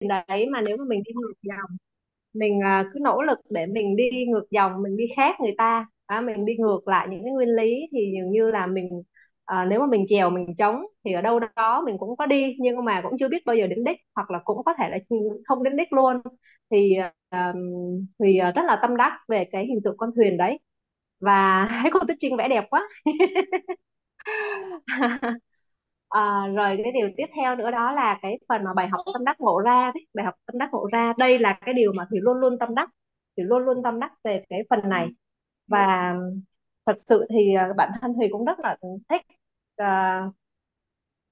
đấy mà nếu mà mình đi ngược dòng mình à, cứ nỗ lực để mình đi ngược dòng mình đi khác người ta à, mình đi ngược lại những cái nguyên lý thì dường như là mình à, nếu mà mình chèo mình chống thì ở đâu đó mình cũng có đi nhưng mà cũng chưa biết bao giờ đến đích hoặc là cũng có thể là không đến đích luôn. Thì à, thì à, rất là tâm đắc về cái hình tượng con thuyền đấy. Và thấy cô Tuyết Trinh vẽ đẹp quá. À, rồi cái điều tiếp theo nữa đó là cái phần mà bài học tâm đắc ngộ ra đấy. Bài học tâm đắc ngộ ra đây là cái điều mà thủy luôn luôn tâm đắc. Thủy luôn luôn tâm đắc về cái phần này. Và thật sự thì à, bản thân thủy cũng rất là thích uh,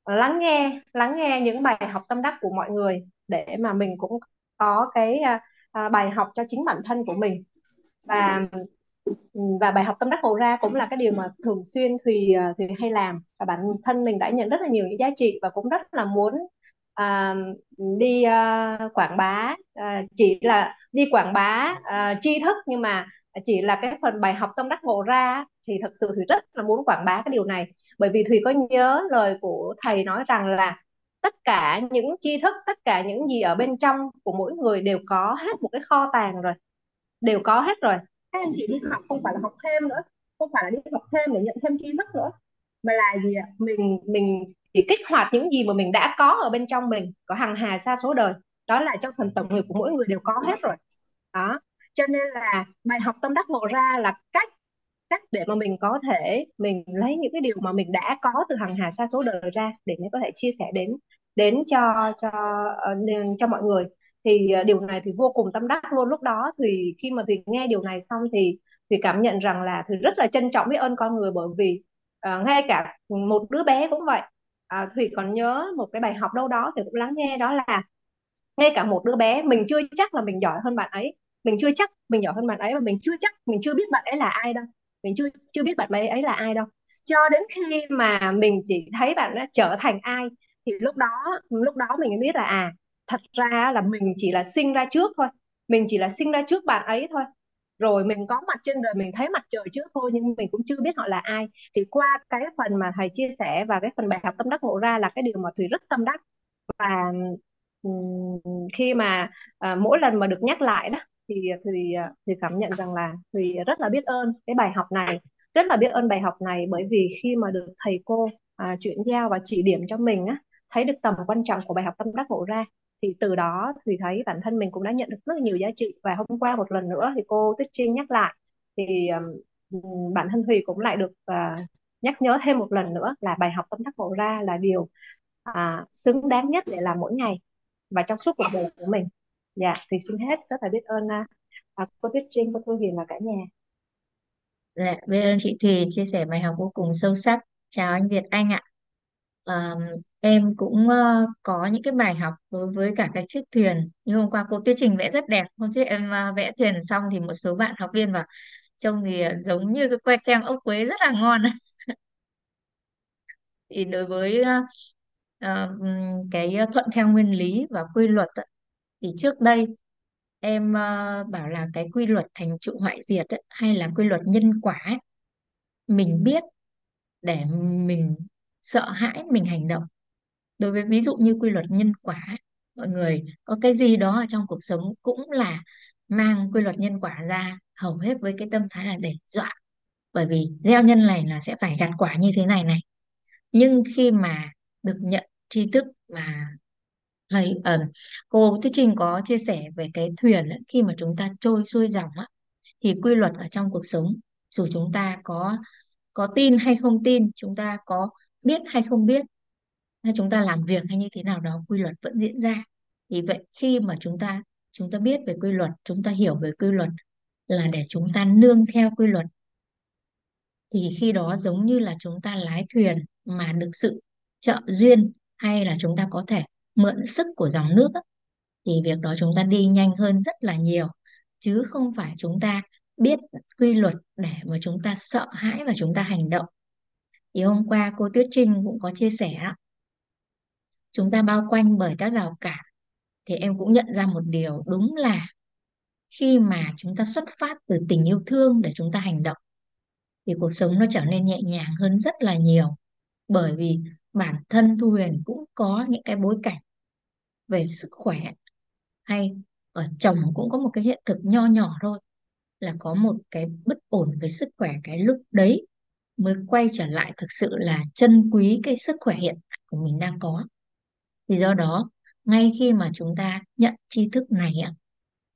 lắng nghe lắng nghe những bài học tâm đắc của mọi người để mà mình cũng có cái uh, bài học cho chính bản thân của mình. Và Ừ, Ừ, và bài học tâm đắc ngộ ra cũng là cái điều mà thường xuyên Thùy à, Thùy hay làm. Và bản thân mình đã nhận rất là nhiều những giá trị và cũng rất là muốn uh, đi uh, quảng bá uh, chỉ là đi quảng bá uh, tri thức nhưng mà chỉ là cái phần bài học tâm đắc ngộ ra thì thật sự Thùy rất là muốn quảng bá cái điều này. Bởi vì Thùy có nhớ lời của thầy nói rằng là tất cả những tri thức tất cả những gì ở bên trong của mỗi người đều có hết một cái kho tàng rồi đều có hết rồi các anh chị đi học không phải là học thêm nữa, không phải là đi học thêm để nhận thêm tri thức nữa. Mà là gì ạ? Mình mình chỉ kích hoạt những gì mà mình đã có ở bên trong mình, có hằng hà sa số đời. Đó là trong phần tổng nghiệp của mỗi người đều có hết rồi. Đó. Cho nên là bài học tâm đắc ngộ ra là cách cách để mà mình có thể, mình lấy những cái điều mà mình đã có từ hằng hà sa số đời ra để mình có thể chia sẻ đến đến cho cho ờ, cho mọi người thì ờ, điều này thì vô cùng tâm đắc luôn. Lúc đó thì khi mà thùy nghe điều này xong thì thì cảm nhận rằng là thùy rất là trân trọng biết ơn con người bởi vì uh, ngay cả một đứa bé cũng vậy. À, Thủy còn nhớ một cái bài học đâu đó thì cũng lắng nghe đó là ngay cả một đứa bé mình chưa chắc là mình giỏi hơn bạn ấy mình chưa chắc mình giỏi hơn bạn ấy và mình chưa chắc mình chưa biết bạn ấy là ai đâu mình chưa chưa biết bạn ấy ấy là ai đâu. Cho đến khi mà mình chỉ thấy bạn đã trở thành ai thì lúc đó lúc đó mình mới biết là à thật ra là mình chỉ là sinh ra trước thôi. Mình chỉ là sinh ra trước bạn ấy thôi. Rồi mình có mặt trên đời mình thấy mặt trời trước thôi nhưng mình cũng chưa biết họ là ai. Thì qua cái phần mà thầy chia sẻ và cái phần bài học tâm đắc ngộ ra là cái điều mà thùy rất tâm đắc. Và khi mà à, mỗi lần mà được nhắc lại đó thì thì à, thì cảm nhận rằng là thì rất là biết ơn cái bài học này rất là biết ơn bài học này. Bởi vì khi mà được thầy cô à, chuyển giao và chỉ điểm cho mình á thấy được tầm quan trọng của bài học tâm đắc ngộ ra thì từ đó thì thấy bản thân mình cũng đã nhận được rất nhiều giá trị. Và hôm qua một lần nữa thì cô Tuyết Trinh nhắc lại. Thì um, bản thân Thùy cũng lại được uh, nhắc nhớ thêm một lần nữa là bài học tâm đắc ngộ ra là điều uh, xứng đáng nhất để làm mỗi ngày và trong suốt cuộc đời của mình. Dạ thì xin hết rất là biết ơn uh, cô Tuyết Trinh cô Thu Hiền và cả nhà. Dạ, biết ơn chị Thùy chia sẻ bài học vô cùng sâu sắc. Chào anh Việt Anh ạ. Ờ, em cũng ờ, có những cái bài học đối với cả cái chiếc thuyền. Như hôm qua cô Tuyết Trình vẽ rất đẹp hôm trước em ờ, vẽ thuyền xong thì một số bạn học viên bảo trông thì ờ, giống như cái que kem ốc quế rất là ngon. Thì đối với ờ, ờ, ừm, cái ờ, thuận theo nguyên lý và quy luật á, thì trước đây em ờ, bảo là cái quy luật thành trụ hoại diệt ấy, hay là quy luật nhân quả ấy, mình biết để mình sợ hãi mình hành động đối với ví dụ như quy luật nhân quả mọi người có cái gì đó ở trong cuộc sống cũng là mang quy luật nhân quả ra hầu hết với cái tâm thái là để dọa. Bởi vì gieo nhân này là sẽ phải gặt quả như thế này này. Nhưng khi mà được nhận tri thức mà thầy uh, cô thuyết trình có chia sẻ về cái thuyền ấy, khi mà chúng ta trôi xuôi dòng á, thì quy luật ở trong cuộc sống dù chúng ta có có tin hay không tin chúng ta có biết hay không biết chúng ta làm việc hay như thế nào đó quy luật vẫn diễn ra thì vậy khi mà chúng ta chúng ta biết về quy luật chúng ta hiểu về quy luật là để chúng ta nương theo quy luật thì khi đó giống như là chúng ta lái thuyền mà được sự trợ duyên hay là chúng ta có thể mượn sức của dòng nước thì việc đó chúng ta đi nhanh hơn rất là nhiều chứ không phải chúng ta biết quy luật để mà chúng ta sợ hãi và chúng ta hành động thì hôm qua cô Tuyết Trinh cũng có chia sẻ á, chúng ta bao quanh bởi các rào cản thì em cũng nhận ra một điều đúng là khi mà chúng ta xuất phát từ tình yêu thương để chúng ta hành động, thì cuộc sống nó trở nên nhẹ nhàng hơn rất là nhiều. Bởi vì bản thân Thu Huyền cũng có những cái bối cảnh về sức khỏe, hay ở chồng cũng có một cái hiện thực nho nhỏ thôi, là có một cái bất ổn về sức khỏe cái lúc đấy mới quay trở lại thực sự là trân quý cái sức khỏe hiện tại của mình đang có thì do đó, ngay khi mà chúng ta nhận tri thức này ạ,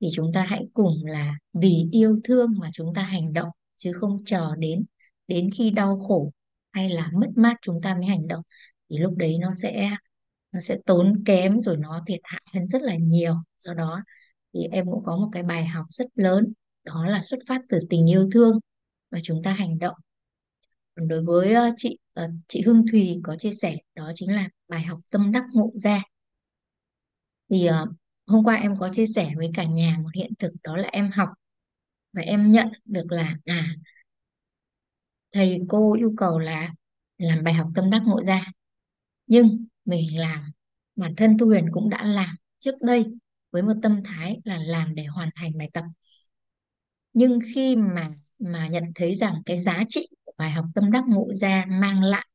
thì chúng ta hãy cùng là vì yêu thương mà chúng ta hành động, chứ không chờ đến đến khi đau khổ hay là mất mát chúng ta mới hành động. Thì lúc đấy nó sẽ nó sẽ tốn kém rồi nó thiệt hại hơn rất là nhiều. Do đó thì em cũng có một cái bài học rất lớn, đó là xuất phát từ tình yêu thương và chúng ta hành động còn đối với ờ, chị ờ, chị Hương Thùy có chia sẻ đó chính là bài học tâm đắc ngộ ra. Thì ờ, hôm qua em có chia sẻ với cả nhà một hiện thực, đó là em học và em nhận được là à thầy cô yêu cầu là làm bài học tâm đắc ngộ ra. Nhưng mình làm, bản thân Thu Huyền cũng đã làm trước đây với một tâm thái là làm để hoàn thành bài tập. Nhưng khi mà mà nhận thấy rằng cái giá trị bài học tâm đắc ngộ ra mang lại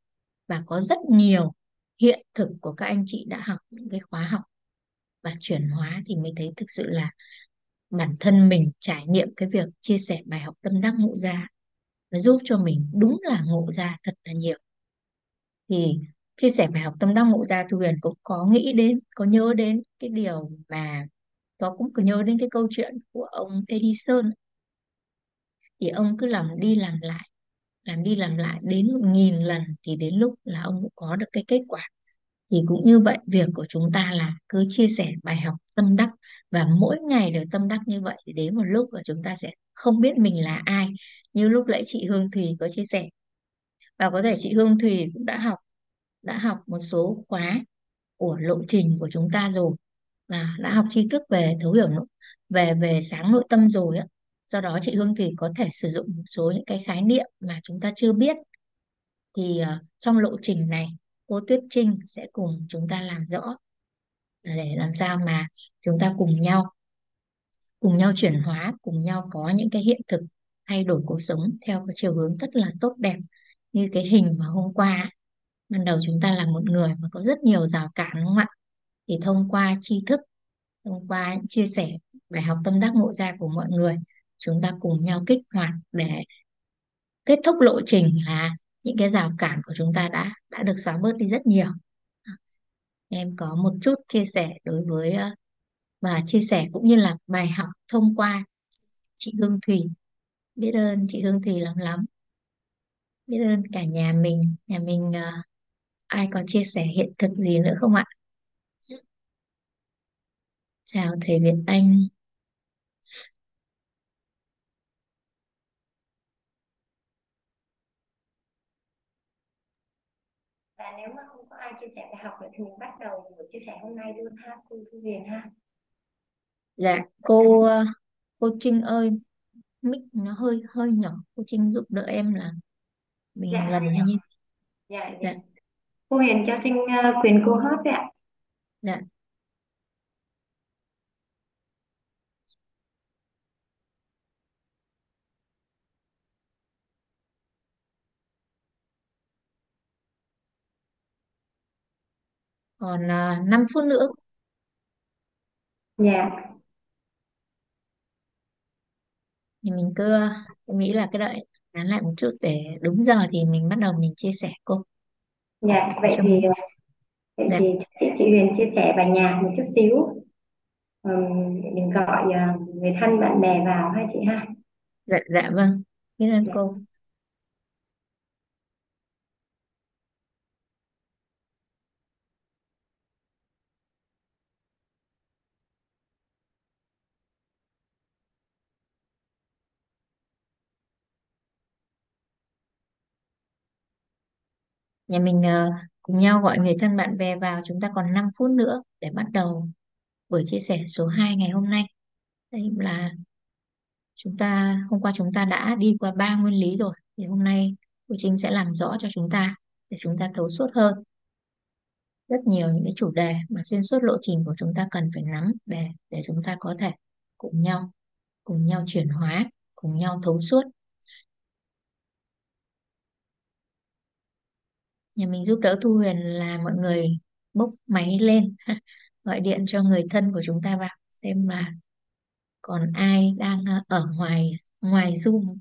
và có rất nhiều hiện thực của các anh chị đã học những cái khóa học và chuyển hóa thì mới thấy thực sự là bản thân mình trải nghiệm cái việc chia sẻ bài học tâm đắc ngộ ra nó giúp cho mình đúng là ngộ ra thật là nhiều. Thì chia sẻ bài học tâm đắc ngộ ra Thu Huyền cũng có nghĩ đến, có nhớ đến cái điều mà có cũng có nhớ đến cái câu chuyện của ông Edison. Thì ông cứ làm đi làm lại làm đi làm lại đến một nghìn lần thì đến lúc là ông cũng có được cái kết quả. Thì cũng như vậy, việc của chúng ta là cứ chia sẻ bài học tâm đắc và mỗi ngày đều tâm đắc như vậy thì đến một lúc là chúng ta sẽ không biết mình là ai. Như lúc nãy chị Hương Thùy có chia sẻ. Và có thể chị Hương Thùy cũng đã học đã học một số khóa của lộ trình của chúng ta rồi và đã học tri thức về thấu hiểu nội, về về sáng nội tâm rồi á do đó chị Hương thì có thể sử dụng một số những cái khái niệm mà chúng ta chưa biết. Thì uh, trong lộ trình này cô Tuyết Trinh sẽ cùng chúng ta làm rõ để làm sao mà chúng ta cùng nhau cùng nhau chuyển hóa cùng nhau có những cái hiện thực thay đổi cuộc sống theo cái chiều hướng rất là tốt đẹp như cái hình mà hôm qua. Ban đầu chúng ta là một người mà có rất nhiều rào cản đúng không ạ? Thì thông qua tri thức thông qua những chia sẻ bài học tâm đắc ngộ ra của mọi người chúng ta cùng nhau kích hoạt để kết thúc lộ trình là những cái rào cản của chúng ta đã đã được xóa bớt đi rất nhiều. Em có một chút chia sẻ đối với ờ, và chia sẻ cũng như là bài học thông qua chị Hương Thùy. Biết ơn chị Hương Thùy lắm lắm. Biết ơn cả nhà mình. Nhà mình ờ, ai có chia sẻ hiện thực gì nữa không ạ? Chào thầy Việt Anh và nếu mà không có ai chia sẻ bài học nữa thì mình bắt đầu buổi chia sẻ hôm nay luôn ha cô Thu Huyền ha. Dạ cô cô Trinh ơi mic nó hơi hơi nhỏ cô Trinh giúp đỡ em là mình dạ gần như dạ dạ. Dạ. Cô Huyền cho Trinh ờ, quyền cô đấy ạ. Dạ còn uh, 5 phút nữa. Dạ. Thì mình cứ tôi nghĩ là cái đợi nán lại một chút để đúng giờ thì mình bắt đầu mình chia sẻ cô. Dạ để vậy cho thì mình vậy dạ. thì chị chị Huyền chia sẻ bài nhạc một chút xíu. Ừm, để mình gọi ờ, người thân bạn bè vào ha chị ha. Dạ dạ vâng. Biết ơn dạ. cô nhà mình uh, cùng nhau gọi người thân bạn bè vào chúng ta còn 5 phút nữa để bắt đầu buổi chia sẻ số 2 ngày hôm nay. Đây là chúng ta hôm qua chúng ta đã đi qua ba nguyên lý rồi thì hôm nay cô Trinh sẽ làm rõ cho chúng ta để chúng ta thấu suốt hơn. Rất nhiều những cái chủ đề mà xuyên suốt lộ trình của chúng ta cần phải nắm để để chúng ta có thể cùng nhau cùng nhau chuyển hóa cùng nhau thấu suốt. Nhà mình giúp đỡ Thu Huyền là mọi người bốc máy lên, gọi điện cho người thân của chúng ta vào, xem là còn ai đang ờ, ở ngoài ngoài Zoom.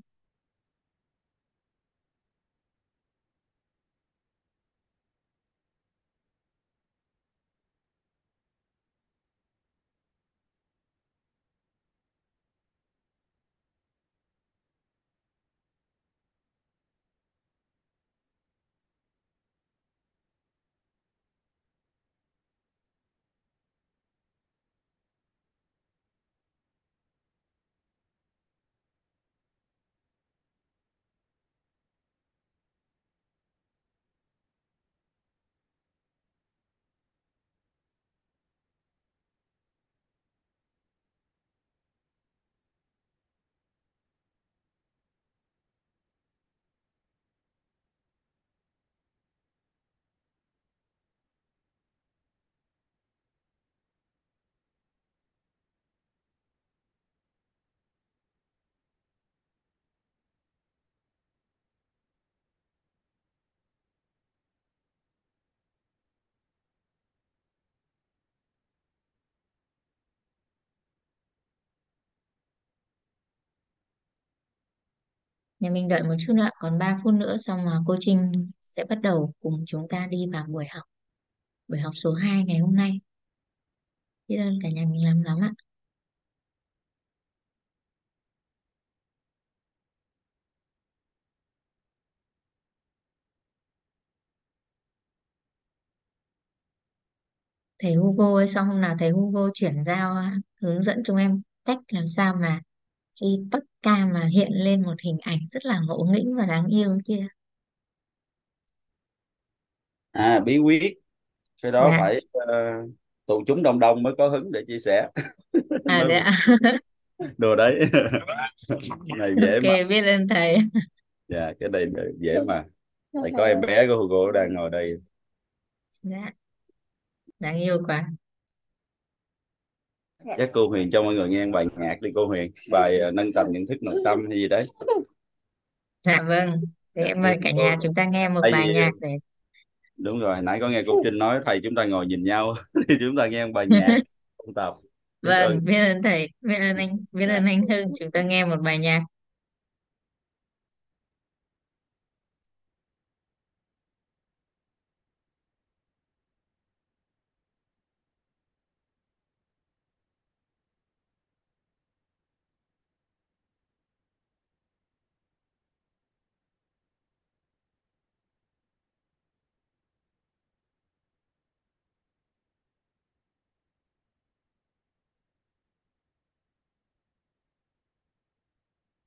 Nhà mình đợi một chút nữa, còn 3 phút nữa xong mà cô Trinh sẽ bắt đầu cùng chúng ta đi vào buổi học. Buổi học số 2 ngày hôm nay. Biết ơn cả nhà mình lắm lắm ạ. Thầy Hugo ấy xong hôm nào thầy Hugo chuyển giao hướng dẫn chúng em cách làm sao mà khi tất ca mà hiện lên một hình ảnh rất là ngộ nghĩnh và đáng yêu kia. à bí quyết. Cái đó Dạ, phải ờ, tụ chúng đông đông mới có hứng để chia sẻ. À dạ, đồ đấy. Này dễ mà. ok, biết ơn thầy. dạ cái này dễ mà. Phải có em bé của Hugo đang ngồi đây. Dạ, đáng yêu quá. Chắc cô Huyền cho mọi người nghe bài nhạc đi cô Huyền. Bài ờ, nâng tầm nhận thức nội tâm hay gì đấy. Dạ vâng, Dạ, em mời cả nhà chúng ta nghe một tại bài vì nhạc để đúng rồi nãy có nghe cô Trinh nói thầy chúng ta ngồi nhìn nhau thì chúng ta nghe một bài nhạc. Ôn tập Vâng, biết ơn thầy, biết ơn anh, biết ơn anh Hưng. Chúng ta nghe một bài nhạc.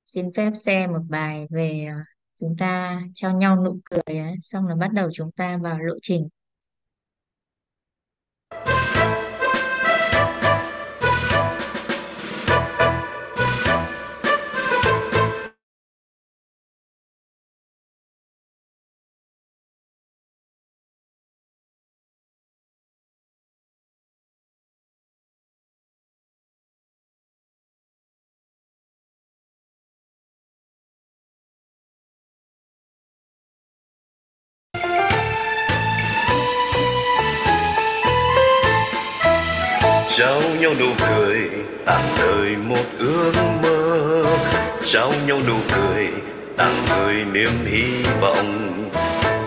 Xin phép share một bài về ờ, chúng ta trao nhau nụ cười, ấy, xong là bắt đầu chúng ta vào lộ trình. Trao nhau nụ cười tặng đời một ước mơ. Trao nhau nụ cười tặng người niềm hy vọng.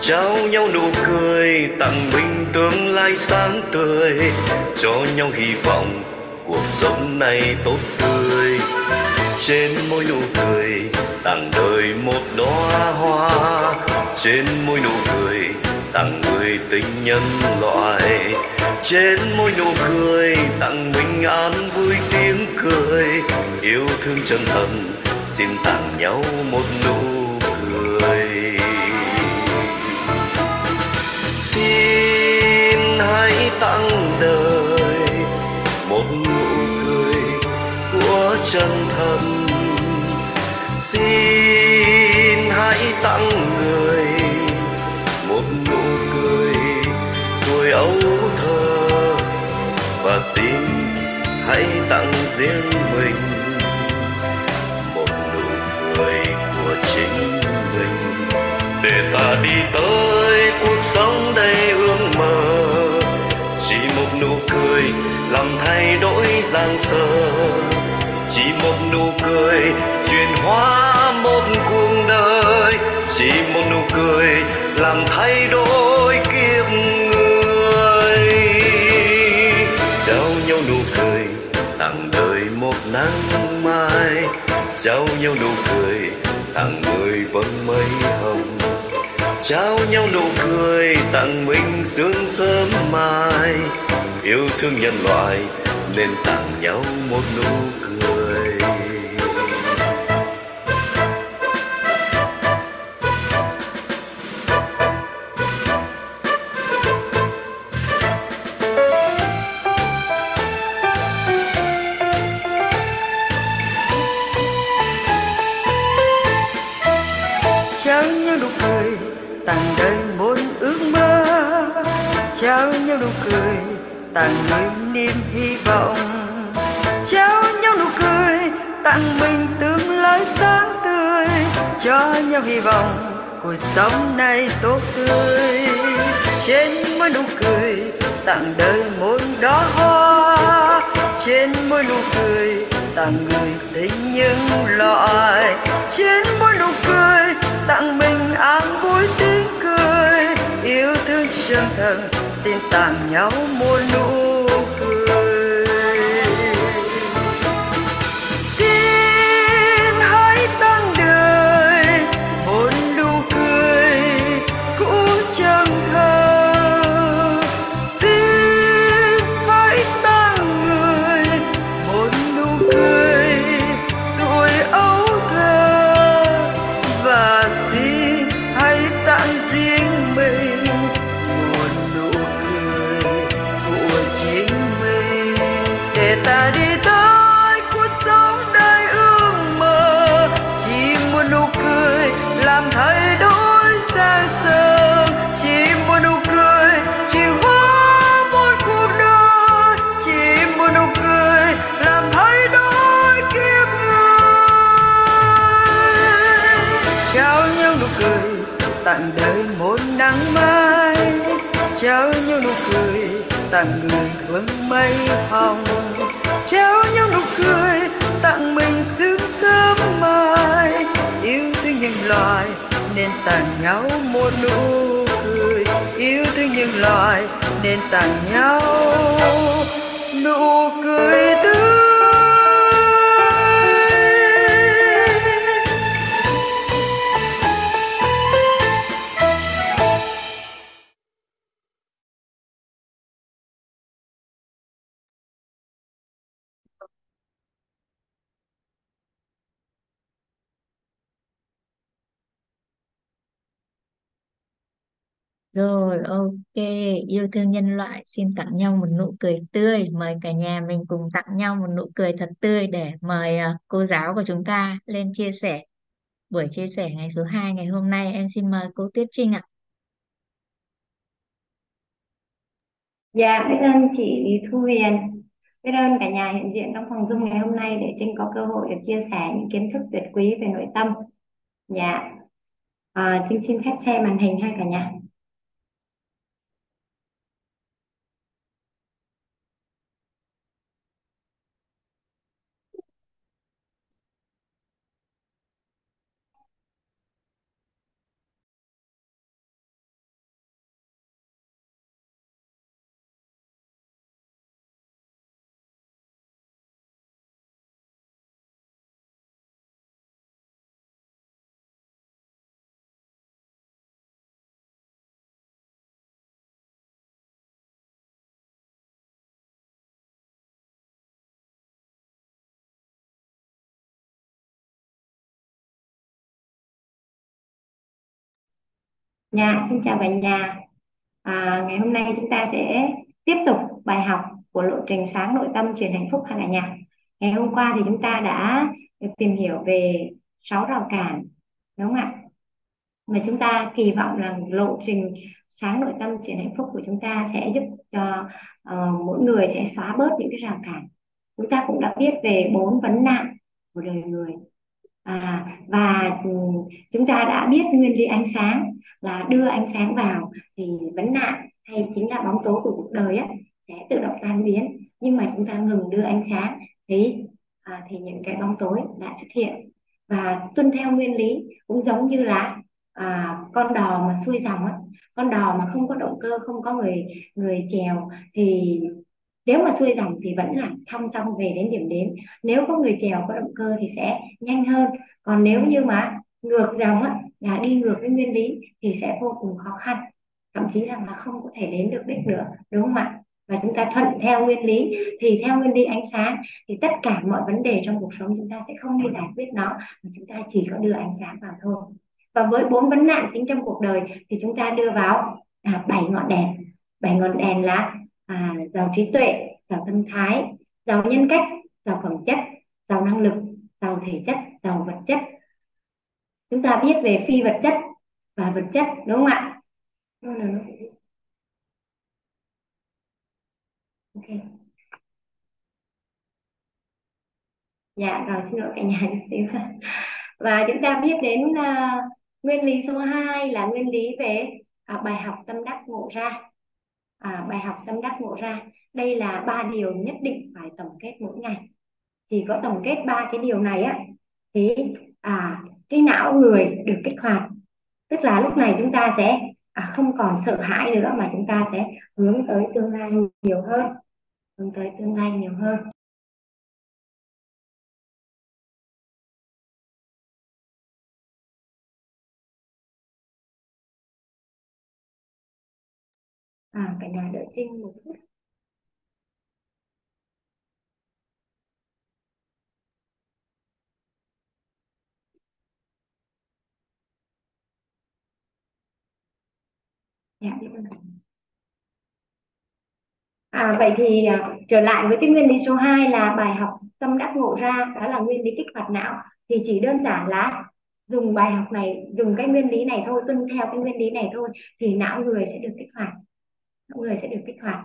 Trao nhau nụ cười, tặng mình tương lai sáng tươi. Cho nhau hy vọng, cuộc sống này tốt tươi. Trên môi nụ cười, tặng đời một đóa hoa. Trên môi nụ cười tặng người tình nhân loại. Trên môi nụ cười tặng bình an vui tiếng cười. Yêu thương chân thành xin tặng nhau một nụ cười. Xin hãy tặng đời một nụ cười của chân thành xin xin hãy tặng riêng mình một nụ cười của chính mình. Để ta đi tới cuộc sống đầy ước mơ, chỉ một nụ cười làm thay đổi giang sơ. Chỉ một nụ cười chuyển hóa một cuộc đời, chỉ một nụ cười làm thay đổi kiếp người. Một nắng mai, trao nhau nụ cười, tặng người vẫn mây hồng. Trao nhau nụ cười, tặng mình sương sớm mai. Yêu thương nhân loại, nên tặng nhau một nụ cười. Tặng người niềm hy vọng. Trao nhau nụ cười, tặng mình tương lai sáng tươi. Cho nhau hy vọng, cuộc sống này tốt tươi. Trên mỗi nụ cười, tặng đời mỗi đóa hoa. Trên mỗi nụ cười, tặng người tình những loại trên mỗi nụ cười, tặng mình an vui yêu thương chân xin tặng nhau muôn nụ cười. Tặng người vương mây hồng. Trao nhau nụ cười, tặng mình sương sớm mai. Yêu thương những loài nên tặng nhau một nụ cười. Yêu thương những loài nên tặng nhau nụ cười tươi. Rồi, ok, yêu thương nhân loại xin tặng nhau một nụ cười tươi. Mời cả nhà mình cùng tặng nhau một nụ cười thật tươi để mời à, cô giáo của chúng ta lên chia sẻ. Buổi chia sẻ ngày số 2 ngày hôm nay em xin mời cô Tuyết Trinh ạ. Dạ, biết ơn chị Thu Huyền, biết ơn cả nhà hiện diện trong phòng Zoom ngày hôm nay để Trinh có cơ hội được chia sẻ những kiến thức tuyệt quý về nội tâm. Dạ, à, Trinh xin phép share màn hình hai cả nhà. Dạ, xin chào cả nhà. À, ngày hôm nay chúng ta sẽ tiếp tục bài học của lộ trình sáng nội tâm truyền hạnh phúc hàng cả nhà. Ngày hôm qua thì chúng ta đã được tìm hiểu về sáu rào cản, đúng không ạ? Và chúng ta kỳ vọng rằng lộ trình sáng nội tâm truyền hạnh phúc của chúng ta sẽ giúp cho uh, mỗi người sẽ xóa bớt những cái rào cản. Chúng ta cũng đã biết về bốn vấn nạn của đời người. À, và ừ, chúng ta đã biết nguyên lý ánh sáng là đưa ánh sáng vào thì vấn nạn hay chính là bóng tối của cuộc đời á, sẽ tự động tan biến. Nhưng mà chúng ta ngừng đưa ánh sáng thì à, thì những cái bóng tối đã xuất hiện. Và tuân theo nguyên lý cũng giống như là à, con đò mà xuôi dòng á con đò mà không có động cơ không có người người chèo thì nếu mà xuôi dòng thì vẫn là thong dong về đến điểm đến. Nếu có người chèo có động cơ thì sẽ nhanh hơn. Còn nếu như mà ngược dòng á là đi ngược với nguyên lý thì sẽ vô cùng khó khăn. Thậm chí là mà không có thể đến được đích nữa đúng không ạ? Và chúng ta thuận theo nguyên lý. Thì theo nguyên lý ánh sáng thì tất cả mọi vấn đề trong cuộc sống chúng ta sẽ không đi giải quyết nó mà chúng ta chỉ có đưa ánh sáng vào thôi. Và với bốn vấn nạn chính trong cuộc đời thì chúng ta đưa vào à, bảy ngọn đèn. Bảy ngọn đèn là à, giàu trí tuệ giàu tâm thái giàu nhân cách giàu phẩm chất giàu năng lực giàu thể chất giàu vật chất. Chúng ta biết về phi vật chất và vật chất đúng không ạ? Ok. Dạ rồi xin lỗi cả nhà chút xíu. Và chúng ta biết đến uh, nguyên lý số 2 là nguyên lý về uh, bài học tâm đắc ngộ ra à, bài học tâm đắc ngộ ra. Đây là ba điều nhất định phải tổng kết mỗi ngày. Chỉ có tổng kết ba cái điều này á thì à cái não người được kích hoạt. Tức là lúc này chúng ta sẽ à, không còn sợ hãi nữa mà chúng ta sẽ hướng tới tương lai nhiều hơn hướng tới tương lai nhiều hơn. À cả nhà đợi Trinh một phút dạ biết ơn À, vậy thì à, trở lại với cái nguyên lý số 2 là bài học tâm đắc ngộ ra đó là nguyên lý kích hoạt não. Thì chỉ đơn giản là dùng bài học này dùng cái nguyên lý này thôi tuân theo cái nguyên lý này thôi thì não người sẽ được kích hoạt não người sẽ được kích hoạt.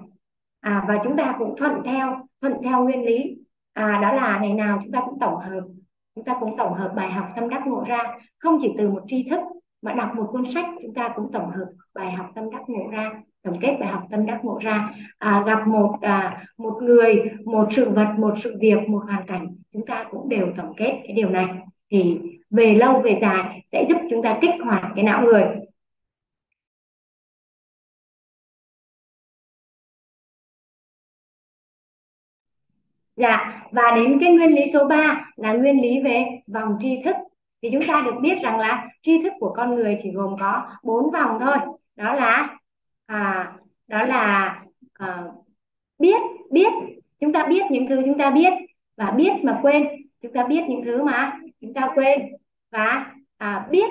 À, và chúng ta cũng thuận theo thuận theo nguyên lý. À, đó là ngày nào chúng ta cũng tổng hợp. Chúng ta cũng tổng hợp bài học tâm đắc ngộ ra. Không chỉ từ một tri thức mà đọc một cuốn sách chúng ta cũng tổng hợp bài học tâm đắc ngộ ra tổng kết bài học tâm đắc ngộ ra. À, gặp một à, một người một sự vật một sự việc một hoàn cảnh chúng ta cũng đều tổng kết cái điều này. Thì về lâu về dài sẽ giúp chúng ta kích hoạt cái não người. Dạ, và đến cái nguyên lý số 3 là nguyên lý về vòng tri thức. Thì chúng ta được biết rằng là tri thức của con người chỉ gồm có bốn vòng thôi. Đó là à, đó là à, biết, biết. Chúng ta biết những thứ chúng ta biết và biết mà quên. Chúng ta biết những thứ mà chúng ta quên và à, biết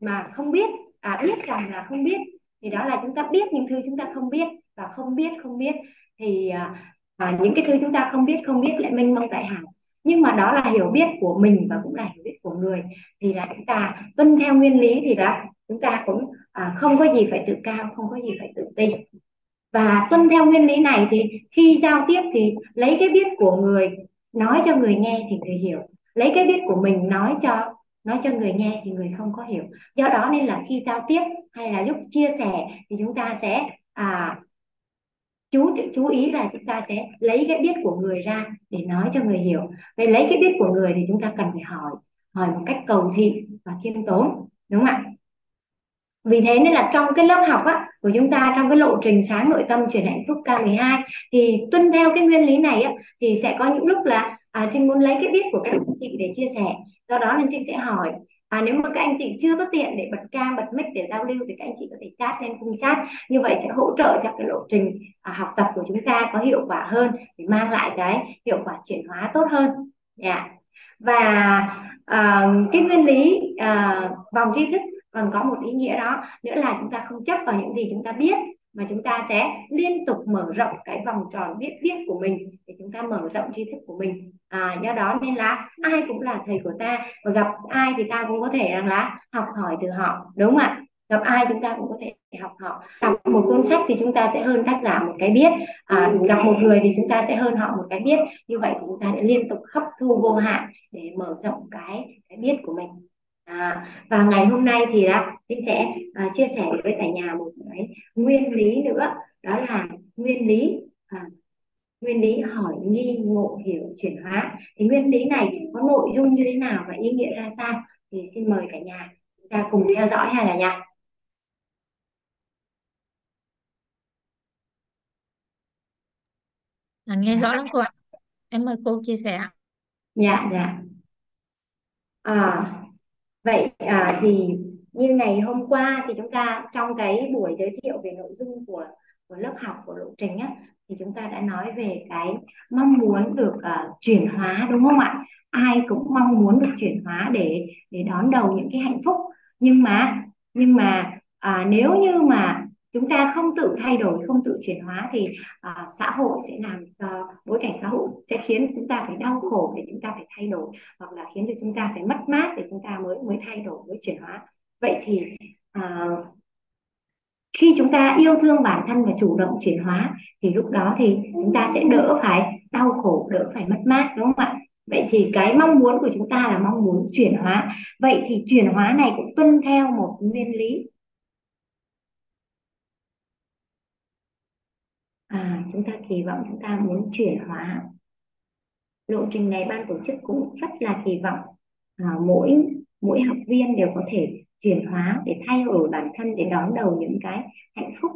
mà không biết. À, biết rằng là không biết thì đó là chúng ta biết những thứ chúng ta không biết và không biết không biết thì à, à, những cái thứ chúng ta không biết không biết lại mênh mông đại hải. Nhưng mà đó là hiểu biết của mình và cũng là hiểu biết của người. Thì là chúng ta tuân theo nguyên lý thì là chúng ta cũng à, không có gì phải tự cao không có gì phải tự ti. Và tuân theo nguyên lý này thì khi giao tiếp thì lấy cái biết của người nói cho người nghe thì người hiểu. Lấy cái biết của mình nói cho nói cho người nghe thì người không có hiểu. Do đó nên là khi giao tiếp hay là lúc chia sẻ thì chúng ta sẽ à, chú chú ý là chúng ta sẽ lấy cái biết của người ra để nói cho người hiểu. Vậy lấy cái biết của người thì chúng ta cần phải hỏi hỏi một cách cầu thị và khiêm tốn đúng không ạ? Vì thế nên là trong cái lớp học á, của chúng ta trong cái lộ trình sáng nội tâm chuyển hạnh phúc K12 thì tuân theo cái nguyên lý này á, thì sẽ có những lúc là à, Trinh muốn lấy cái biết của các anh chị để chia sẻ. Do đó nên Trinh sẽ hỏi À, nếu mà các anh chị chưa có tiện để bật cam, bật mic để giao lưu thì các anh chị có thể chat lên khung chat. Như vậy sẽ hỗ trợ cho cái lộ trình à, học tập của chúng ta có hiệu quả hơn để mang lại cái hiệu quả chuyển hóa tốt hơn. Yeah. Và à, cái nguyên lý à, vòng tri thức còn có một ý nghĩa đó nữa là chúng ta không chấp vào những gì chúng ta biết mà chúng ta sẽ liên tục mở rộng cái vòng tròn biết biết của mình để chúng ta mở rộng tri thức của mình. À, do đó nên là ai cũng là thầy của ta và gặp ai thì ta cũng có thể rằng là học hỏi từ họ đúng không ạ? Gặp ai chúng ta cũng có thể học họ. Đọc một cuốn sách thì chúng ta sẽ hơn tác giả một cái biết. À, gặp một người thì chúng ta sẽ hơn họ một cái biết. Như vậy thì chúng ta sẽ liên tục hấp thu vô hạn để mở rộng cái cái biết của mình. À, và ngày hôm nay thì đã mình sẽ à, chia sẻ với cả nhà một cái nguyên lý nữa. Đó là nguyên lý à, nguyên lý hỏi nghi ngộ hiểu chuyển hóa. Thì nguyên lý này có nội dung như thế nào và ý nghĩa ra sao? Thì xin mời cả nhà chúng ta cùng theo dõi ha cả nhà. À, nghe rõ lắm cô ạ. Em mời cô chia sẻ dạ dạ. À, vậy à, thì như ngày hôm qua thì chúng ta trong cái buổi giới thiệu về nội dung của của lớp học của lộ trình á thì chúng ta đã nói về cái mong muốn được uh, chuyển hóa đúng không ạ? Ai cũng mong muốn được chuyển hóa để để đón đầu những cái hạnh phúc. Nhưng mà nhưng mà à, nếu như mà chúng ta không tự thay đổi không tự chuyển hóa thì à, xã hội sẽ làm cho bối cảnh xã hội sẽ khiến chúng ta phải đau khổ để chúng ta phải thay đổi hoặc là khiến cho chúng ta phải mất mát để chúng ta mới mới thay đổi mới chuyển hóa. Vậy thì à, khi chúng ta yêu thương bản thân và chủ động chuyển hóa thì lúc đó thì chúng ta sẽ đỡ phải đau khổ đỡ phải mất mát đúng không ạ? Vậy thì cái mong muốn của chúng ta là mong muốn chuyển hóa. Vậy thì chuyển hóa này cũng tuân theo một nguyên lý à, chúng ta kỳ vọng chúng ta muốn chuyển hóa. Lộ trình này ban tổ chức cũng rất là kỳ vọng. À, mỗi mỗi học viên đều có thể chuyển hóa để thay đổi bản thân để đón đầu những cái hạnh phúc.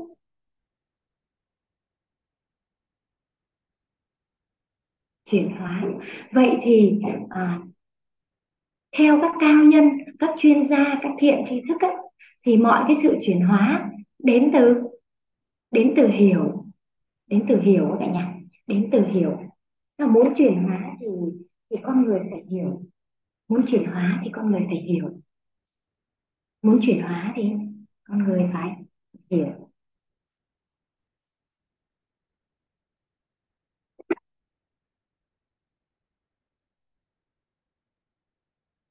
Chuyển hóa. Vậy thì à, theo các cao nhân các chuyên gia các thiện tri thức ấy, thì mọi cái sự chuyển hóa đến từ đến từ hiểu đến từ hiểu cả nhà đến từ hiểu. Là muốn chuyển hóa thì thì con người phải hiểu. Muốn chuyển hóa thì con người phải hiểu. Muốn chuyển hóa thì con người phải hiểu.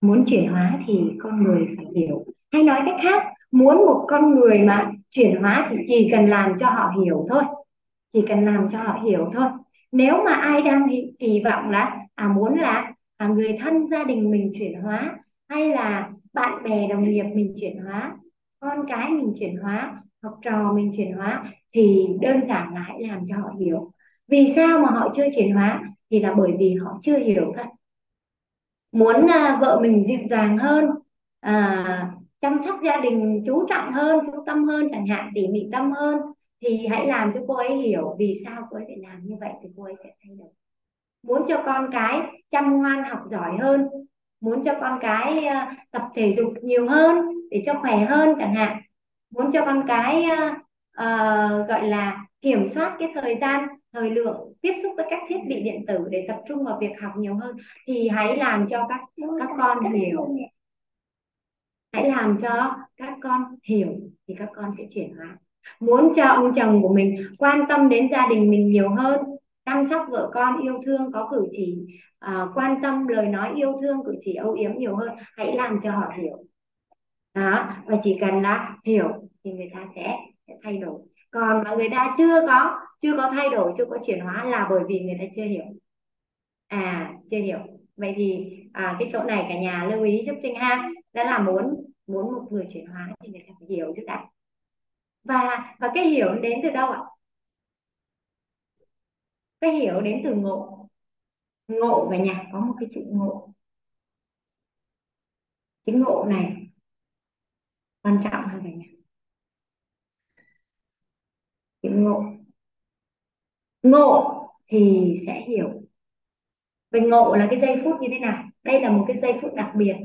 Muốn chuyển hóa thì con người phải hiểu. Hay nói cách khác, muốn một con người mà chuyển hóa thì chỉ cần làm cho họ hiểu thôi chỉ cần làm cho họ hiểu thôi. Nếu mà ai đang kỳ vọng là à muốn là à, người thân gia đình mình chuyển hóa hay là bạn bè đồng nghiệp mình chuyển hóa con cái mình chuyển hóa học trò mình chuyển hóa thì đơn giản là hãy làm cho họ hiểu. Vì sao mà họ chưa chuyển hóa? Thì là bởi vì họ chưa hiểu thôi. Muốn à, vợ mình dịu dàng hơn à, chăm sóc gia đình chú trọng hơn chú tâm hơn chẳng hạn tỉ mỉ tâm hơn thì hãy làm cho cô ấy hiểu vì sao cô ấy phải làm như vậy thì cô ấy sẽ thay đổi. Muốn cho con cái chăm ngoan học giỏi hơn muốn cho con cái uh, tập thể dục nhiều hơn để cho khỏe hơn chẳng hạn. Muốn cho con cái uh, uh, gọi là kiểm soát cái thời gian thời lượng tiếp xúc với các thiết bị điện tử để tập trung vào việc học nhiều hơn thì hãy làm cho các các con hiểu. hãy làm cho các con hiểu thì các con sẽ chuyển hóa muốn cho ông chồng của mình quan tâm đến gia đình mình nhiều hơn chăm sóc vợ con yêu thương có cử chỉ uh, quan tâm lời nói yêu thương cử chỉ âu yếm nhiều hơn hãy làm cho họ hiểu. Đó và chỉ cần là hiểu thì người ta sẽ, sẽ thay đổi. Còn mà người ta chưa có chưa có thay đổi chưa có chuyển hóa là bởi vì người ta chưa hiểu. À chưa hiểu. Vậy thì à, cái chỗ này cả nhà lưu ý giúp Trinh ha. Đó là muốn muốn một người chuyển hóa thì người ta phải hiểu trước đã và và cái hiểu đến từ đâu ạ? Cái hiểu đến từ ngộ. Ngộ cả nhà, có một cái chữ ngộ. Cái ngộ này quan trọng hơn cả nhà. Cái ngộ. Ngộ thì sẽ hiểu. Về ngộ là cái giây phút như thế nào? Đây là một cái giây phút đặc biệt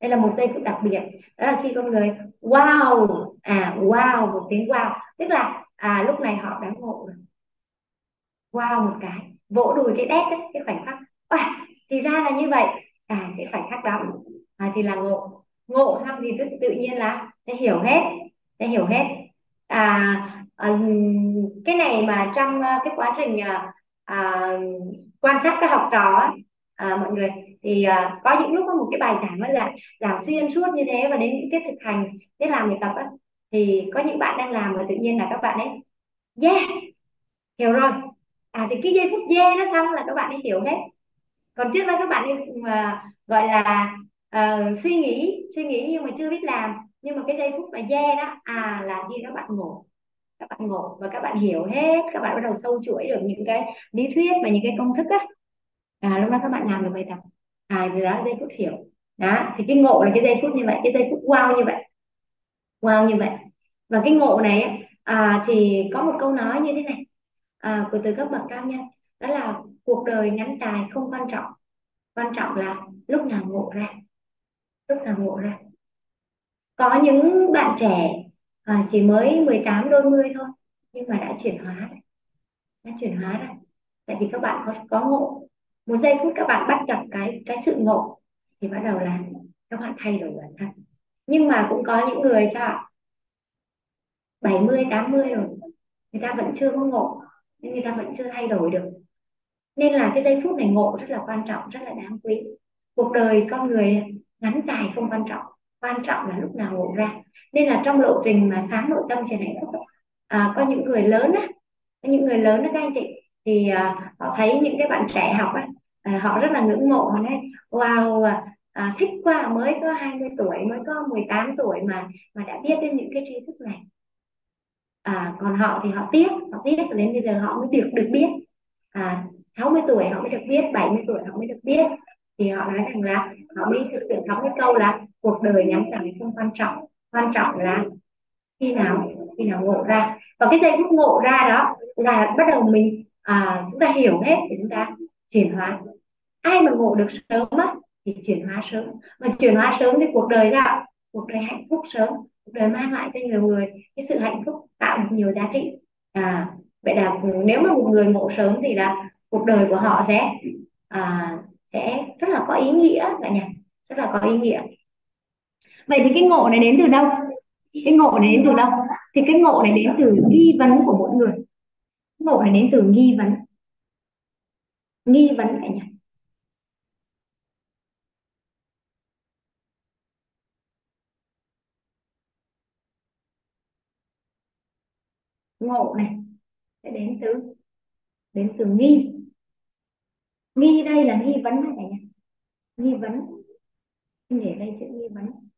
đây là một giây phút đặc biệt. Đó là khi con người wow à wow một tiếng wow. Tức là à lúc này họ đã ngộ rồi. Wow một cái vỗ đùi cái đét đấy cái khoảnh khắc. À, thì ra là như vậy. À cái khoảnh khắc đó à, thì là ngộ. Ngộ xong thì tự, tự nhiên là sẽ hiểu hết sẽ hiểu hết. À, à cái này mà trong à, cái quá trình à, à, quan sát các học trò à, mọi người thì à, có những lúc có một cái bài giảng nó là giảng xuyên suốt như thế và đến những tiết thực hành tiết làm bài tập á, thì có những bạn đang làm và tự nhiên là các bạn ấy yeah hiểu rồi. À thì cái giây phút yeah nó xong là các bạn ấy hiểu hết. Còn trước đó các bạn ấy mà gọi là uh, suy nghĩ suy nghĩ nhưng mà chưa biết làm. Nhưng mà cái giây phút mà yeah đó à là khi các bạn ngủ các bạn ngộ và các bạn hiểu hết các bạn bắt đầu sâu chuỗi được những cái lý thuyết và những cái công thức á à, lúc đó các bạn làm được bài tập. À thì đó là giây phút hiểu. Đó thì cái ngộ là cái giây phút như vậy cái giây phút wow như vậy. Wow như vậy. Và cái ngộ này à, thì có một câu nói như thế này à, của từ các bậc cao nhân. Đó là cuộc đời ngắn dài không quan trọng. Quan trọng là lúc nào ngộ ra. Lúc nào ngộ ra. Có những bạn trẻ à, chỉ mới 18 đôi mươi thôi nhưng mà đã chuyển hóa đã chuyển hóa rồi. Tại vì các bạn có có ngộ một giây phút các bạn bắt gặp cái cái sự ngộ thì bắt đầu là các bạn thay đổi bản thân. Nhưng mà cũng có những người sao ạ? 70 80 rồi người ta vẫn chưa có ngộ nên người ta vẫn chưa thay đổi được. Nên là cái giây phút này ngộ rất là quan trọng rất là đáng quý. Cuộc đời con người ngắn dài không quan trọng quan trọng là lúc nào ngộ ra. Nên là trong lộ trình mà sáng nội tâm trên này à, có những người lớn á có những người lớn đó các anh chị thì à, họ thấy những cái bạn trẻ học á à, họ rất là ngưỡng mộ đấy wow à, à, thích quá mới có 20 tuổi mới có 18 tuổi mà mà đã biết đến những cái tri thức này. À, còn họ thì họ tiếc họ tiếc đến bây giờ họ mới được được biết. À, 60 tuổi họ mới được biết 70 tuổi họ mới được biết. Thì họ nói rằng là họ mới thực sự có cái câu là cuộc đời ngắn chẳng không quan trọng quan trọng là khi nào khi nào ngộ ra. Và cái giây phút ngộ ra đó là bắt đầu mình à, chúng ta hiểu hết thì chúng ta chuyển hóa. Ai mà ngộ được sớm á thì chuyển hóa sớm. Mà chuyển hóa sớm thì cuộc đời ra cuộc đời hạnh phúc sớm. Cuộc đời mang lại cho nhiều người cái sự hạnh phúc tạo được nhiều giá trị. À vậy là nếu mà một người ngộ sớm thì là cuộc đời của họ sẽ à, sẽ rất là có ý nghĩa cả nhà rất là có ý nghĩa. Vậy thì cái ngộ này đến từ đâu? Cái ngộ này đến từ đâu? Thì cái ngộ này đến từ nghi vấn của mỗi Hội ngộ đến từ nghi vấn. Nghi vấn cả nhà ngộ này, sẽ đến từ đến từ nghi. Nghi đây là nghi vấn này cả nhà nghi vấn. Để đây chữ nghi vấn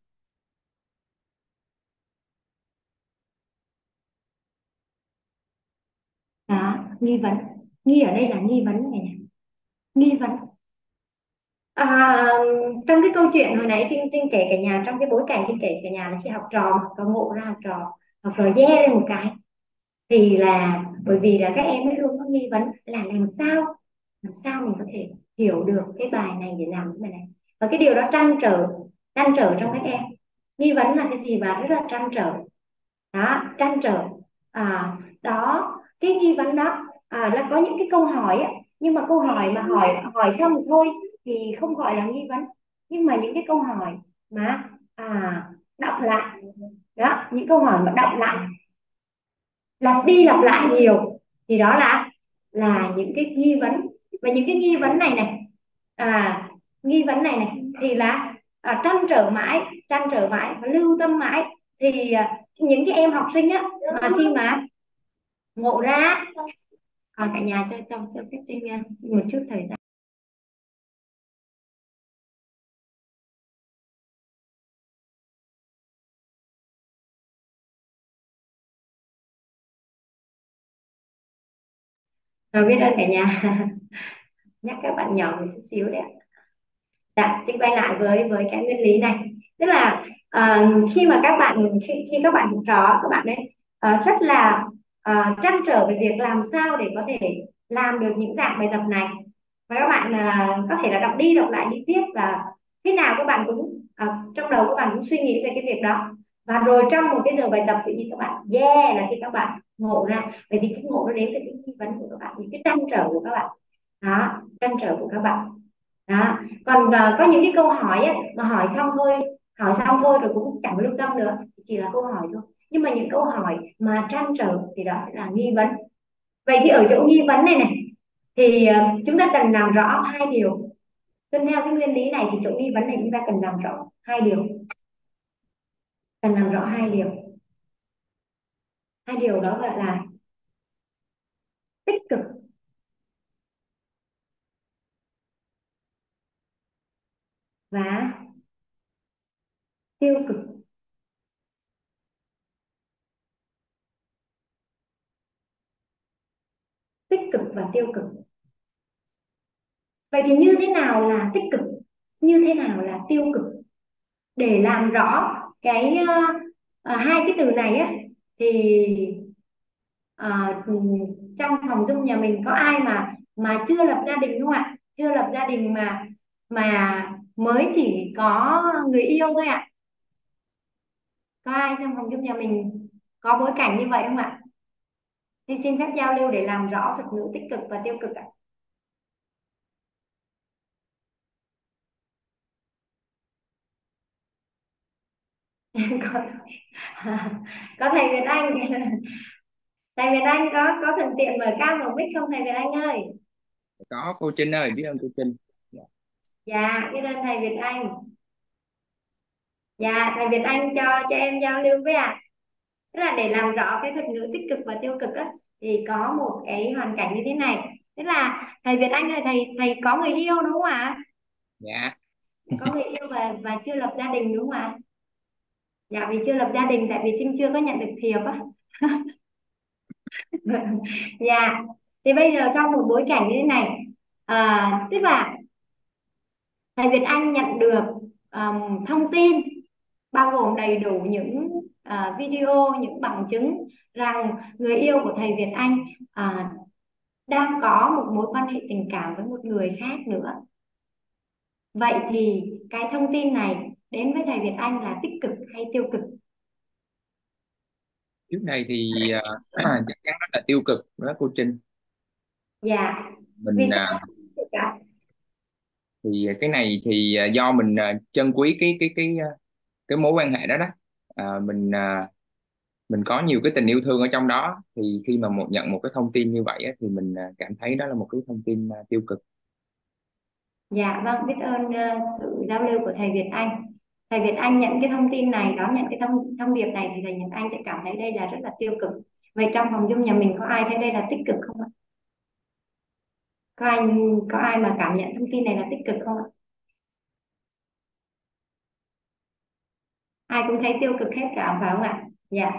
đó nghi vấn. Nghi ở đây là nghi vấn này nhỉ nghi vấn. À, trong cái câu chuyện hồi nãy trinh trinh kể cả nhà trong cái bối cảnh trinh kể cả nhà là khi học trò có ngộ ra học trò học trò dê lên một cái thì là bởi vì là các em ấy luôn có nghi vấn là làm sao làm sao mình có thể hiểu được cái bài này để làm cái bài này. Và cái điều đó trăn trở trăn trở trong các em. Nghi vấn là cái gì và rất là trăn trở. Đó trăn trở. À, đó cái nghi vấn đó à, là có những cái câu hỏi ấy, nhưng mà câu hỏi mà hỏi hỏi xong thôi thì không gọi là nghi vấn. Nhưng mà những cái câu hỏi mà à, đọc lại đó những câu hỏi mà đọc lại lặp đi lặp lại nhiều thì đó là là những cái nghi vấn. Và những cái nghi vấn này này à nghi vấn này này thì là à, trăn trở mãi trăn trở mãi và lưu tâm mãi. Thì à, những cái em học sinh á mà khi mà ngộ ra à, cả nhà cho cho cho phép tinh ờ, một chút thời gian. Rồi biết ơn cả nhà. Nhắc các bạn nhỏ một chút xíu đấy ạ. Dạ, chị quay lại với với cái nguyên lý này. Tức là uh, khi mà các bạn khi, khi các bạn học trò các bạn ấy uh, rất là uh, trăn trở về việc làm sao để có thể làm được những dạng bài tập này. Và các bạn uh, có thể là đọc đi đọc lại lý thuyết và khi nào các bạn cũng uh, trong đầu các bạn cũng suy nghĩ về cái việc đó. Và rồi trong một cái giờ bài tập tự nhiên các bạn yeah là khi các bạn ngộ ra. Vậy thì cái ngộ nó đến từ cái nghi vấn của các bạn những cái trăn trở của các bạn. Đó trăn trở của các bạn. Đó. Còn uh, có những cái câu hỏi ấy, mà hỏi xong thôi hỏi xong thôi rồi cũng chẳng lưu tâm nữa chỉ là câu hỏi thôi nhưng mà những câu hỏi mà trăn trở thì đó sẽ là nghi vấn. Vậy thì ở chỗ nghi vấn này này, thì ờ, chúng ta cần làm rõ hai điều. Tuân theo cái nguyên lý này thì chỗ nghi vấn này chúng ta cần làm rõ hai điều. Cần làm rõ hai điều. Hai điều đó gọi là tích cực. Và tiêu cực. Tích cực và tiêu cực. Vậy thì như thế nào là tích cực? Như thế nào là tiêu cực? Để làm rõ cái uh, hai cái từ này á thì uh, trong phòng dung nhà mình có ai mà mà chưa lập gia đình không ạ? Chưa lập gia đình mà mà mới chỉ có người yêu thôi ạ. Có ai trong phòng dung nhà mình có bối cảnh như vậy không ạ? Thì xin phép giao lưu để làm rõ thuật ngữ tích cực và tiêu cực ạ. Có có thầy Việt Anh. Thầy Việt Anh có có thuận tiện mở cam mở mic không thầy Việt Anh ơi? Có cô Trinh ơi biết ơn cô Trinh. Dạ biết ơn thầy Việt Anh. Dạ thầy Việt Anh cho cho em giao lưu với ạ. à. Tức là để làm rõ cái thuật ngữ tích cực và tiêu cực á thì có một cái hoàn cảnh như thế này. Tức là thầy Việt Anh ơi thầy thầy có người yêu đúng không ạ? Dạ. Có người yêu và và chưa lập gia đình đúng không ạ? Dạ vì chưa lập gia đình tại vì Trinh chưa có nhận được thiệp á. Dạ. Thì bây giờ trong một bối cảnh như thế này à, tức là thầy Việt Anh nhận được um, thông tin bao gồm đầy đủ những uh, video những bằng chứng rằng người yêu của thầy Việt Anh uh, đang có một mối quan hệ tình cảm với một người khác nữa. Vậy thì cái thông tin này đến với thầy Việt Anh là tích cực hay tiêu cực? Trước này thì uh, chắc chắn nó là tiêu cực đó cô Trinh dạ. Mình vì uh, sao thì cái này thì do mình uh, trân quý cái cái cái cái mối quan hệ đó đó à, mình à, mình có nhiều cái tình yêu thương ở trong đó. Thì khi mà một nhận một cái thông tin như vậy á, thì mình à, cảm thấy đó là một cái thông tin à, tiêu cực. Dạ vâng biết ơn uh, sự giao lưu của thầy Việt Anh. Thầy Việt Anh nhận cái thông tin này đón nhận cái thông thông điệp này thì thầy Việt Anh sẽ cảm thấy đây là rất là tiêu cực. Vậy trong phòng dung nhà mình có ai thấy đây là tích cực không ạ? Có ai có ai mà cảm nhận thông tin này là tích cực không ạ? Ai cũng thấy tiêu cực hết cả phải không ạ? Dạ.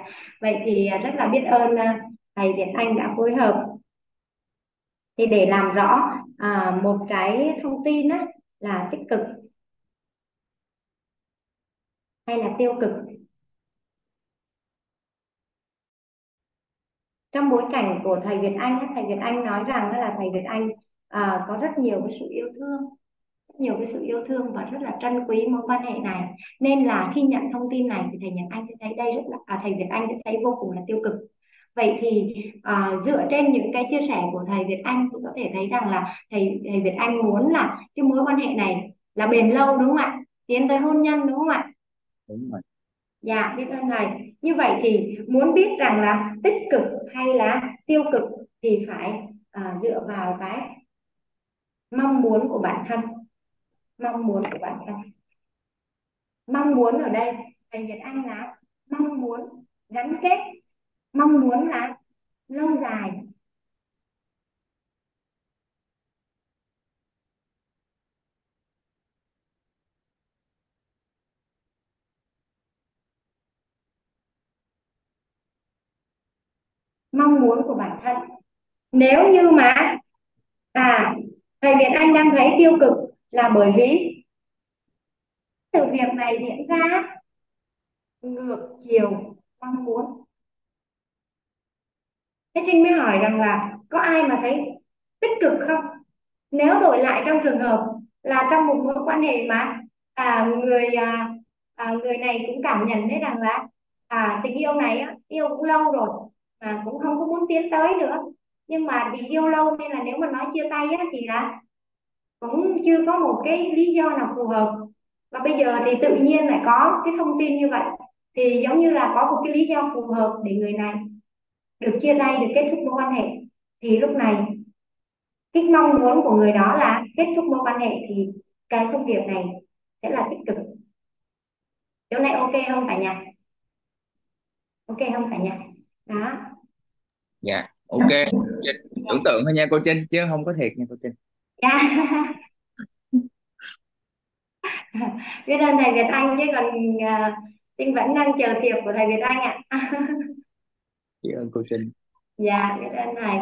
Vậy thì à, rất là biết ơn à, thầy Việt Anh đã phối hợp. Thì để làm rõ à, một cái thông tin á, là tích cực hay là tiêu cực. Trong bối cảnh của thầy Việt Anh thầy Việt Anh nói rằng là thầy Việt Anh à, có rất nhiều cái sự yêu thương nhiều cái sự yêu thương và rất là trân quý mối quan hệ này. Nên là khi nhận thông tin này thì thầy Nhật Anh sẽ thấy đây rất là à, thầy Việt Anh sẽ thấy vô cùng là tiêu cực. Vậy thì à, dựa trên những cái chia sẻ của thầy Việt Anh thì có thể thấy rằng là thầy thầy Việt Anh muốn là cái mối quan hệ này là bền lâu đúng không ạ? Tiến tới hôn nhân đúng không ạ? Đúng rồi. Dạ biết ơn thầy. Như vậy thì muốn biết rằng là tích cực hay là tiêu cực thì phải à, dựa vào cái mong muốn của bản thân mong muốn của bản thân mong muốn ở đây, thầy Việt Anh là mong muốn gắn kết, mong muốn là lâu dài. Mong muốn của bản thân. Nếu như mà à thầy Việt Anh đang thấy tiêu cực là bởi vì sự việc này diễn ra ngược chiều mong muốn. Thế Trinh mới hỏi rằng là có ai mà thấy tích cực không? Nếu đổi lại trong trường hợp là trong một mối quan hệ mà à, người à, à, người này cũng cảm nhận thấy rằng là à, tình yêu này á, yêu cũng lâu rồi mà cũng không có muốn tiến tới nữa. Nhưng mà vì yêu lâu nên là nếu mà nói chia tay á, thì là cũng chưa có một cái lý do nào phù hợp. Và bây giờ thì tự nhiên lại có cái thông tin như vậy, thì giống như là có một cái lý do phù hợp để người này được chia tay, được kết thúc mối quan hệ. Thì lúc này, cái mong muốn của người đó là kết thúc mối quan hệ thì cái thông điệp này sẽ là tích cực. Chỗ này ok không cả nhà? Ok không cả nhà? Đó. Dạ ok. Tưởng tượng thôi nha, cô Trinh, chứ không có thiệt nha, cô Trinh dạ biết ơn thầy Việt Anh chứ còn uh, Trinh vẫn đang chờ thiệp của thầy Việt Anh ạ. Biết ơn cô Trinh. Dạ biết ơn thầy.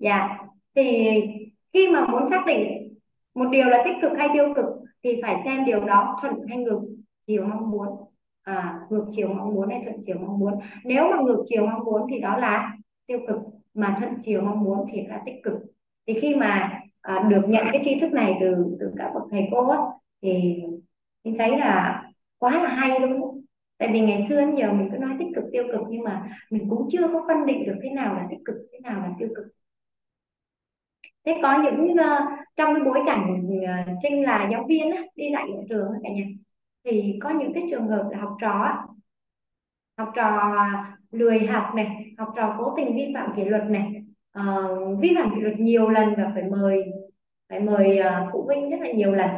Dạ thì khi mà muốn xác định một điều là tích cực hay tiêu cực thì phải xem điều đó thuận hay ngược chiều mong muốn. À, ngược chiều mong muốn hay thuận chiều mong muốn. Nếu mà ngược chiều mong muốn thì đó là tiêu cực mà thuận chiều mong muốn thì là tích cực. Thì khi mà à, được nhận cái tri thức này từ từ các bậc thầy cô ấy, thì mình thấy là quá là hay luôn tại vì ngày xưa đến giờ mình cứ nói tích cực tiêu cực nhưng mà mình cũng chưa có phân định được thế nào là tích cực thế nào là tiêu cực. Thế có những uh, trong cái bối cảnh uh, trinh ờ, là giáo viên á, đi dạy ở trường cả nhà thì có những cái trường hợp là học trò học trò lười học này học trò cố tình vi phạm kỷ luật này uh, vi phạm kỷ luật nhiều lần và phải mời phải mời uh, phụ huynh rất là nhiều lần.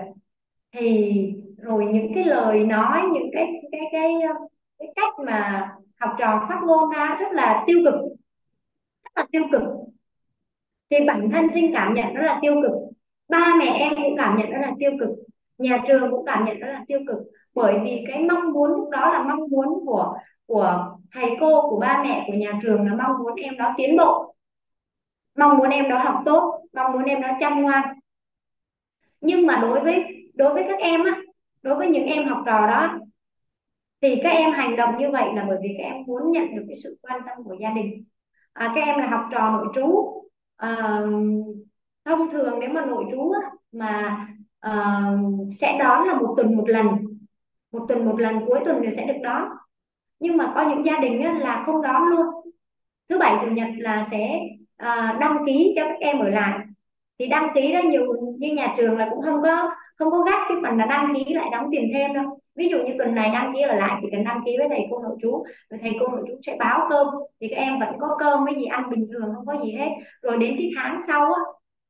Thì rồi những cái lời nói những cái cái cái ờ, cái cách mà học trò phát ngôn ra rất là tiêu cực rất là tiêu cực. Thì bản thân trinh cảm nhận rất là tiêu cực ba mẹ em cũng cảm nhận rất là tiêu cực nhà trường cũng cảm nhận rất là tiêu cực. Bởi vì cái mong muốn lúc đó là mong muốn của của thầy cô của ba mẹ của nhà trường là mong muốn em đó tiến bộ mong muốn em đó học tốt mong muốn em đó chăm ngoan. Nhưng mà đối với đối với các em á đối với những em học trò đó thì các em hành động như vậy là bởi vì các em muốn nhận được cái sự quan tâm của gia đình. À, các em là học trò nội trú à, thông thường nếu mà nội trú á, mà à, sẽ đón là một tuần một lần một tuần một lần cuối tuần thì sẽ được đón. Nhưng mà có những gia đình á, là không đón luôn. Thứ bảy chủ nhật là sẽ à, đăng ký cho các em ở lại. Thì đăng ký ra nhiều như nhà trường là cũng không có không có gắt cái phần là đăng ký lại đóng tiền thêm đâu. Ví dụ như tuần này đăng ký ở lại chỉ cần đăng ký với thầy cô nội chú, rồi thầy cô nội chú sẽ báo cơm thì các em vẫn có cơm với gì ăn bình thường không có gì hết. Rồi đến cái tháng sau á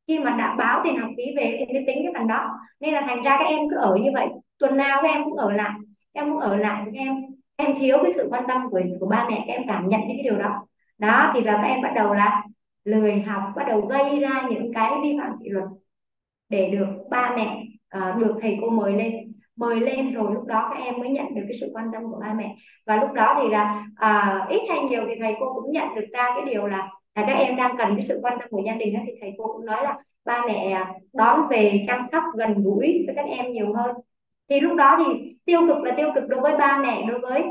khi mà đã báo tiền học phí về thì mới tính cái phần đó. Nên là thành ra các em cứ ở như vậy. Tuần nào các em cũng ở lại em cũng ở lại các em em thiếu cái sự quan tâm của của ba mẹ các em cảm nhận những cái điều đó. Đó thì là các em bắt đầu là lười học bắt đầu gây ra những cái vi phạm kỷ luật để được ba mẹ uh, được thầy cô mời lên. Mời lên rồi lúc đó các em mới nhận được cái sự quan tâm của ba mẹ. Và lúc đó thì là uh, ít hay nhiều thì thầy cô cũng nhận được ra cái điều là, là các em đang cần cái sự quan tâm của gia đình đó thì thầy cô cũng nói là ba mẹ à, đón về chăm sóc gần gũi với các em nhiều hơn. Thì lúc đó thì tiêu cực là tiêu cực đối với ba mẹ đối với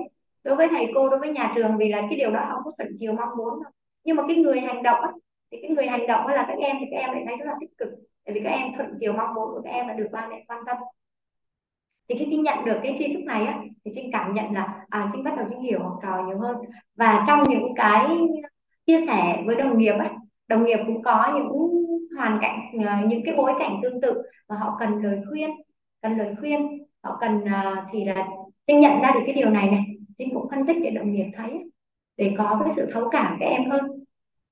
đối với thầy cô đối với nhà trường vì là cái điều đó không có thuận chiều mong muốn đâu nhưng mà cái người hành động á, thì cái người hành động là các em thì các em lại thấy rất là tích cực. Tại vì các em thuận chiều mong muốn của các em là được ba mẹ quan tâm. Thì khi Trinh nhận được cái tri thức này á, thì Trinh cảm nhận là à, Trinh bắt đầu Trinh hiểu học trò nhiều hơn. Và trong những cái chia sẻ với đồng nghiệp á, đồng nghiệp cũng có những hoàn cảnh à, những cái bối cảnh tương tự mà họ cần lời khuyên cần lời khuyên họ cần à, thì là Trinh nhận ra được cái điều này này. Trinh cũng phân tích để đồng nghiệp thấy để có cái sự thấu cảm các em hơn.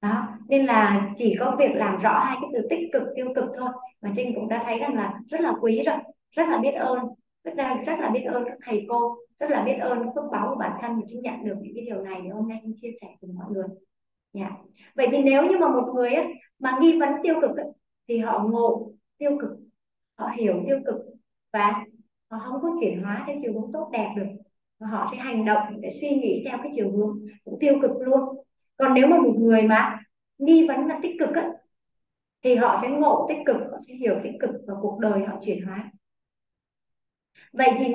Đó nên là chỉ có việc làm rõ hai cái từ tích cực tiêu cực thôi. Mà Trinh cũng đã thấy rằng là rất là quý rồi rất là biết ơn rất là rất là biết ơn các thầy cô rất là biết ơn phước báo của bản thân mà Trinh nhận được những cái điều này để hôm nay Trinh chia sẻ cùng mọi người. Yeah. vậy thì nếu như mà một người ấy, mà nghi vấn tiêu cực ấy, thì họ ngộ tiêu cực họ hiểu tiêu cực và họ không có chuyển hóa theo chiều hướng tốt đẹp được họ sẽ hành động để suy nghĩ theo cái chiều hướng cũng tiêu cực luôn. Còn nếu mà một người mà nghi vấn là tích cực ấy, thì họ sẽ ngộ tích cực họ sẽ hiểu tích cực và cuộc đời họ chuyển hóa. Vậy thì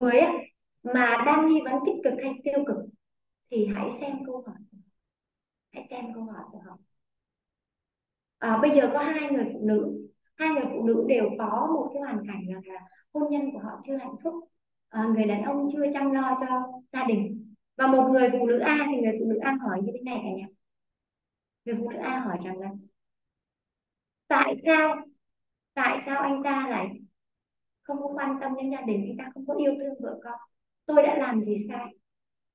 người ấy, mà đang nghi vấn tích cực hay tiêu cực thì hãy xem câu hỏi hãy xem câu hỏi của họ. À, bây giờ có hai người phụ nữ. Hai người phụ nữ đều có một cái hoàn cảnh là, là hôn nhân của họ chưa hạnh phúc à, người đàn ông chưa chăm lo cho gia đình. Và một người phụ nữ A thì người phụ nữ A hỏi như thế này cả nhà. Người phụ nữ A hỏi rằng là tại sao tại sao anh ta lại không có quan tâm đến gia đình? Anh ta không có yêu thương vợ con. Tôi đã làm gì sai?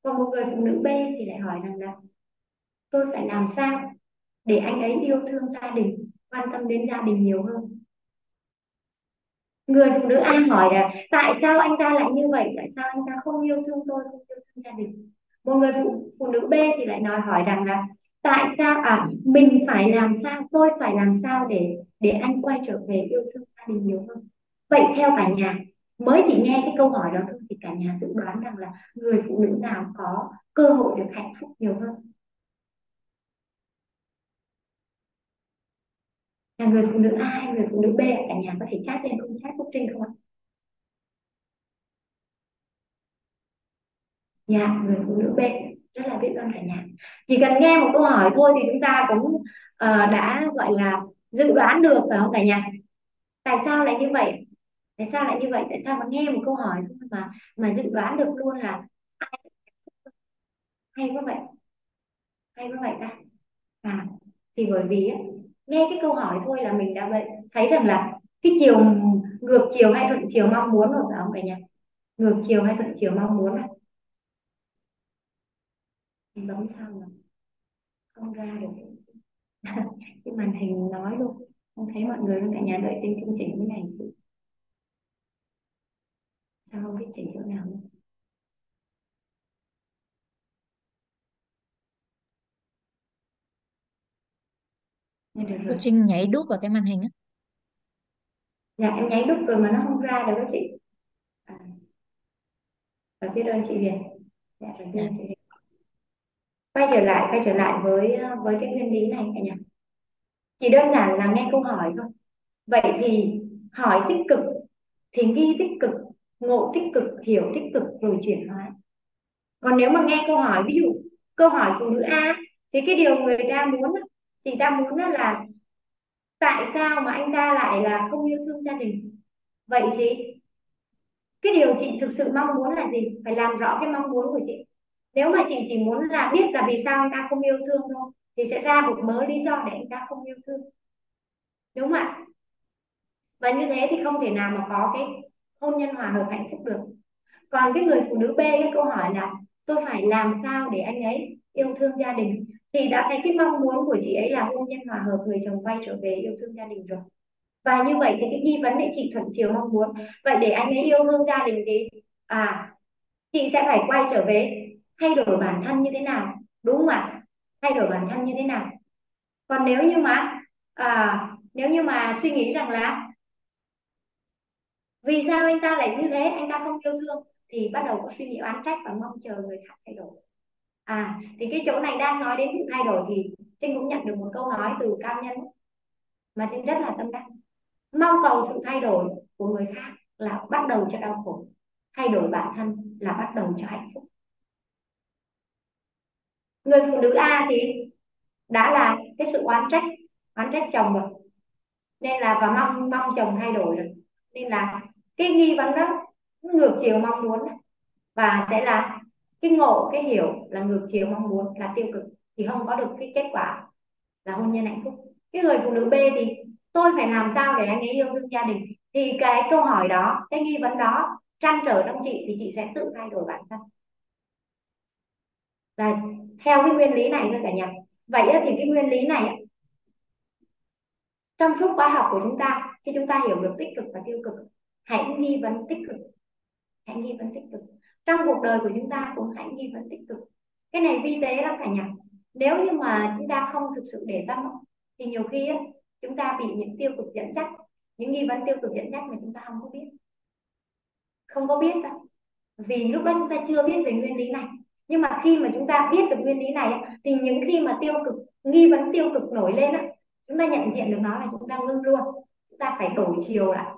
Còn một người phụ nữ B thì lại hỏi rằng là tôi phải làm sao để anh ấy yêu thương gia đình quan tâm đến gia đình nhiều hơn? Người phụ nữ A hỏi là tại sao anh ta lại như vậy? Tại sao anh ta không yêu thương tôi không yêu thương gia đình? Một người phụ, phụ nữ B thì lại nói hỏi rằng là tại sao à mình phải làm sao tôi phải làm sao để để anh quay trở về yêu thương gia đình nhiều hơn? Vậy theo cả nhà mới chỉ nghe cái câu hỏi đó thôi thì cả nhà dự đoán rằng là người phụ nữ nào có cơ hội được hạnh phúc nhiều hơn. Là người phụ nữ A hay người phụ nữ B cả nhà có thể chat lên không? Chat Phúc Trinh không ạ? Dạ người phụ nữ B rất là biết ơn cả nhà. Chỉ cần nghe một câu hỏi thôi thì chúng ta cũng uh, đã gọi là dự đoán được phải không cả nhà? Tại sao lại như vậy? Tại sao lại như vậy? Tại sao mà nghe một câu hỏi thôi mà mà dự đoán được luôn là hay quá vậy? Hay quá vậy ta? À thì bởi vì nghe cái câu hỏi thôi là mình đã vậy, thấy rằng là cái chiều ngược chiều hay thuận chiều mong muốn rồi phải không cả nhà. Ngược chiều hay thuận chiều mong muốn này. Mình bấm sao mà không ra được. Cái màn hình nói luôn. Không thấy mọi người luôn cả nhà đợi trên chương trình như này sao không biết chỉnh chỗ nào nữa? Nghe được rồi. Trinh nháy đúp vào cái màn hình á. Dạ em nháy đúc rồi mà nó không ra được đó chị. À. Rồi biết ơn chị Huyền. Dạ rồi biết ơn chị Huyền. Quay trở lại, quay trở lại với với cái nguyên lý này cả nhà. Chỉ đơn giản là nghe câu hỏi thôi. Vậy thì hỏi tích cực thì ghi tích cực, ngộ tích cực, hiểu tích cực rồi chuyển hóa. Còn nếu mà nghe câu hỏi ví dụ câu hỏi phụ nữ A thì cái điều người ta muốn chị ta muốn là tại sao mà anh ta lại là không yêu thương gia đình? Vậy thì cái điều chị thực sự mong muốn là gì? Phải làm rõ cái mong muốn của chị. Nếu mà chị chỉ muốn là biết là vì sao anh ta không yêu thương thôi, thì sẽ ra một mớ lý do để anh ta không yêu thương. Đúng không ạ? Và như thế thì không thể nào mà có cái hôn nhân hòa hợp hạnh phúc được. Còn cái người phụ nữ B, cái câu hỏi là tôi phải làm sao để anh ấy yêu thương gia đình? Thì đã thấy cái mong muốn của chị ấy là hôn nhân hòa hợp người chồng quay trở về yêu thương gia đình rồi. Và như vậy thì cái nghi vấn để chị thuận chiều mong muốn. Vậy để anh ấy yêu thương gia đình thì à chị sẽ phải quay trở về thay đổi bản thân như thế nào? Đúng không ạ? Thay đổi bản thân như thế nào? Còn nếu như mà à, nếu như mà suy nghĩ rằng là vì sao anh ta lại như thế anh ta không yêu thương thì bắt đầu có suy nghĩ oán trách và mong chờ người khác thay đổi à thì cái chỗ này đang nói đến sự thay đổi thì trinh cũng nhận được một câu nói từ cao nhân mà trinh rất là tâm đắc. Mong cầu sự thay đổi của người khác là bắt đầu cho đau khổ, thay đổi bản thân là bắt đầu cho hạnh phúc. Người phụ nữ A thì đã là cái sự oán trách oán trách chồng rồi, nên là và mong mong chồng thay đổi rồi. Nên là cái nghi vấn đó ngược chiều mong muốn và sẽ là cái ngộ, cái hiểu là ngược chiều mong muốn, là tiêu cực, thì không có được cái kết quả là hôn nhân hạnh phúc. Cái người phụ nữ B thì, tôi phải làm sao để anh ấy yêu thương gia đình? Thì cái câu hỏi đó, cái nghi vấn đó trăn trở trong chị thì chị sẽ tự thay đổi bản thân. Là theo cái nguyên lý này thôi cả nhà. Vậy thì cái nguyên lý này trong suốt khóa học của chúng ta, khi chúng ta hiểu được tích cực và tiêu cực, hãy nghi vấn tích cực. Hãy nghi vấn tích cực trong cuộc đời của chúng ta cũng hãy nghi vấn tích cực. Cái này vi tế lắm cả nhà. Nếu như mà chúng ta không thực sự để tâm thì nhiều khi ấy, chúng ta bị những tiêu cực dẫn dắt những nghi vấn tiêu cực dẫn dắt mà chúng ta không có biết. Không có biết đâu vì lúc đó chúng ta chưa biết về nguyên lý này. Nhưng mà khi mà chúng ta biết được nguyên lý này thì những khi mà tiêu cực nghi vấn tiêu cực nổi lên á chúng ta nhận diện được nó là chúng ta ngưng luôn. Chúng ta phải đổi chiều lại.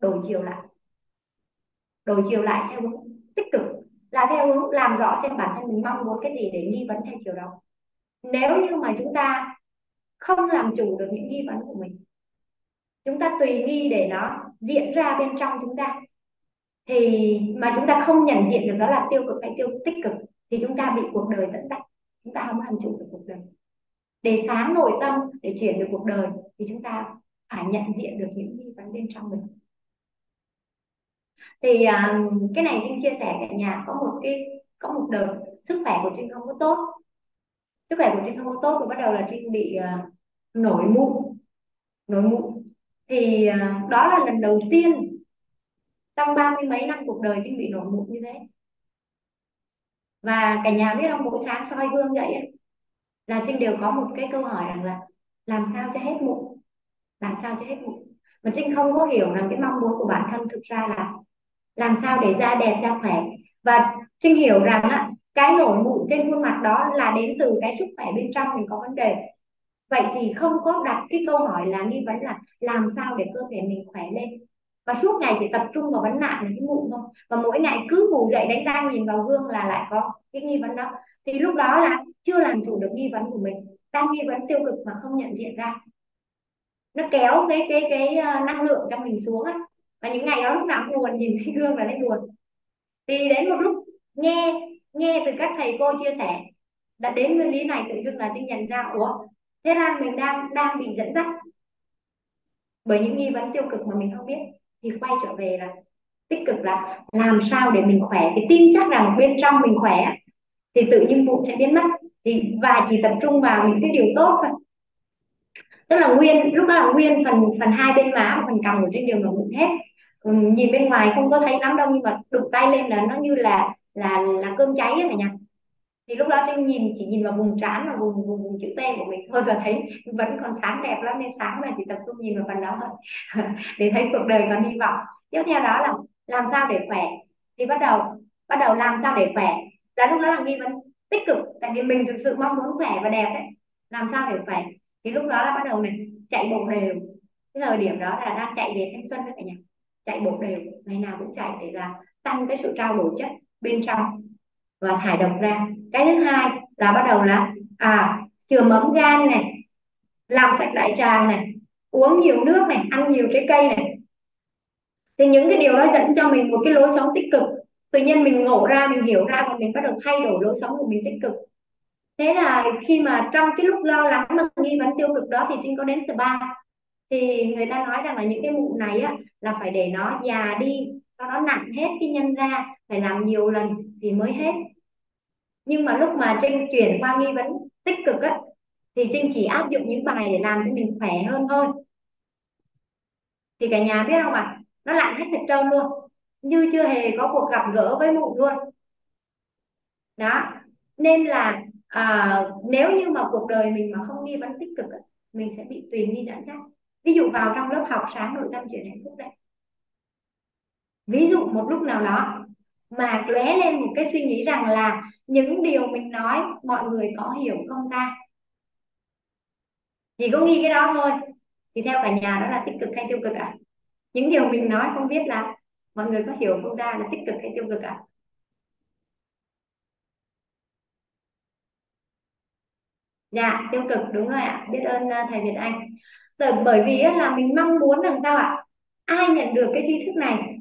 Đổi chiều lại. Đổi chiều lại theo đúng tích cực. Là theo hướng làm rõ xem bản thân mình mong muốn cái gì để nghi vấn theo chiều đó. Nếu như mà chúng ta không làm chủ được những nghi vấn của mình, chúng ta tùy nghi để nó diễn ra bên trong chúng ta, thì mà chúng ta không nhận diện được đó là tiêu cực hay tiêu tích cực, thì chúng ta bị cuộc đời dẫn dắt. Chúng ta không làm chủ được cuộc đời. Để sáng nội tâm, để chuyển được cuộc đời, thì chúng ta phải nhận diện được những nghi vấn bên trong mình thì à, cái này Trinh chia sẻ cả nhà có một cái có một đợt sức khỏe của Trinh không có tốt. Sức khỏe của Trinh không có tốt rồi bắt đầu là Trinh bị uh, nổi mụn nổi mụn. Thì uh, đó là lần đầu tiên trong ba mươi mấy năm cuộc đời Trinh bị nổi mụn như thế. Và cả nhà biết không mỗi sáng soi gương dậy ấy, là Trinh đều có một cái câu hỏi rằng là làm sao cho hết mụn làm sao cho hết mụn. Mà Trinh không có hiểu rằng cái mong muốn của bản thân thực ra là làm sao để da đẹp da khỏe. Và Trinh hiểu rằng á, cái nổi mụn trên khuôn mặt đó là đến từ cái sức khỏe bên trong mình có vấn đề. Vậy thì không có đặt cái câu hỏi là nghi vấn là làm sao để cơ thể mình khỏe lên. Và suốt ngày chỉ tập trung vào vấn nạn là cái mụn thôi. Và mỗi ngày cứ ngủ dậy đánh răng nhìn vào gương là lại có cái nghi vấn đó. Thì lúc đó là chưa làm chủ được nghi vấn của mình. Đang nghi vấn tiêu cực mà không nhận diện ra. Nó kéo cái cái cái ờ, năng lượng trong mình xuống á và những ngày đó lúc nào cũng buồn, nhìn thấy gương là thấy buồn. Thì đến một lúc nghe nghe từ các thầy cô chia sẻ, đã đến nguyên lý này tự dưng là trinh nhận ra, ủa, thế ra mình đang đang bị dẫn dắt. Bởi những nghi vấn tiêu cực mà mình không biết, thì quay trở về là tích cực là làm sao để mình khỏe. Thì tin chắc rằng bên trong mình khỏe thì tự nhiên bụng sẽ biến mất. Thì, và chỉ tập trung vào những cái điều tốt thôi. Tức là nguyên, lúc đó là nguyên phần phần hai bên má và phần cằm của trên đều là mụn hết nhìn bên ngoài không có thấy lắm đâu nhưng mà đụng tay lên là nó như là là là cơm cháy ấy mà nhỉ? Thì lúc đó tôi nhìn chỉ nhìn vào vùng trán và vùng vùng, vùng chữ T của mình thôi và thấy vẫn còn sáng đẹp lắm nên sáng là chỉ tập trung nhìn vào phần đó thôi. Để thấy cuộc đời còn hy vọng. Tiếp theo đó là làm sao để khỏe. Thì bắt đầu bắt đầu làm sao để khỏe. Là lúc đó là nghi vấn tích cực tại vì mình thực sự mong muốn khỏe và đẹp đấy. Làm sao để khỏe? Thì lúc đó là bắt đầu này chạy bộ đều. Cái thời điểm đó là đang chạy về thanh xuân với cả nhà chạy bộ đều, ngày nào cũng chạy để là tăng cái sự trao đổi chất bên trong và thải độc ra. Cái thứ hai là bắt đầu là à chừa mấm gan này làm sạch đại tràng này, uống nhiều nước này, ăn nhiều trái cây này. Thì những cái điều đó dẫn cho mình một cái lối sống tích cực. Tự nhiên mình ngộ ra, mình hiểu ra và mình bắt đầu thay đổi lối sống của mình tích cực. Thế là khi mà trong cái lúc lo lắng mà nghi vấn tiêu cực đó thì trinh có đến spa thì người ta nói rằng là những cái mụn này á là phải để nó già đi cho nó nặng hết cái nhân ra phải làm nhiều lần thì mới hết. Nhưng mà lúc mà trinh chuyển qua nghi vấn tích cực á thì trinh chỉ áp dụng những bài để làm cho mình khỏe hơn thôi. Thì cả nhà biết không ạ? À? nó lặn hết thật trơn luôn. Như chưa hề có cuộc gặp gỡ với mụn luôn. Đó. Nên là à, nếu như mà cuộc đời mình mà không nghi vấn tích cực mình sẽ bị tùy nghi dẫn dắt ví dụ vào trong lớp học sáng nội tâm chuyển hạnh phúc đấy. Ví dụ một lúc nào đó mà lóe lên một cái suy nghĩ rằng là những điều mình nói mọi người có hiểu không ta? Chỉ có nghi cái đó thôi. Thì theo cả nhà đó là tích cực hay tiêu cực ạ? À? những điều mình nói không biết là mọi người có hiểu không ta là tích cực hay tiêu cực ạ? À? dạ tiêu cực, đúng rồi ạ. Biết ơn à, thầy Việt Anh bởi, bởi vì là mình mong muốn làm sao ạ? Ai nhận được cái tri thức này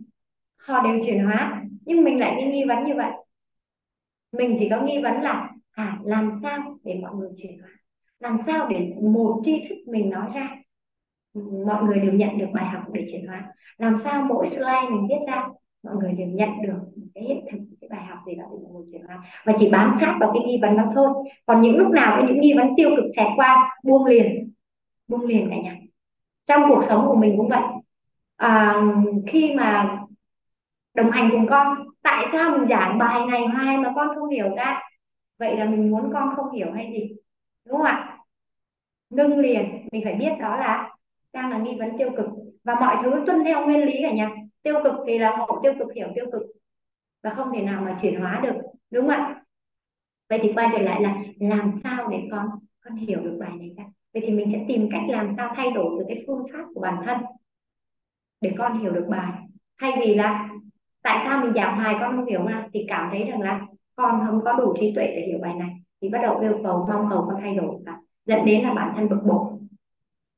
họ đều chuyển hóa. Nhưng mình lại đi nghi vấn như vậy. Mình chỉ có nghi vấn là à làm sao để mọi người chuyển hóa? Làm sao để một tri thức mình nói ra? Mọi người đều nhận được bài học để chuyển hóa. Làm sao mỗi slide mình viết ra mọi người đều nhận được cái hiện thực cái bài học gì đó để mọi người chuyển hóa. Và chỉ bám sát vào cái nghi vấn đó thôi. Còn những lúc nào có những nghi vấn tiêu cực xẹt qua buông liền buông liền cả nhà. Trong cuộc sống của mình cũng vậy. À, khi mà đồng hành cùng con tại sao mình giảng bài này hoài mà con không hiểu ra vậy là mình muốn con không hiểu hay gì? Đúng không ạ? Ngưng liền mình phải biết đó là đang là nghi vấn tiêu cực. Và mọi thứ tuân theo nguyên lý cả nhà. Tiêu cực thì là ngộ tiêu cực hiểu tiêu cực. Và không thể nào mà chuyển hóa được. Đúng không ạ? Vậy thì quay trở lại là làm sao để con con hiểu được bài này ra vậy thì mình sẽ tìm cách làm sao thay đổi từ cái phương pháp của bản thân để con hiểu được bài. Thay vì là tại sao mình giảng hoài con không hiểu mà thì cảm thấy rằng là con không có đủ trí tuệ để hiểu bài này. Thì bắt đầu yêu cầu mong cầu con thay đổi và dẫn đến là bản thân bực bội.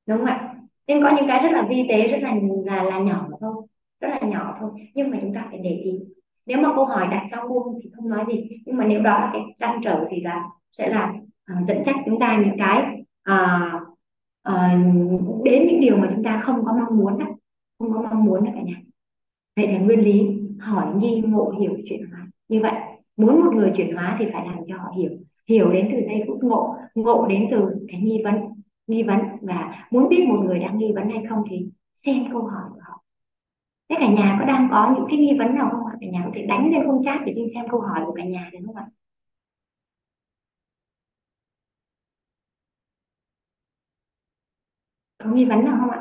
Đúng không ạ? Nên có những cái rất là vi tế rất là là là nhỏ thôi rất là nhỏ thôi. Nhưng mà chúng ta phải để ý. Nếu mà câu hỏi đặt sau buông thì không nói gì. Nhưng mà nếu đó là cái trăn trở thì là sẽ là uh, dẫn dắt chúng ta những cái à, à, đến những điều mà chúng ta không có mong muốn đó không có mong muốn đó cả nhà. Vậy là nguyên lý hỏi nghi ngộ hiểu chuyển hóa. Như vậy muốn một người chuyển hóa thì phải làm cho họ hiểu. Hiểu đến từ giây phút ngộ ngộ đến từ cái nghi vấn nghi vấn. Và muốn biết một người đang nghi vấn hay không thì xem câu hỏi của họ. Thế cả nhà có đang có những cái nghi vấn nào không ạ? Cả nhà có thể đánh lên khung chat để xin xem câu hỏi của cả nhà được không ạ? Có nghi vấn nào không ạ?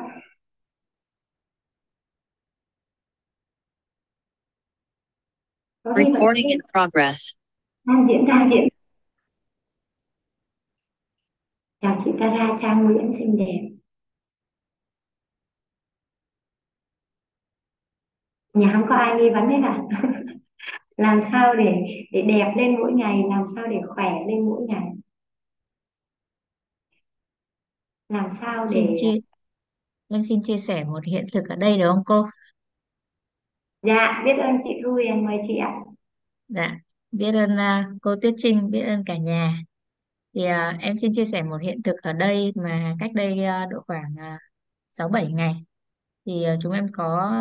Recording in progress. đang diễn ra diễn. Chào chị Tara Trang Nguyễn xinh đẹp nhà không có ai nghi vấn hết à? Làm sao để để đẹp lên mỗi ngày làm sao để khỏe lên mỗi ngày làm sao xin để chia em xin chia sẻ một hiện thực ở đây được không cô? Dạ biết ơn chị Thu Huyền mời chị ạ. Dạ biết ơn à, cô Tuyết Trinh biết ơn cả nhà. Thì à, em xin chia sẻ một hiện thực ở đây mà cách đây à, độ khoảng à, 6-7 ngày. Thì à, chúng em có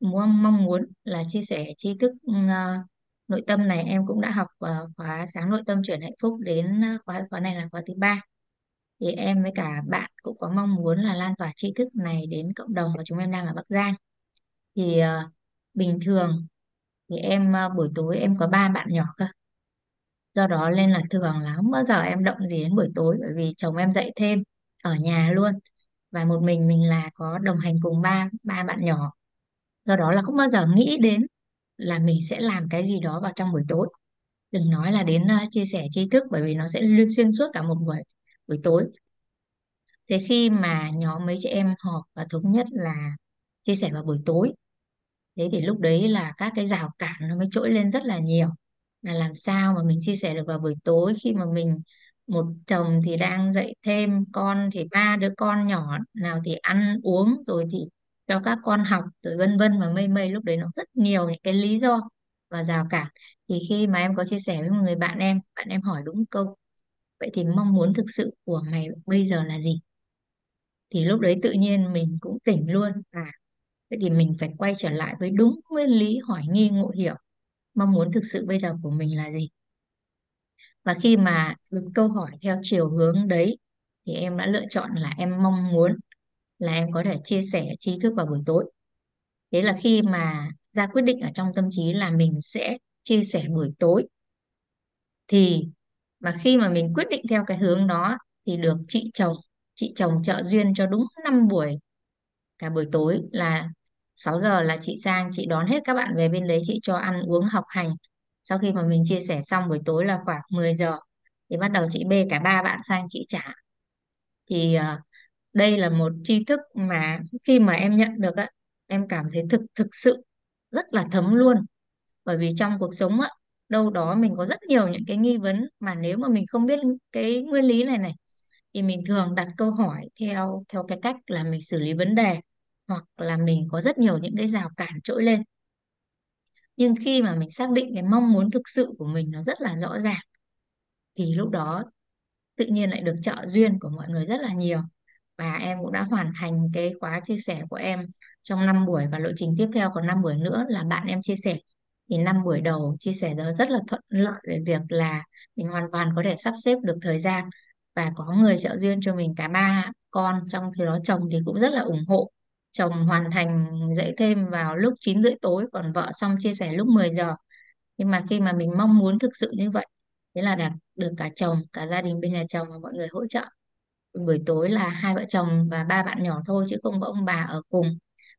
muốn mong muốn là chia sẻ tri thức ừ, à, nội tâm này. Em cũng đã học à, khóa sáng nội tâm chuyển hạnh phúc đến à, khóa khóa này là khóa thứ ba thì em với cả bạn cũng có mong muốn là lan tỏa tri thức này đến cộng đồng và chúng em đang ở Bắc Giang. Thì uh, bình thường thì em uh, buổi tối em có ba bạn nhỏ cơ. Do đó nên là thường là không bao giờ em động gì đến buổi tối bởi vì chồng em dạy thêm ở nhà luôn. Và một mình mình là có đồng hành cùng ba ba bạn nhỏ. Do đó là không bao giờ nghĩ đến là mình sẽ làm cái gì đó vào trong buổi tối. Đừng nói là đến uh, chia sẻ tri thức bởi vì nó sẽ liên xuyên suốt cả một buổi buổi tối. Thế khi mà nhóm mấy chị em họp và thống nhất là chia sẻ vào buổi tối, thế thì lúc đấy là các cái rào cản nó mới trỗi lên rất là nhiều. Là làm sao mà mình chia sẻ được vào buổi tối khi mà mình, một chồng thì đang dạy thêm, con thì ba đứa con nhỏ nào thì ăn uống rồi thì cho các con học rồi vân vân và mây mây. Lúc đấy nó rất nhiều những cái lý do và rào cản. Thì khi mà em có chia sẻ với một người bạn em bạn em hỏi đúng câu vậy thì mong muốn thực sự của mày bây giờ là gì? Thì lúc đấy tự nhiên mình cũng tỉnh luôn. À vậy thì mình phải quay trở lại với đúng nguyên lý hỏi nghi ngộ hiểu. Mong muốn thực sự bây giờ của mình là gì? Và khi mà được câu hỏi theo chiều hướng đấy thì em đã lựa chọn là em mong muốn là em có thể chia sẻ tri thức vào buổi tối. Thế là khi mà ra quyết định ở trong tâm trí là mình sẽ chia sẻ buổi tối thì mà khi mà mình quyết định theo cái hướng đó thì được chị chồng chị chồng trợ duyên cho đúng 5 buổi cả buổi tối là 6 giờ là chị sang chị đón hết các bạn về bên đấy chị cho ăn uống học hành. Sau khi mà mình chia sẻ xong buổi tối là khoảng 10 giờ thì bắt đầu chị bê cả ba bạn sang chị trả. Thì uh, đây là một tri thức mà khi mà em nhận được á em cảm thấy thực thực sự rất là thấm luôn. Bởi vì trong cuộc sống á đâu đó mình có rất nhiều những cái nghi vấn mà nếu mà mình không biết cái nguyên lý này này thì mình thường đặt câu hỏi theo theo cái cách là mình xử lý vấn đề hoặc là mình có rất nhiều những cái rào cản trỗi lên. Nhưng khi mà mình xác định cái mong muốn thực sự của mình nó rất là rõ ràng thì lúc đó tự nhiên lại được trợ duyên của mọi người rất là nhiều. Và em cũng đã hoàn thành cái khóa chia sẻ của em trong 5 buổi và lộ trình tiếp theo còn 5 buổi nữa là bạn em chia sẻ thì năm buổi đầu chia sẻ giờ rất là thuận lợi về việc là mình hoàn toàn có thể sắp xếp được thời gian và có người trợ duyên cho mình cả ba con. Trong khi đó chồng thì cũng rất là ủng hộ. Chồng hoàn thành dạy thêm vào lúc 9 rưỡi tối, còn vợ xong chia sẻ lúc 10 giờ. Nhưng mà khi mà mình mong muốn thực sự như vậy, thế là đạt được cả chồng, cả gia đình bên nhà chồng và mọi người hỗ trợ. Buổi tối là hai vợ chồng và ba bạn nhỏ thôi, chứ không có ông bà ở cùng.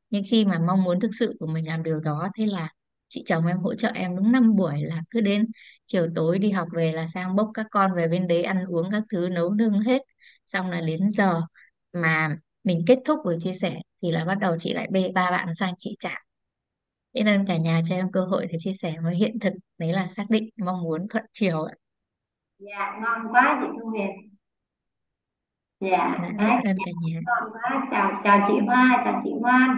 Nhưng khi mà mong muốn thực sự của mình làm điều đó, thế là chị chồng em hỗ trợ em đúng 5 buổi là cứ đến chiều tối đi học về là sang bốc các con về bên đấy ăn uống các thứ nấu nướng hết. Xong là đến giờ mà mình kết thúc buổi chia sẻ thì là bắt đầu chị lại bê ba bạn sang chị trả. Thế nên cả nhà cho em cơ hội để chia sẻ với hiện thực đấy là xác định mong muốn thuận chiều ạ. dạ ngon quá chị Thu Huyền. Dạ Dạ, đấy ơn cả nhà. ngon quá. Chào chào chị Hoa chào chị Ngoan.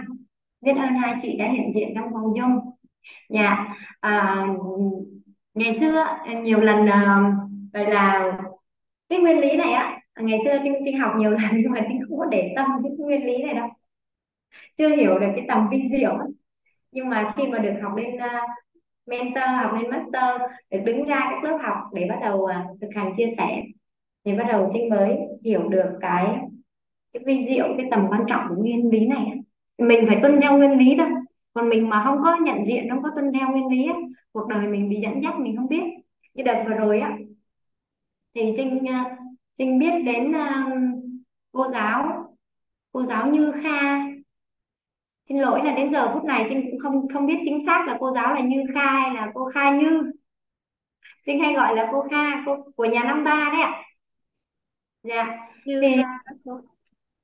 Biết ơn hai chị đã hiện diện trong phòng Dung dạ. À, ngày xưa nhiều lần à, gọi là cái nguyên lý này á ngày xưa Trinh Trinh học nhiều lần nhưng mà Trinh không có để tâm cái nguyên lý này đâu. Chưa hiểu được cái tầm vi diệu nhưng mà khi mà được học lên uh, mentor học lên master được đứng ra các lớp học để bắt đầu uh, thực hành chia sẻ thì bắt đầu Trinh mới hiểu được cái cái vi diệu cái tầm quan trọng của nguyên lý này mình phải tuân theo nguyên lý thôi còn mình mà không có nhận diện không có tuân theo nguyên lý á, cuộc đời mình bị dẫn dắt mình không biết. Như đợt vừa rồi á thì Trinh uh, Trinh biết đến uh, cô giáo cô giáo Như Kha. Xin lỗi là đến giờ phút này Trinh cũng không không biết chính xác là cô giáo là Như Kha hay là cô Kha Như. Trinh hay gọi là cô Kha cô của nhà năm ba đấy ạ. Dạ như thì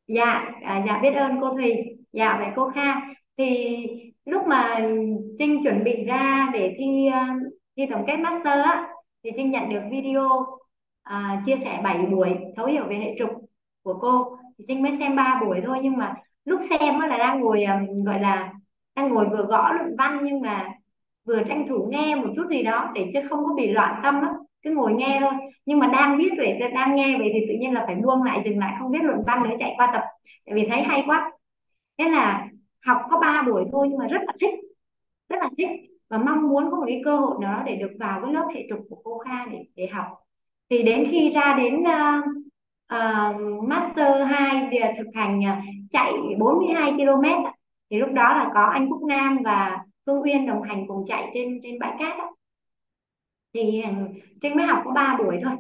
dạ à, dạ biết ơn cô Thùy. Dạ vậy cô Kha thì lúc mà Trinh chuẩn bị ra để thi ờ, thi tổng kết master á thì Trinh nhận được video à, chia sẻ 7 buổi thấu hiểu về hệ trục của cô. Thì Trinh mới xem 3 buổi thôi nhưng mà lúc xem á là đang ngồi gọi là đang ngồi vừa gõ luận văn nhưng mà vừa tranh thủ nghe một chút gì đó để chứ không có bị loạn tâm á cứ ngồi nghe thôi. Nhưng mà đang viết về đang nghe vậy thì tự nhiên là phải buông lại dừng lại không biết luận văn nữa chạy qua tập. Tại vì thấy hay quá. Thế là học có 3 buổi thôi nhưng mà rất là thích rất là thích và mong muốn có một cái cơ hội nào đó để được vào cái lớp hệ trục của cô Kha để để học. Thì đến khi ra đến uh, uh, master 2 thì thực hành uh, chạy 42 km thì lúc đó là có anh Quốc Nam và Phương Uyên đồng hành cùng chạy trên trên bãi cát đó. thì Trinh mới học có 3 buổi thôi.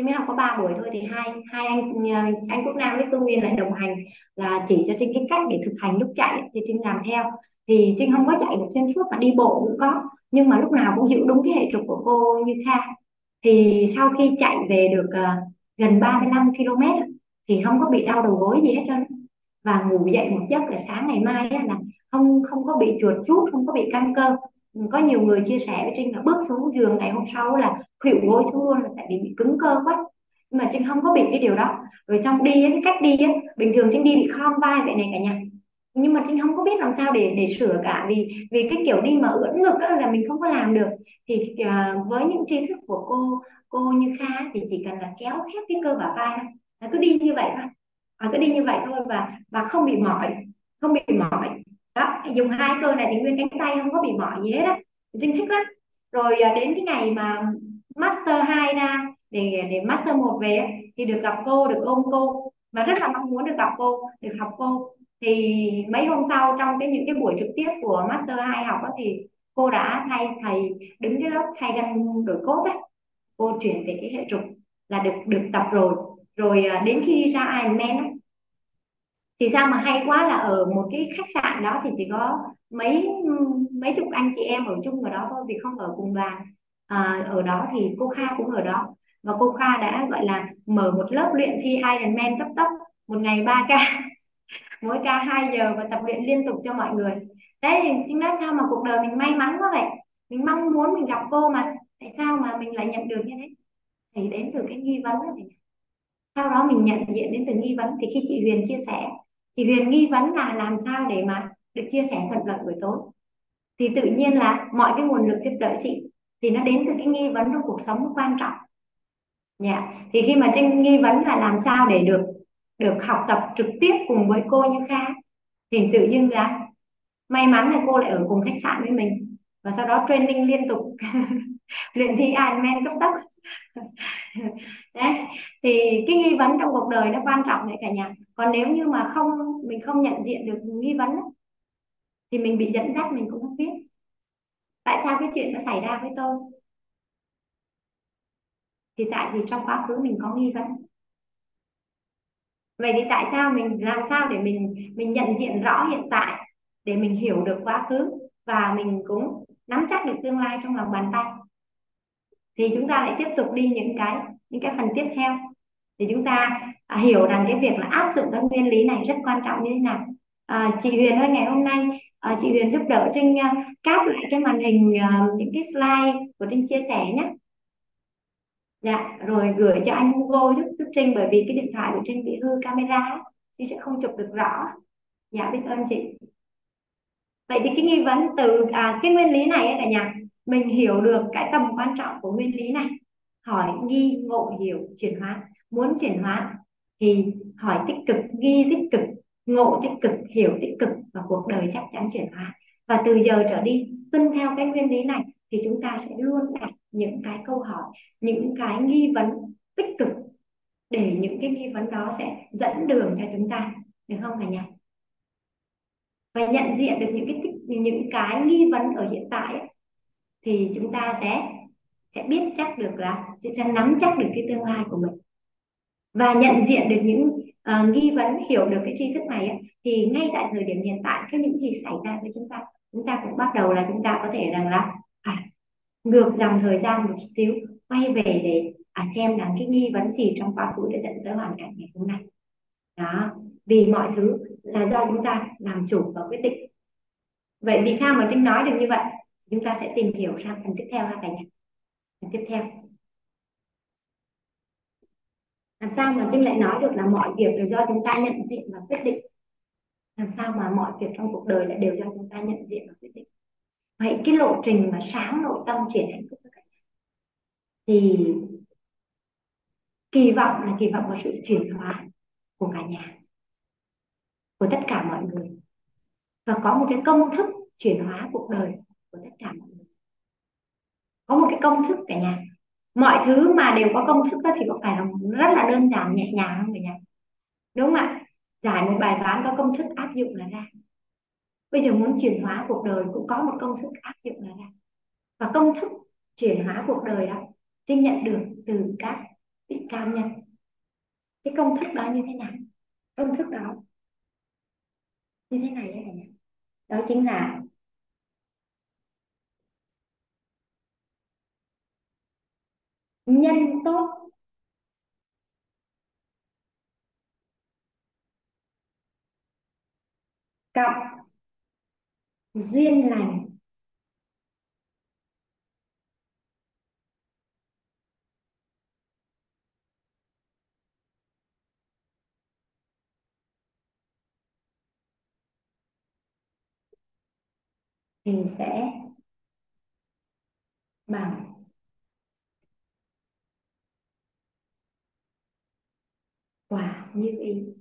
Trinh mới học có 3 buổi thôi thì hai hai anh ờ, anh Quốc Nam với Phương nguyên lại đồng hành là chỉ cho Trinh cái cách để thực hành lúc chạy thì Trinh làm theo. Thì Trinh không có chạy được xuyên suốt mà đi bộ cũng có nhưng mà lúc nào cũng giữ đúng cái hệ trục của cô như Kha. Thì sau khi chạy về được uh, gần 35 km thì không có bị đau đầu gối gì hết trơn và ngủ dậy một giấc là sáng ngày mai là không không có bị chuột rút không có bị căng cơ có nhiều người chia sẻ với Trinh là bước xuống giường ngày hôm sau là khuỵu gối xuống luôn là tại vì bị cứng cơ quá. Nhưng mà Trinh không có bị cái điều đó. Rồi xong đi cái cách đi ấy, bình thường Trinh đi bị khom vai vậy này cả nhà. Nhưng mà Trinh không có biết làm sao để để sửa cả vì vì cái kiểu đi mà ưỡn ngực là mình không có làm được. Thì uh, với những tri thức của cô cô như Kha thì chỉ cần là kéo khép cái cơ bả vai thôi. Là cứ đi như vậy thôi. À, cứ đi như vậy thôi và và không bị mỏi không bị mỏi đó dùng hai cơ này thì nguyên cánh tay không có bị mỏi gì hết á. Trinh thích lắm. Rồi à, đến cái ngày mà master 2 ra để để master 1 về thì được gặp cô được ôm cô. Và rất là mong muốn được gặp cô được học cô. Thì mấy hôm sau trong cái những cái buổi trực tiếp của master 2 học đó, thì cô đã thay thầy đứng cái lớp thay gân đổi cốt đấy cô chuyển về cái hệ trục là được được tập rồi. Rồi à, đến khi ra Ironman thì sao mà hay quá là ở một cái khách sạn đó thì chỉ có mấy mấy chục anh chị em ở chung ở đó thôi vì không ở cùng đoàn. À, ở đó thì cô Kha cũng ở đó. Và cô Kha đã gọi là mở một lớp luyện thi Ironman cấp tốc một ngày 3 ca. Mỗi ca 2 giờ và tập luyện liên tục cho mọi người. Đấy thì chính là sao mà cuộc đời mình may mắn quá vậy? Mình mong muốn mình gặp cô mà. Tại sao mà mình lại nhận được như thế? Thì đến từ cái nghi vấn đó thì sau đó mình nhận diện đến từ nghi vấn thì khi chị Huyền chia sẻ chị Huyền nghi vấn là làm sao để mà được chia sẻ thuận lợi buổi tối? Thì tự nhiên là mọi cái nguồn lực giúp đỡ chị, thì nó đến từ cái nghi vấn trong cuộc sống quan trọng. Dạ. Yeah. thì khi mà trinh nghi vấn là làm sao để được được học tập trực tiếp cùng với cô như Kha, thì tự dưng là may mắn là cô lại ở cùng khách sạn với mình và sau đó training liên tục. Luyện thi Ironman cấp tốc. Đấy, thì cái nghi vấn trong cuộc đời nó quan trọng đấy cả nhà. Còn nếu như mà không, mình không nhận diện được nghi vấn thì mình bị dẫn dắt, mình cũng không biết. Tại sao cái chuyện nó xảy ra với tôi? Thì tại vì trong quá khứ mình có nghi vấn. Vậy thì tại sao mình, làm sao để mình mình nhận diện rõ hiện tại, để mình hiểu được quá khứ, và mình cũng nắm chắc được tương lai trong lòng bàn tay. Thì chúng ta lại tiếp tục đi những cái những cái phần tiếp theo. Thì chúng ta à, hiểu rằng cái việc là áp dụng các nguyên lý này rất quan trọng như thế nào. À, chị Huyền ơi ngày hôm nay à, chị Huyền giúp đỡ Trinh uh, à, cáp lại cái màn hình uh, những cái slide của Trinh chia sẻ nhé. Dạ rồi gửi cho anh Google giúp giúp Trinh bởi vì cái điện thoại của Trinh bị hư camera Trinh sẽ không chụp được rõ. Dạ biết ơn chị vậy thì cái nghi vấn từ à, cái nguyên lý này ấy, cả nhà mình hiểu được cái tầm quan trọng của nguyên lý này. Hỏi nghi ngộ hiểu chuyển hóa. Muốn chuyển hóa thì hỏi tích cực nghi tích cực ngộ tích cực hiểu tích cực và cuộc đời chắc chắn chuyển hóa. Và từ giờ trở đi tuân theo cái nguyên lý này thì chúng ta sẽ luôn đặt những cái câu hỏi những cái nghi vấn tích cực để những cái nghi vấn đó sẽ dẫn đường cho chúng ta. Được không cả nhà? Và nhận diện được những cái những cái nghi vấn ở hiện tại ấy, thì chúng ta sẽ sẽ biết chắc được là sẽ nắm chắc được cái tương lai của mình. Và nhận diện được những uh, nghi vấn hiểu được cái tri thức này ấy, thì ngay tại thời điểm hiện tại cái những gì xảy ra với chúng ta chúng ta cũng bắt đầu là chúng ta có thể rằng là à, ngược dòng thời gian một xíu quay về để à, xem là cái nghi vấn gì trong quá khứ đã dẫn tới hoàn cảnh ngày hôm nay. Đó vì mọi thứ là do chúng ta làm chủ và quyết định. Vậy vì sao mà trinh nói được như vậy? Chúng ta sẽ tìm hiểu sang phần tiếp theo ha cả nhà phần tiếp theo. Làm sao mà trinh lại nói được là mọi việc đều do chúng ta nhận diện và quyết định? Làm sao mà mọi việc trong cuộc đời lại đều do chúng ta nhận diện và quyết định? Vậy cái lộ trình mà sáng nội tâm triển hạnh phúc các nhà thì kỳ vọng là kỳ vọng vào sự chuyển hóa của cả nhà của tất cả mọi người. Và có một cái công thức chuyển hóa cuộc đời của tất cả mọi người. Có một cái công thức cả nhà. Mọi thứ mà đều có công thức đó thì có phải là rất là đơn giản, nhẹ nhàng không cả nhà? Đúng không ạ? Giải một bài toán có công thức áp dụng là ra. Bây giờ muốn chuyển hóa cuộc đời cũng có một công thức áp dụng là ra. Và công thức chuyển hóa cuộc đời đó trinh nhận được từ các vị cao nhân. Cái công thức đó như thế nào? Công thức đó như thế này đấy cả đó chính là nhân tốt. Cộng duyên lành. Thì sẽ bằng. Quả như ý.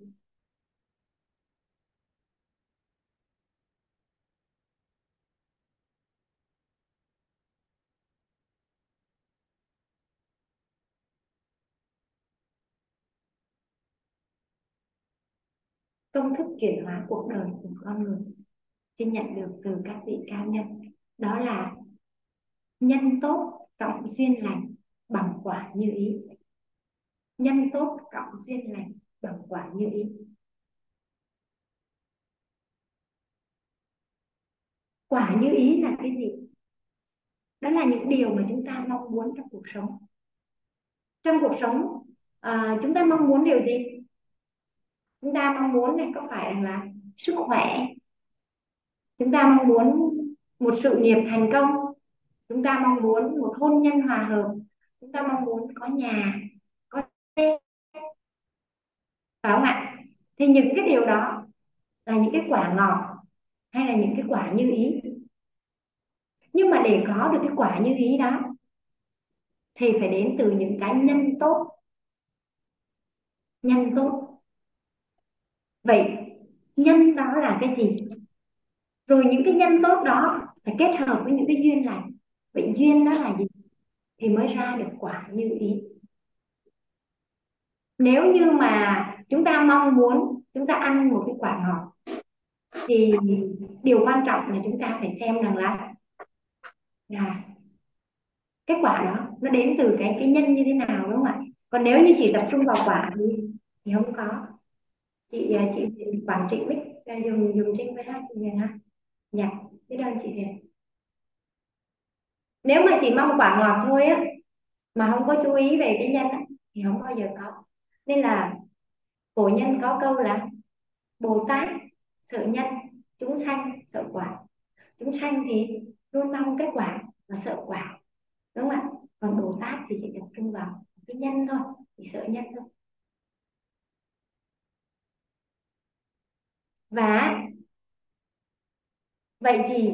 Công thức chuyển hóa cuộc đời của con người xin nhận được từ các vị cao nhân. Đó là nhân tốt cộng duyên lành bằng quả như ý. Nhân tốt cộng duyên lành bằng quả như ý. Quả như ý là cái gì? Đó là những điều mà chúng ta mong muốn trong cuộc sống. Trong cuộc sống à, chúng ta mong muốn điều gì? Chúng ta mong muốn này có phải là sức khỏe chúng ta mong muốn một sự nghiệp thành công. Chúng ta mong muốn một hôn nhân hòa hợp. Chúng ta mong muốn có nhà, có xe. Phải không ạ? Thì những cái điều đó là những cái quả ngọt hay là những cái quả như ý? Nhưng mà để có được cái quả như ý đó, thì phải đến từ những cái nhân tốt. Nhân tốt. Vậy, nhân đó là cái gì? Rồi những cái nhân tốt đó phải kết hợp với những cái duyên lành. Vậy duyên đó là gì thì mới ra được quả như ý. Nếu như mà chúng ta mong muốn chúng ta ăn một cái quả ngọt, thì điều quan trọng là chúng ta phải xem rằng là là kết quả đó nó đến từ cái cái nhân như thế nào, đúng không ạ? Còn nếu như chỉ tập trung vào quả thì thì không có. Chị à, chị quản trị mic dùng dùng trên với hai chị ha dạ biết ơn chị Huyền nếu mà chị mong quả ngọt thôi á mà không có chú ý về cái nhân á, thì không bao giờ có. Nên là cổ nhân có câu là bồ tát sợ nhân chúng sanh sợ quả. Chúng sanh thì luôn mong kết quả và sợ quả đúng không ạ? Còn bồ tát thì chỉ tập trung vào cái nhân thôi thì sợ nhân thôi. Và vậy thì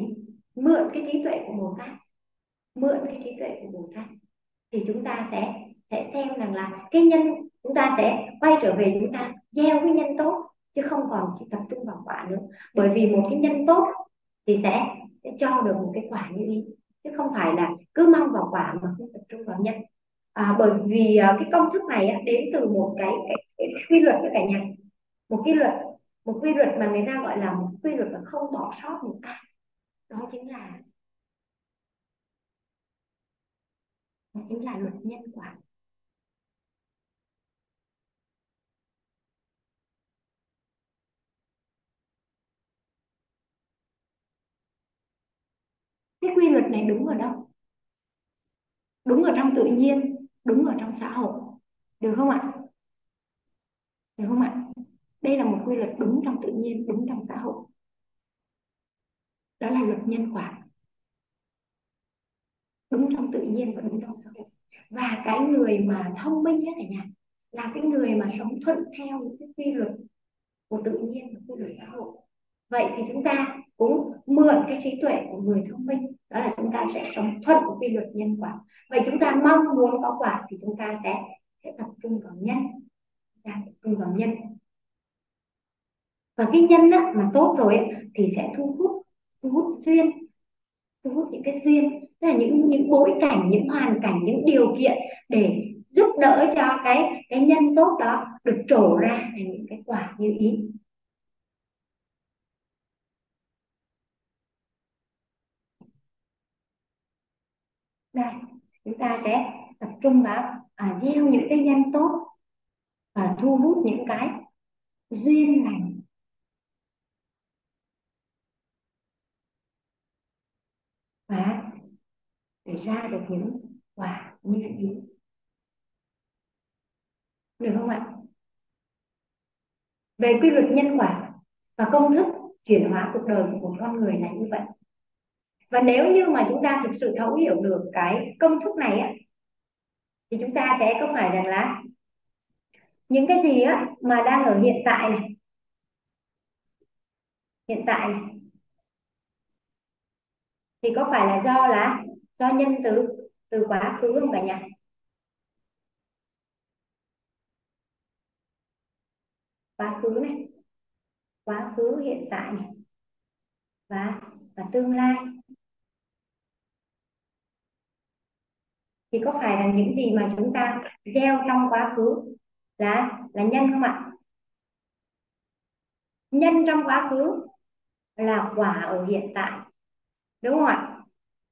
mượn cái trí tuệ của bồ tát mượn cái trí tuệ của bồ tát thì chúng ta sẽ sẽ xem rằng là cái nhân chúng ta sẽ quay trở về chúng ta gieo cái nhân tốt chứ không còn chỉ tập trung vào quả nữa. Bởi vì một cái nhân tốt thì sẽ sẽ cho được một cái quả như ý chứ không phải là cứ mong vào quả mà không tập trung vào nhân. À, bởi vì à, cái công thức này đến từ một cái, cái, cái quy luật với cả nhà. Một quy luật một quy luật mà người ta gọi là một quy luật mà không bỏ sót một ai. Đó chính là đó chính là luật nhân quả. Cái quy luật này đúng ở đâu? Đúng ở trong tự nhiên, đúng ở trong xã hội. Được không ạ? Được không ạ? Đây là một quy luật đúng trong tự nhiên, đúng trong xã hội. Đó là luật nhân quả. Đúng trong tự nhiên và đúng trong xã hội. Và cái người mà thông minh nhất cả nhà, là cái người mà sống thuận theo những cái quy luật của tự nhiên và quy luật xã hội. Vậy thì chúng ta cũng mượn cái trí tuệ của người thông minh, đó là chúng ta sẽ sống thuận với quy luật nhân quả. Vậy chúng ta mong muốn có quả thì chúng ta sẽ sẽ tập trung vào nhân ta tập trung vào nhân và cái nhân á, mà tốt rồi ấy, thì sẽ thu hút thu hút duyên thu hút những cái duyên. Tức là những những bối cảnh những hoàn cảnh những điều kiện để giúp đỡ cho cái cái nhân tốt đó được trổ ra thành những cái quả như ý. Đây chúng ta sẽ tập trung vào à, gieo những cái nhân tốt và thu hút những cái duyên lành. Và để ra được những quả như ý được không ạ? Về quy luật nhân quả và công thức chuyển hóa cuộc đời của một con người là như vậy. Và nếu như mà chúng ta thực sự thấu hiểu được cái công thức này á, thì chúng ta sẽ có phải rằng là những cái gì á mà đang ở hiện tại này, hiện tại này thì có phải là do là do nhân từ từ quá khứ không cả nhà quá khứ này, quá khứ hiện tại này, và và tương lai. Thì có phải là những gì mà chúng ta gieo trong quá khứ là là nhân không ạ? Nhân trong quá khứ là quả ở hiện tại đúng không ạ?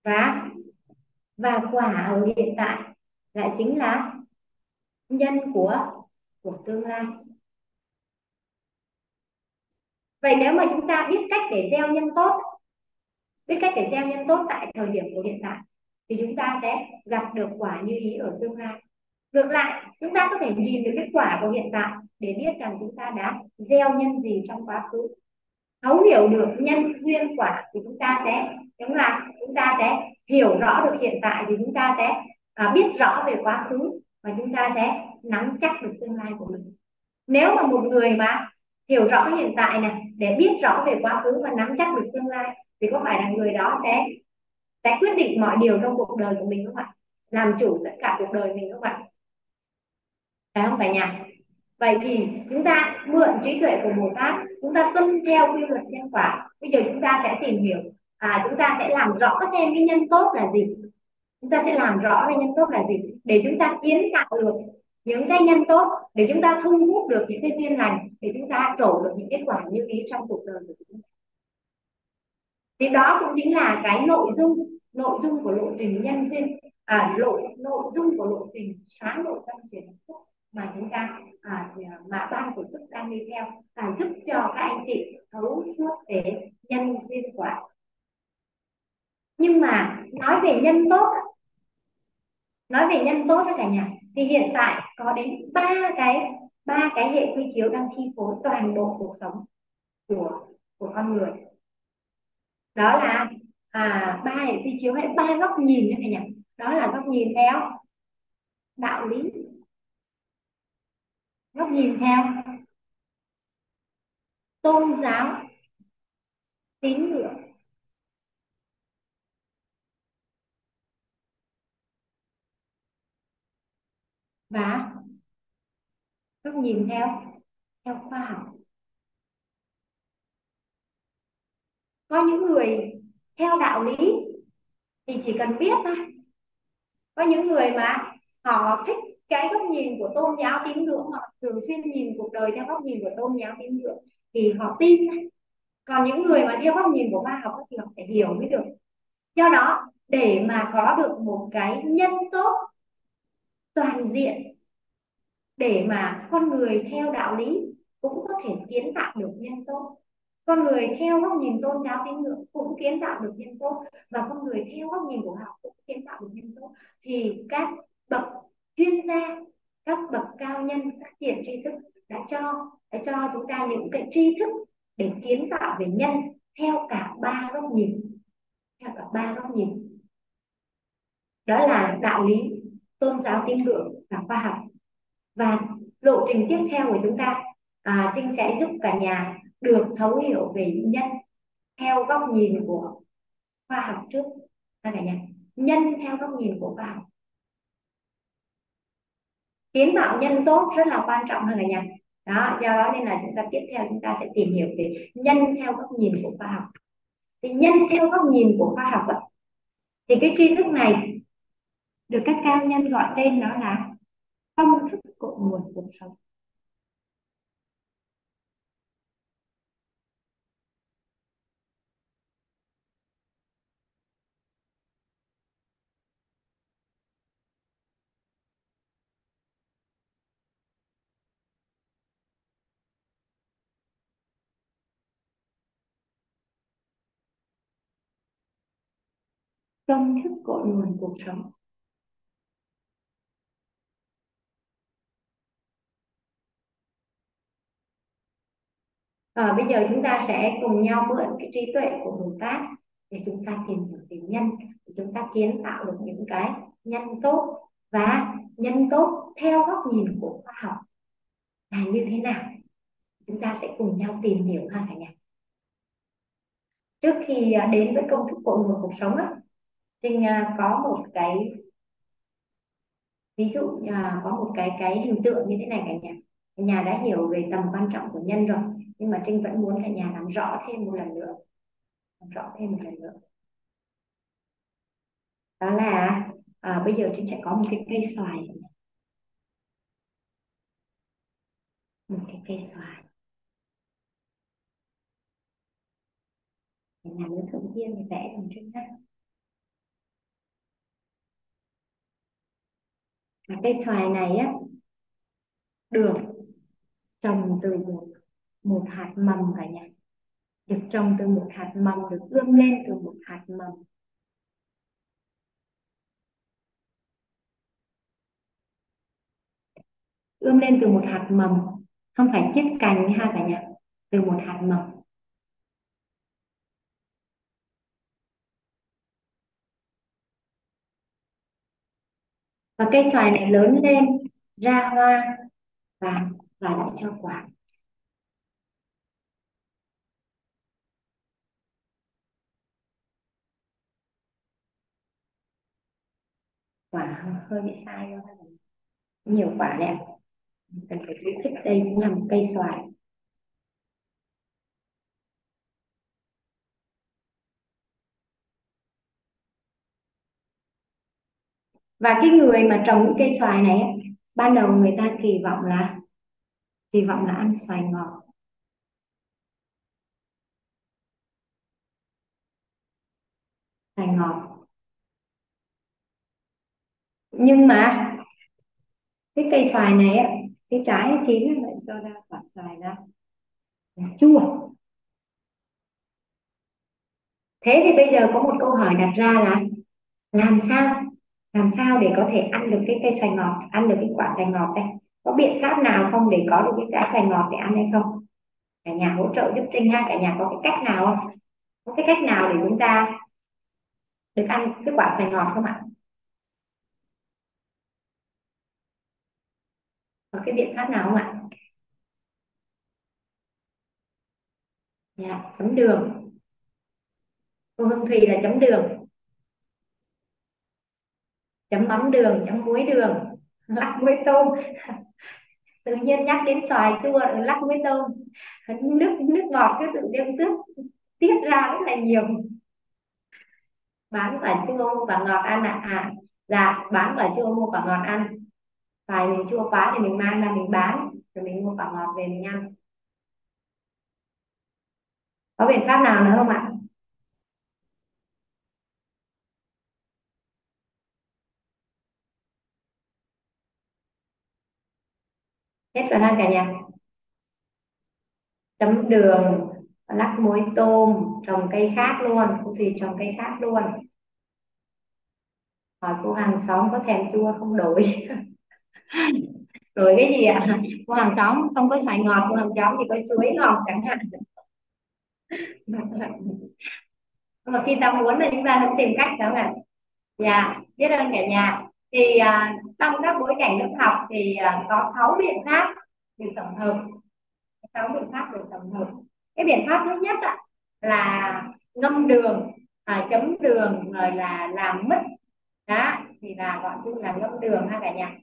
Và và quả ở hiện tại lại chính là nhân của của tương lai. Vậy nếu mà chúng ta biết cách để gieo nhân tốt, biết cách để gieo nhân tốt tại thời điểm của hiện tại, thì chúng ta sẽ gặp được quả như ý ở tương lai. Ngược lại, chúng ta có thể nhìn được kết quả của hiện tại để biết rằng chúng ta đã gieo nhân gì trong quá khứ, thấu hiểu được nhân duyên quả thì chúng ta sẽ đúng là chúng ta sẽ hiểu rõ được hiện tại thì chúng ta sẽ à, biết rõ về quá khứ và chúng ta sẽ nắm chắc được tương lai của mình. Nếu mà một người mà hiểu rõ hiện tại này để biết rõ về quá khứ và nắm chắc được tương lai thì có phải là người đó sẽ sẽ quyết định mọi điều trong cuộc đời của mình không ạ? Làm chủ tất cả cuộc đời mình không ạ? Phải không cả nhà? Vậy thì chúng ta mượn trí tuệ của Bồ Tát chúng ta tuân theo quy luật nhân quả. Bây giờ chúng ta sẽ tìm hiểu à, chúng ta sẽ làm rõ xem cái nhân tốt là gì. Chúng ta sẽ làm rõ cái nhân tốt là gì để chúng ta kiến tạo được những cái nhân tốt để chúng ta thu hút được những cái duyên lành để chúng ta trổ được những kết quả như ý trong cuộc đời của chúng ta. Thì đó cũng chính là cái nội dung nội dung của lộ trình nhân duyên à, lộ nội dung của lộ trình sáng nội tâm triển phúc mà chúng ta à, à, mà ban tổ chức đang đi theo và giúp cho các anh chị thấu suốt về nhân duyên quả nhưng mà nói về nhân tốt nói về nhân tốt đó cả nhà thì hiện tại có đến ba cái ba cái hệ quy chiếu đang chi phối toàn bộ cuộc sống của của con người. Đó là à, ba hệ quy chiếu hay ba góc nhìn đó cả nhà. Đó là góc nhìn theo đạo lý. Góc nhìn theo tôn giáo tín ngưỡng. Và góc nhìn theo theo khoa học. Có những người theo đạo lý thì chỉ cần biết thôi. Có những người mà họ thích cái góc nhìn của tôn giáo tín ngưỡng, họ thường xuyên nhìn cuộc đời theo góc nhìn của tôn giáo tín ngưỡng thì họ tin còn những người mà theo góc nhìn của khoa học thì họ phải hiểu mới được. Do đó, để mà có được một cái nhân tốt toàn diện để mà con người theo đạo lý cũng có thể kiến tạo được nhân tốt. Con người theo góc nhìn tôn giáo tín ngưỡng cũng kiến tạo được nhân tốt và con người theo góc nhìn của học cũng kiến tạo được nhân tốt. Thì các bậc chuyên gia, các bậc cao nhân, các tiền tri thức đã cho đã cho chúng ta những cái tri thức để kiến tạo về nhân theo cả ba góc nhìn, theo cả ba góc nhìn. Đó là đạo lý tôn giáo tín ngưỡng và khoa học. Và lộ trình tiếp theo của chúng ta à, Trinh sẽ giúp cả nhà được thấu hiểu về nhân theo góc nhìn của khoa học trước. Cả nhà nhân theo góc nhìn của khoa học. Kiến tạo nhân tốt rất là quan trọng ha cả nhà. Đó do đó nên là chúng ta tiếp theo chúng ta sẽ tìm hiểu về nhân theo góc nhìn của khoa học. Thì nhân theo góc nhìn của khoa học đó, thì cái tri thức này được các cao nhân gọi tên đó là công thức cội nguồn cuộc sống. Công thức cội nguồn cuộc sống. À, bây giờ chúng ta sẽ cùng nhau mượn cái trí tuệ của Bồ Tát để chúng ta tìm hiểu về nhân để chúng ta kiến tạo được những cái nhân tốt và nhân tốt theo góc nhìn của khoa học là như thế nào. Chúng ta sẽ cùng nhau tìm hiểu ha cả nhà. Trước khi ờ, đến với công thức cội nguồn cuộc sống á Trinh ờ, có một cái ví dụ có một cái cái hình tượng như thế này cả nhà nhà đã hiểu về tầm quan trọng của nhân rồi nhưng mà Trinh vẫn muốn cả nhà làm rõ thêm một lần nữa. Làm rõ thêm một lần nữa. Đó là à, bây giờ Trinh sẽ có một cái cây xoài. Một cái cây xoài. Nhà nếu thượng thiên thì vẽ thành Trinh ha và cây xoài này á đường trồng từ một một hạt mầm cả nhà. Được trồng từ một hạt mầm, được ươm lên từ một hạt mầm. Ươm lên từ một hạt mầm, không phải chiết cành ha cả nhà, từ một hạt mầm. Và cây xoài này lớn lên, ra hoa và và lại cho quả. Quả hơi bị sai thôi. Nhiều quả đẹp. Cần phải khuyến khích đây chính là một cây xoài. Và cái người mà trồng những cây xoài này ban đầu người ta kỳ vọng là hy vọng là ăn xoài ngọt. Xoài ngọt. Nhưng mà cái cây xoài này á, cái trái chín lại cho ra quả xoài ra là chua. Thế thì bây giờ có một câu hỏi đặt ra là làm sao làm sao để có thể ăn được cái cây xoài ngọt, ăn được cái quả xoài ngọt đây? Có biện pháp nào không để có được cái trái xoài ngọt để ăn hay không? Cả nhà hỗ trợ giúp trinh ha, cả nhà có cái cách nào không? Có cái cách nào để chúng ta được ăn cái quả xoài ngọt không ạ? Có cái biện pháp nào không ạ? Dạ chấm đường. Cô Hương Thùy là chấm đường. Chấm mắm đường, chấm muối đường lắc muối tôm. Tự nhiên nhắc đến xoài chua lắc muối tôm. Nước nước ngọt cái tự nhiên tiết tiết ra rất là nhiều. Bán quả chua và ngọt ăn ạ. À? à dạ bán quả chua, mua quả ngọt ăn. Xoài mình chua quá thì mình mang ra mình bán, rồi mình mua quả ngọt về mình ăn. Có biện pháp nào nữa không ạ? Hết rồi ha cả nhà. Chấm đường, lắc muối tôm, trồng cây khác luôn cô thủy trồng cây khác luôn. Hỏi cô hàng xóm có thèm chua không? Đổi. Rồi cái gì ạ? Cô hàng xóm không có xoài ngọt, cô hàng xóm thì có chuối ngọt chẳng hạn. Mà khi ta muốn là chúng ta cũng tìm cách đó ạ. Dạ biết ơn cả nhà thì à, trong các bối cảnh lớp học thì à, có 6 biện pháp được tổng hợp. Sáu biện pháp được tổng hợp. Cái biện pháp thứ nhất ạ, là ngâm đường à, chấm đường rồi là làm mứt đó thì là gọi chung là ngâm đường ha cả nhà.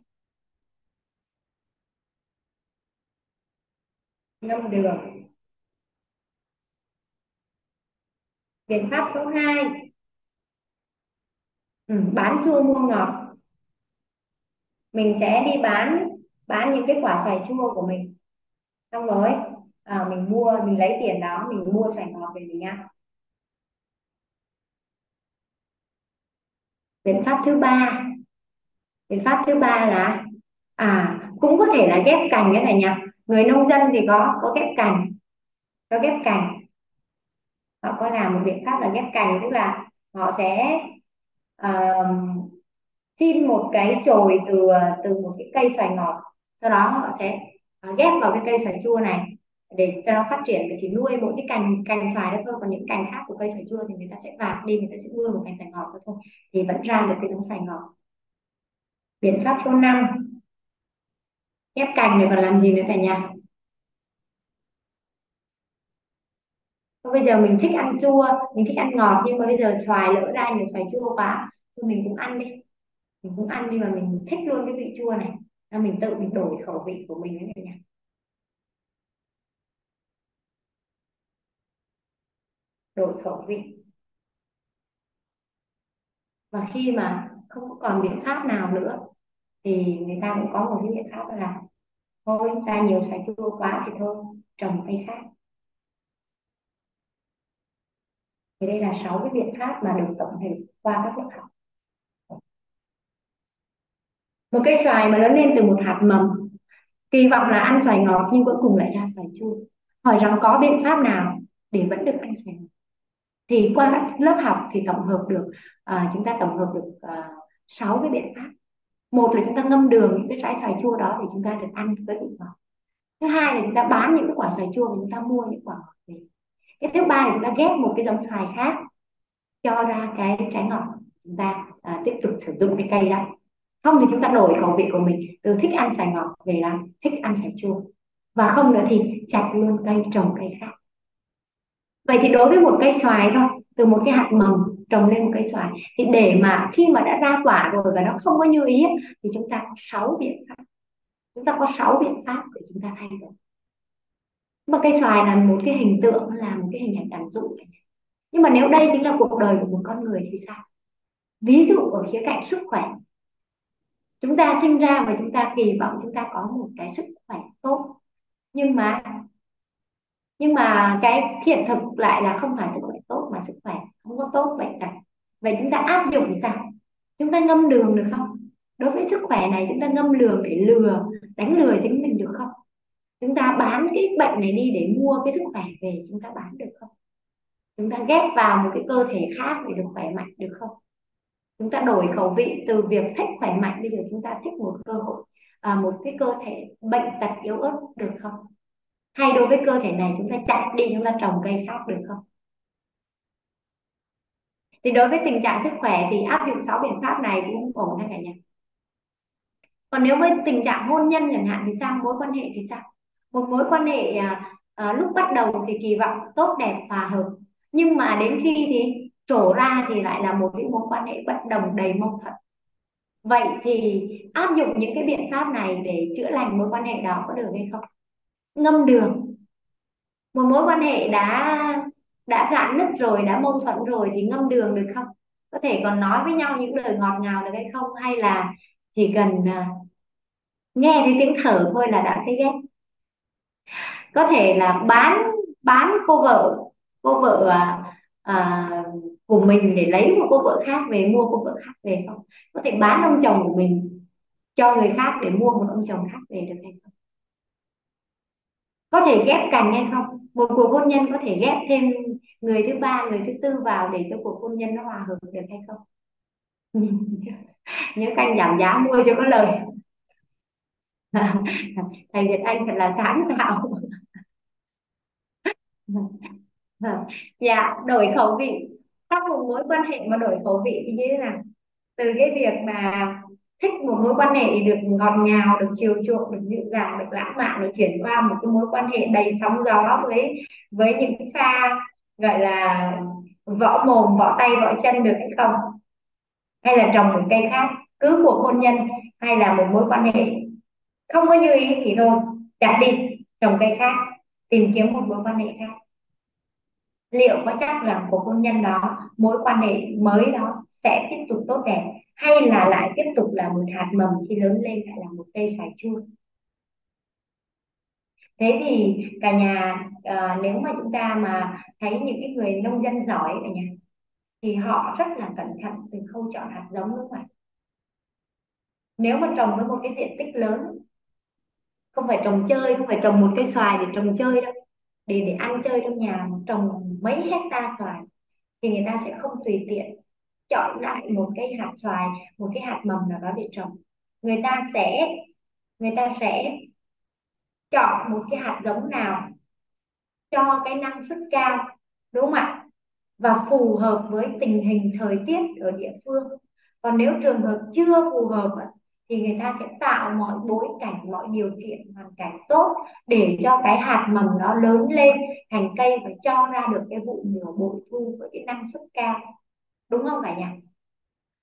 Ngâm đường. Biện pháp số 2 ừ, bán chua mua ngọt mình sẽ đi bán bán những cái quả xoài chua của mình. Xong rồi à, mình mua mình lấy tiền đó mình mua xoài ngọt về mình ăn. Biện pháp thứ ba. Biện pháp thứ ba là à cũng có thể là ghép cành cái này nha người nông dân thì có có ghép cành có ghép cành. Họ có làm một biện pháp là ghép cành tức là họ sẽ uh, xin một cái chồi từ từ một cái cây xoài ngọt. Sau đó họ sẽ à, ghép vào cái cây xoài chua này để cho nó phát triển. Và chỉ nuôi mỗi cái cành cành xoài đó thôi. Còn những cành khác của cây xoài chua thì người ta sẽ vạt đi, người ta sẽ nuôi một cành xoài ngọt đó thôi. Thì vẫn ra được cái giống xoài ngọt. Biện pháp số 5 ghép cành này còn làm gì nữa cả nhà? Bây giờ mình thích ăn chua, mình thích ăn ngọt, nhưng mà bây giờ xoài lỡ ra nhiều xoài chua quá, thì mình cũng ăn đi mình cũng ăn đi mà mình thích luôn cái vị chua này. Là mình tự mình đổi khẩu vị của mình đấy nhỉ. Đổi khẩu vị. Và khi mà không còn biện pháp nào nữa, thì người ta cũng có một cái biện pháp là, thôi ra nhiều xoài chua quá thì thôi, trồng cây khác. Thì đây là sáu cái biện pháp mà được tổng hợp qua các lớp học một cây xoài mà lớn lên từ một hạt mầm. Kỳ vọng là ăn xoài ngọt nhưng cuối cùng lại ra xoài chua. Hỏi rằng có biện pháp nào để vẫn được ăn xoài ngọt? Thì qua các lớp học thì tổng hợp được à, chúng ta tổng hợp được à, sáu cái biện pháp. Một là chúng ta ngâm đường những cái trái xoài chua đó thì chúng ta được ăn với vị ngọt. Thứ hai là chúng ta bán những cái quả xoài chua và chúng ta mua những quả ngọt về. Cái thứ ba là chúng ta ghép một cái giống xoài khác cho ra cái trái ngọt. Chúng ta à, tiếp tục sử dụng cái cây đó không thì chúng ta đổi khẩu vị của mình từ thích ăn sài ngọt về là thích ăn sài chua. Và không nữa thì chặt luôn cây, trồng cây khác. Vậy thì đối với một cây xoài thôi, từ một cái hạt mầm trồng lên một cây xoài, thì để mà khi mà đã ra quả rồi và nó không có như ý thì chúng ta có 6 biện pháp. Chúng ta có 6 biện pháp để chúng ta thay đổi. Mà cây xoài là một cái hình tượng, là một cái hình ảnh đàn dụ. Nhưng mà nếu đây chính là cuộc đời của một con người thì sao? Ví dụ ở khía cạnh sức khỏe chúng ta sinh ra và chúng ta kỳ vọng chúng ta có một cái sức khỏe tốt. Nhưng mà nhưng mà cái hiện thực lại là không phải sức khỏe tốt mà sức khỏe không có tốt vậy cả. Vậy chúng ta áp dụng sao? Chúng ta ngâm đường được không? Đối với sức khỏe này chúng ta ngâm đường để lừa, đánh lừa chính mình được không? Chúng ta bán cái bệnh này đi để mua cái sức khỏe về chúng ta bán được không? Chúng ta ghép vào một cái cơ thể khác để được khỏe mạnh được không? Chúng ta đổi khẩu vị từ việc thích khỏe mạnh bây giờ chúng ta thích một cơ hội à, một cái cơ thể bệnh tật yếu ớt được không? Hay đối với cơ thể này chúng ta chặt đi chúng ta trồng cây khác được không? Thì đối với tình trạng sức khỏe thì áp dụng 6 biện pháp này cũng ổn đấy cả nhà. Còn nếu với tình trạng hôn nhân chẳng hạn thì sao? Mối quan hệ thì sao? Một mối quan hệ à, à, lúc bắt đầu thì kỳ vọng tốt đẹp hòa hợp. Nhưng mà đến khi thì trổ ra thì lại là một cái mối quan hệ bất đồng đầy mâu thuẫn. Vậy thì áp dụng những cái biện pháp này để chữa lành mối quan hệ đó có được hay không? Ngâm đường. Một mối quan hệ đã đã rạn nứt rồi đã mâu thuẫn rồi thì ngâm đường được không? Có thể còn nói với nhau những lời ngọt ngào được hay không? Hay là chỉ cần uh, nghe thấy tiếng thở thôi là đã thấy ghét? Có thể là bán bán cô vợ cô vợ à, à của mình để lấy một cô vợ khác về, mua cô vợ khác về không? Có thể bán ông chồng của mình cho người khác để mua một ông chồng khác về được hay không? Có thể ghép cành hay không? Một cuộc hôn nhân có thể ghép thêm người thứ ba, người thứ tư vào để cho cuộc hôn nhân nó hòa hợp được hay không? Nhớ canh giảm giá mua cho có lời. Thầy Việt Anh thật là sáng tạo. Dạ đổi khẩu vị khắc phục mối quan hệ mà đổi khẩu vị thì như thế nào? Từ cái việc mà thích một mối quan hệ được ngọt ngào, được chiều chuộng, được dịu dàng, được lãng mạn được chuyển qua một cái mối quan hệ đầy sóng gió với với những pha, gọi là, võ mồm, võ tay, võ chân được hay không? Hay là trồng một cây khác, cứ cuộc hôn nhân hay là một mối quan hệ? Không có như ý thì thôi, chặt đi, trồng cây khác, tìm kiếm một mối quan hệ khác liệu có chắc rằng cuộc hôn nhân đó mối quan hệ mới đó sẽ tiếp tục tốt đẹp hay là lại tiếp tục là một hạt mầm khi lớn lên lại là một cây xoài chua? Thế thì cả nhà à, nếu mà chúng ta mà thấy những cái người nông dân giỏi cả nhà thì họ rất là cẩn thận từ khâu chọn hạt giống đúng không ạ? Nếu mà trồng với một cái diện tích lớn không phải trồng chơi không phải trồng một cây xoài để trồng chơi đâu để để ăn chơi trong nhà trồng mấy hecta xoài thì người ta sẽ không tùy tiện chọn lại một cái hạt xoài, một cái hạt mầm nào đó để trồng. Người ta sẽ, người ta sẽ chọn một cái hạt giống nào cho cái năng suất cao, đúng không ạ? Và phù hợp với tình hình thời tiết ở địa phương. Còn nếu trường hợp chưa phù hợp thì người ta sẽ tạo mọi bối cảnh, mọi điều kiện hoàn cảnh tốt để cho cái hạt mầm nó lớn lên, thành cây và cho ra được cái vụ mùa bội thu với cái năng suất cao. Đúng không cả nhà?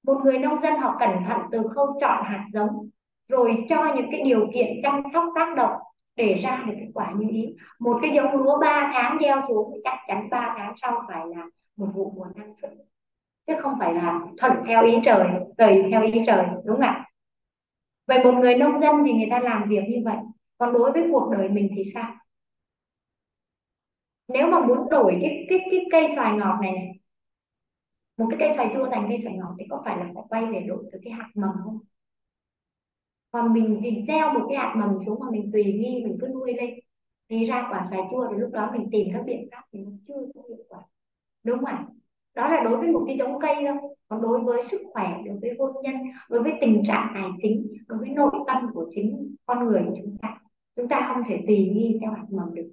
Một người nông dân họ cẩn thận từ khâu chọn hạt giống, rồi cho những cái điều kiện chăm sóc tác động để ra được kết quả như ý. Một cái giống lúa 3 tháng gieo xuống thì chắc chắn 3 tháng sau phải là một vụ mùa năng suất, chứ không phải là thuận theo ý trời, tùy theo ý trời, đúng không ạ? Vậy một người nông dân thì người ta làm việc như vậy còn đối với cuộc đời mình thì sao? Nếu mà muốn đổi cái cái cái cây xoài ngọt này, này một cái cây xoài chua thành cây xoài ngọt thì có phải là phải quay về đổi từ cái hạt mầm không? Còn mình thì gieo một cái hạt mầm xuống mà mình tùy nghi mình cứ nuôi lên thì ra quả xoài chua thì lúc đó mình tìm các biện pháp thì nó chưa có hiệu quả. Đúng không ạ? Đó là đối với một cái giống cây thôi. Còn đối với sức khỏe, đối với hôn nhân, đối với tình trạng tài chính, đối với nội tâm của chính con người của chúng ta chúng ta không thể tùy nghi theo hạt mầm được.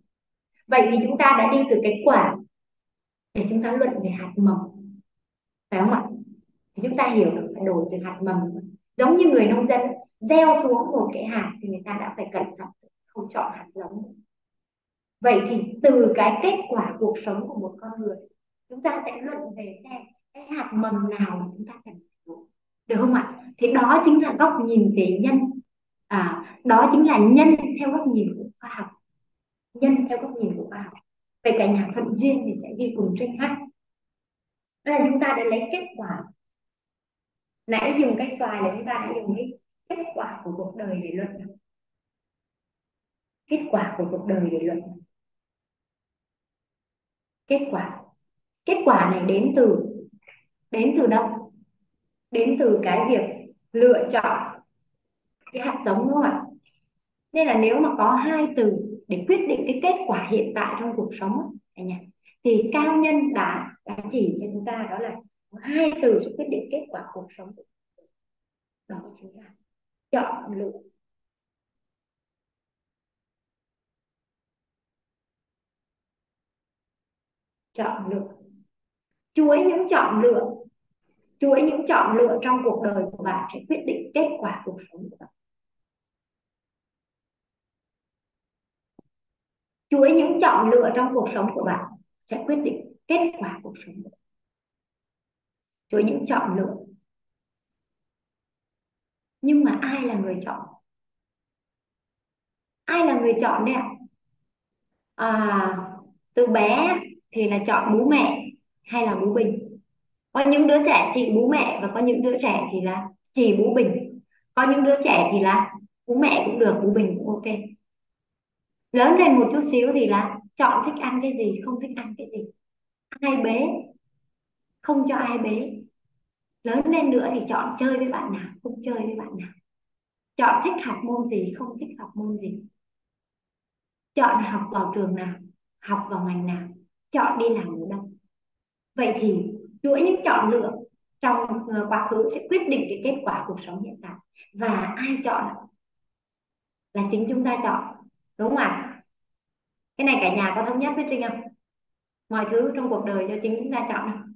Vậy thì chúng ta đã đi từ cái quả để chúng ta luận về hạt mầm. Phải không ạ? Thì chúng ta hiểu được, phải đổi từ hạt mầm. Giống như người nông dân, gieo xuống một cái hạt thì người ta đã phải cẩn thận, không chọn hạt giống. Vậy thì từ cái kết quả cuộc sống của một con người chúng ta sẽ luận về xem cái hạt mầm nào mà chúng ta cần được không ạ? Thì đó chính là góc nhìn về nhân. À, đó chính là nhân theo góc nhìn của khoa học. Nhân theo góc nhìn của khoa học. Vậy cả nhà thuận duyên thì sẽ đi cùng tranh hát đây là chúng ta đã lấy kết quả. Nãy dùng cây xoài là chúng ta đã dùng cái kết quả của cuộc đời để luận. Kết quả của cuộc đời để luận. Kết quả kết quả này đến từ đến từ đâu? Đến từ cái việc lựa chọn cái hạt giống đúng không ạ? Nên là nếu mà có hai từ để quyết định cái kết quả hiện tại trong cuộc sống nhỉ thì cao nhân đã đã chỉ cho chúng ta đó là hai từ sẽ quyết định kết quả cuộc sống. Đó chính là chọn lựa. Chọn lựa chuỗi những chọn lựa. Chuỗi những chọn lựa trong cuộc đời của bạn sẽ quyết định kết quả cuộc sống của bạn. Chuỗi những chọn lựa trong cuộc sống của bạn sẽ quyết định kết quả cuộc sống của bạn. Chuỗi những chọn lựa. Nhưng mà ai là người chọn? Ai là người chọn đấy ạ? À, từ bé thì là chọn bố mẹ hay là bú bình? Có những đứa trẻ chỉ bú mẹ và có những đứa trẻ thì là chỉ bú bình. Có những đứa trẻ thì là bú mẹ cũng được, bú bình cũng ok. Lớn lên một chút xíu thì là chọn thích ăn cái gì, không thích ăn cái gì. Ai bế? Không cho ai bế. Lớn lên nữa thì chọn chơi với bạn nào, không chơi với bạn nào. Chọn thích học môn gì, không thích học môn gì. Chọn học vào trường nào, học vào ngành nào. Chọn đi làm vậy thì chuỗi những chọn lựa trong ờ, quá khứ sẽ quyết định cái kết quả cuộc sống hiện tại. Và ai chọn? Là chính chúng ta chọn, đúng không ạ? Cái này cả nhà có thống nhất với Trinh không? Mọi thứ trong cuộc đời do chính chúng ta chọn không?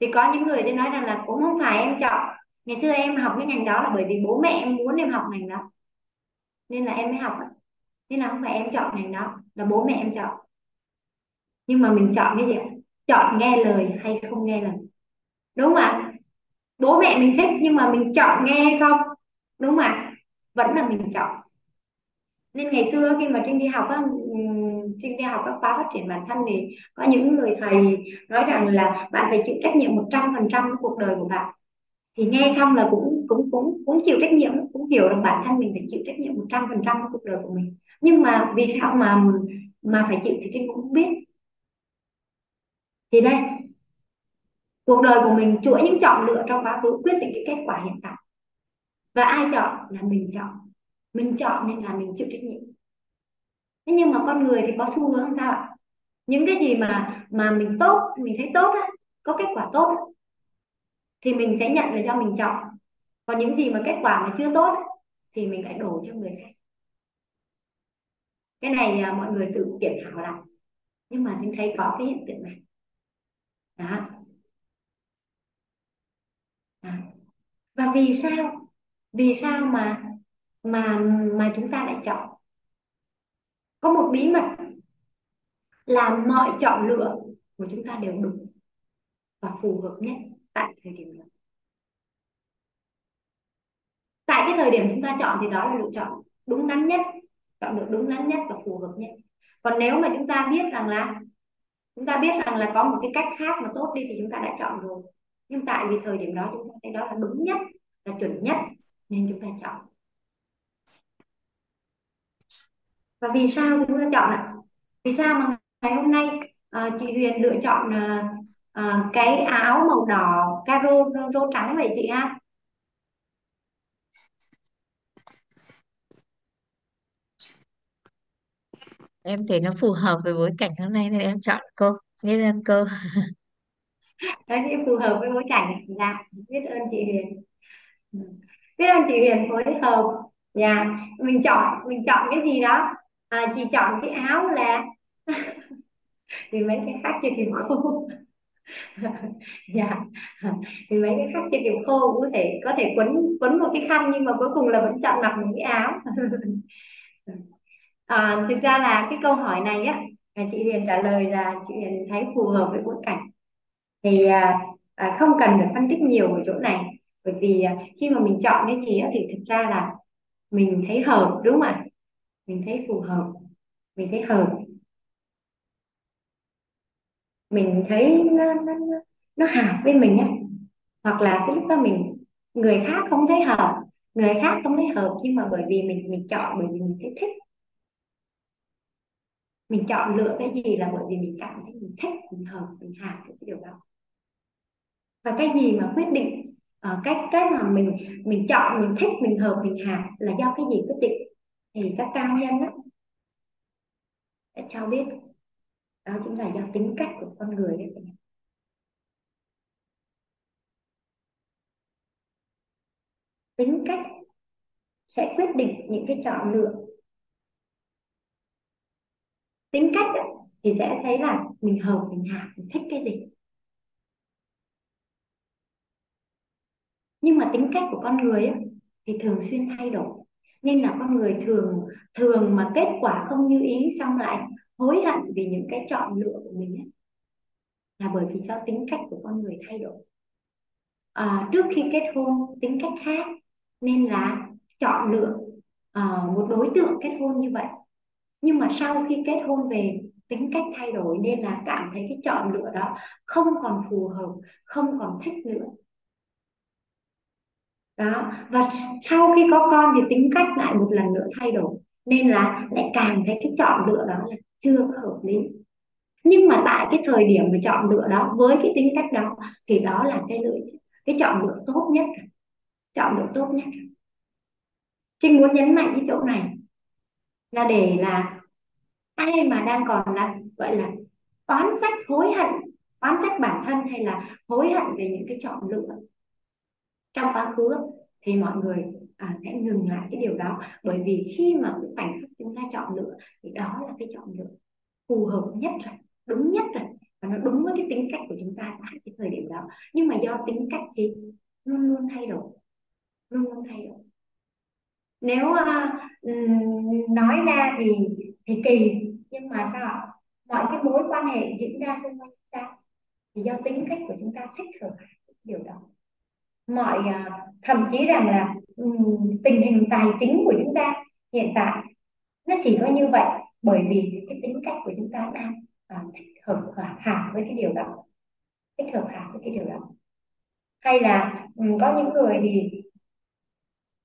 Thì có những người sẽ nói rằng là, cũng không phải em chọn. Ngày xưa em học cái ngành đó là bởi vì bố mẹ em muốn em học ngành đó. Nên là em mới học nên là không phải em chọn ngành đó, là bố mẹ em chọn. Nhưng mà mình chọn cái gì chọn nghe lời hay không nghe lời. Đúng không ạ? Bố mẹ mình thích nhưng mà mình chọn nghe hay không? Đúng không ạ? Vẫn là mình chọn. Nên ngày xưa khi mà trinh đi học á trinh đi học các khóa phát triển bản thân thì có những người thầy nói rằng là bạn phải chịu trách nhiệm một trăm phần trăm cuộc đời của bạn. Thì nghe xong là cũng cũng cũng cũng chịu trách nhiệm, cũng hiểu rằng bản thân mình phải chịu trách nhiệm một trăm phần trăm cuộc đời của mình. Nhưng mà vì sao mà mà phải chịu thì trinh cũng không biết thì đây cuộc đời của mình chuỗi những chọn lựa trong quá khứ quyết định cái kết quả hiện tại. Và ai chọn là mình chọn. Mình chọn nên là mình chịu trách nhiệm. Thế nhưng mà con người thì có xu hướng sao ạ? Những cái gì mà mà mình tốt mình thấy tốt á, có kết quả tốt á, thì mình sẽ nhận là do mình chọn. Còn những gì mà kết quả mà chưa tốt á, thì mình lại đổ cho người khác. Cái này à, mọi người tự kiểm thảo lại. Nhưng mà chúng thấy có cái hiện tượng này đó. Đó. Và vì sao? Vì sao mà mà mà chúng ta lại chọn? Có một bí mật là mọi chọn lựa của chúng ta đều đúng và phù hợp nhất tại thời điểm đó. Tại cái thời điểm chúng ta chọn thì đó là lựa chọn đúng đắn nhất, chọn được đúng đắn nhất và phù hợp nhất. Còn nếu mà chúng ta biết rằng là chúng ta biết rằng là có một cái cách khác mà tốt đi thì chúng ta đã chọn rồi. Nhưng tại vì thời điểm đó chúng ta thấy đó là đúng nhất là chuẩn nhất nên chúng ta chọn. Và vì sao chúng ta chọn ạ? Vì sao mà ngày hôm nay uh, chị Huyền lựa chọn uh, uh, cái áo màu đỏ caro rô trắng vậy chị ha? Em thấy nó phù hợp với bối cảnh hôm nay nên em chọn cô. Biết ơn cô. Đấy thì phù hợp với bối cảnh? Dạ biết ơn chị Huyền. Ừ. biết ơn chị Huyền phối hợp. Dạ mình chọn mình chọn cái gì đó? À, chị chọn cái áo là vì mấy cái khác chưa kịp khô. Dạ thì mấy cái khác chưa kịp khô cũng có thể có thể quấn quấn một cái khăn nhưng mà cuối cùng là vẫn chọn mặc một cái áo. à, thực ra là cái câu hỏi này á chị Huyền trả lời là chị Huyền thấy phù hợp với bối cảnh. Thì à, à, không cần phải phân tích nhiều ở chỗ này bởi vì à, khi mà mình chọn cái gì á, thì thực ra là mình thấy hợp đúng không ạ? Mình thấy phù hợp mình thấy hợp. Mình thấy nó nó nó hợp với mình á. Hoặc là cái lúc đó mình người khác không thấy hợp người khác không thấy hợp nhưng mà bởi vì mình mình chọn bởi vì mình thấy thích mình chọn lựa cái gì là bởi vì mình cảm thấy mình thích mình hợp mình hài với cái điều đó. Và cái gì mà quyết định uh, cách cái mà mình mình chọn mình thích mình hợp mình hài là do cái gì quyết định thì các cao nhân đó. Đã cho biết. Đó chính là do tính cách của con người đấy tính cách sẽ quyết định những cái chọn lựa tính cách thì sẽ thấy là mình hợp mình hợp mình thích cái gì. Nhưng mà tính cách của con người ấy, thì thường xuyên thay đổi. Nên là con người thường thường mà kết quả không như ý xong lại hối hận vì những cái chọn lựa của mình ấy, là bởi vì do tính cách của con người thay đổi. À, trước khi kết hôn tính cách khác nên là chọn lựa à, một đối tượng kết hôn như vậy nhưng mà sau khi kết hôn về, tính cách thay đổi nên là cảm thấy cái chọn lựa đó không còn phù hợp, không còn thích nữa. Đó, và sau khi có con thì tính cách lại một lần nữa thay đổi, nên là lại càng thấy cái chọn lựa đó là chưa có hợp lý. Nhưng mà tại cái thời điểm mà chọn lựa đó, với cái tính cách đó thì đó là cái lựa cái chọn lựa tốt nhất chọn lựa tốt nhất Trinh muốn nhấn mạnh cái chỗ này là để là ai mà đang còn là gọi là oán trách hối hận oán trách bản thân hay là hối hận về những cái chọn lựa trong quá khứ thì mọi người à, hãy ngừng lại cái điều đó. Bởi vì khi mà cái khoảnh khắc chúng ta chọn lựa thì đó là cái chọn lựa phù hợp nhất rồi đúng nhất rồi và nó đúng với cái tính cách của chúng ta tại cái thời điểm đó. Nhưng mà do tính cách thì luôn luôn thay đổi luôn luôn thay đổi. Nếu uh, nói ra thì thì kỳ. Nhưng mà sao ạ? Mọi cái mối quan hệ diễn ra xung quanh chúng ta thì do tính cách của chúng ta thích hợp điều đó. Mọi à, thậm chí rằng là tình hình tài chính của chúng ta hiện tại nó chỉ có như vậy bởi vì cái tính cách của chúng ta đang à, thích hợp hẳn với cái điều đó. Thích hợp hẳn với cái điều đó. Hay là có những người thì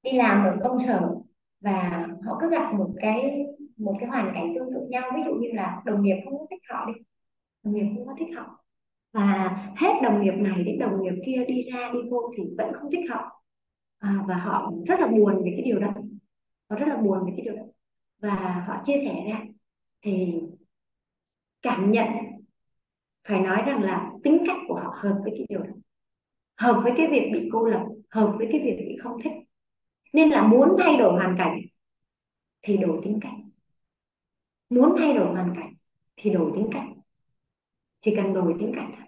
đi làm ở công sở và họ cứ gặp một cái một cái hoàn cảnh tương tự nhau. Ví dụ như là đồng nghiệp không có thích họ đi đồng nghiệp không có thích họ. Và hết đồng nghiệp này đến đồng nghiệp kia đi ra đi vô thì vẫn không thích họ. À, và họ rất là buồn về cái điều đó. Họ rất là buồn về cái điều đó. Và họ chia sẻ ra thì cảm nhận phải nói rằng là tính cách của họ hợp với cái điều đó. Hợp với cái việc bị cô lập hợp với cái việc bị không thích. Nên là muốn thay đổi hoàn cảnh thì đổi tính cách muốn thay đổi hoàn cảnh thì đổi tính cách. Chỉ cần đổi tính cách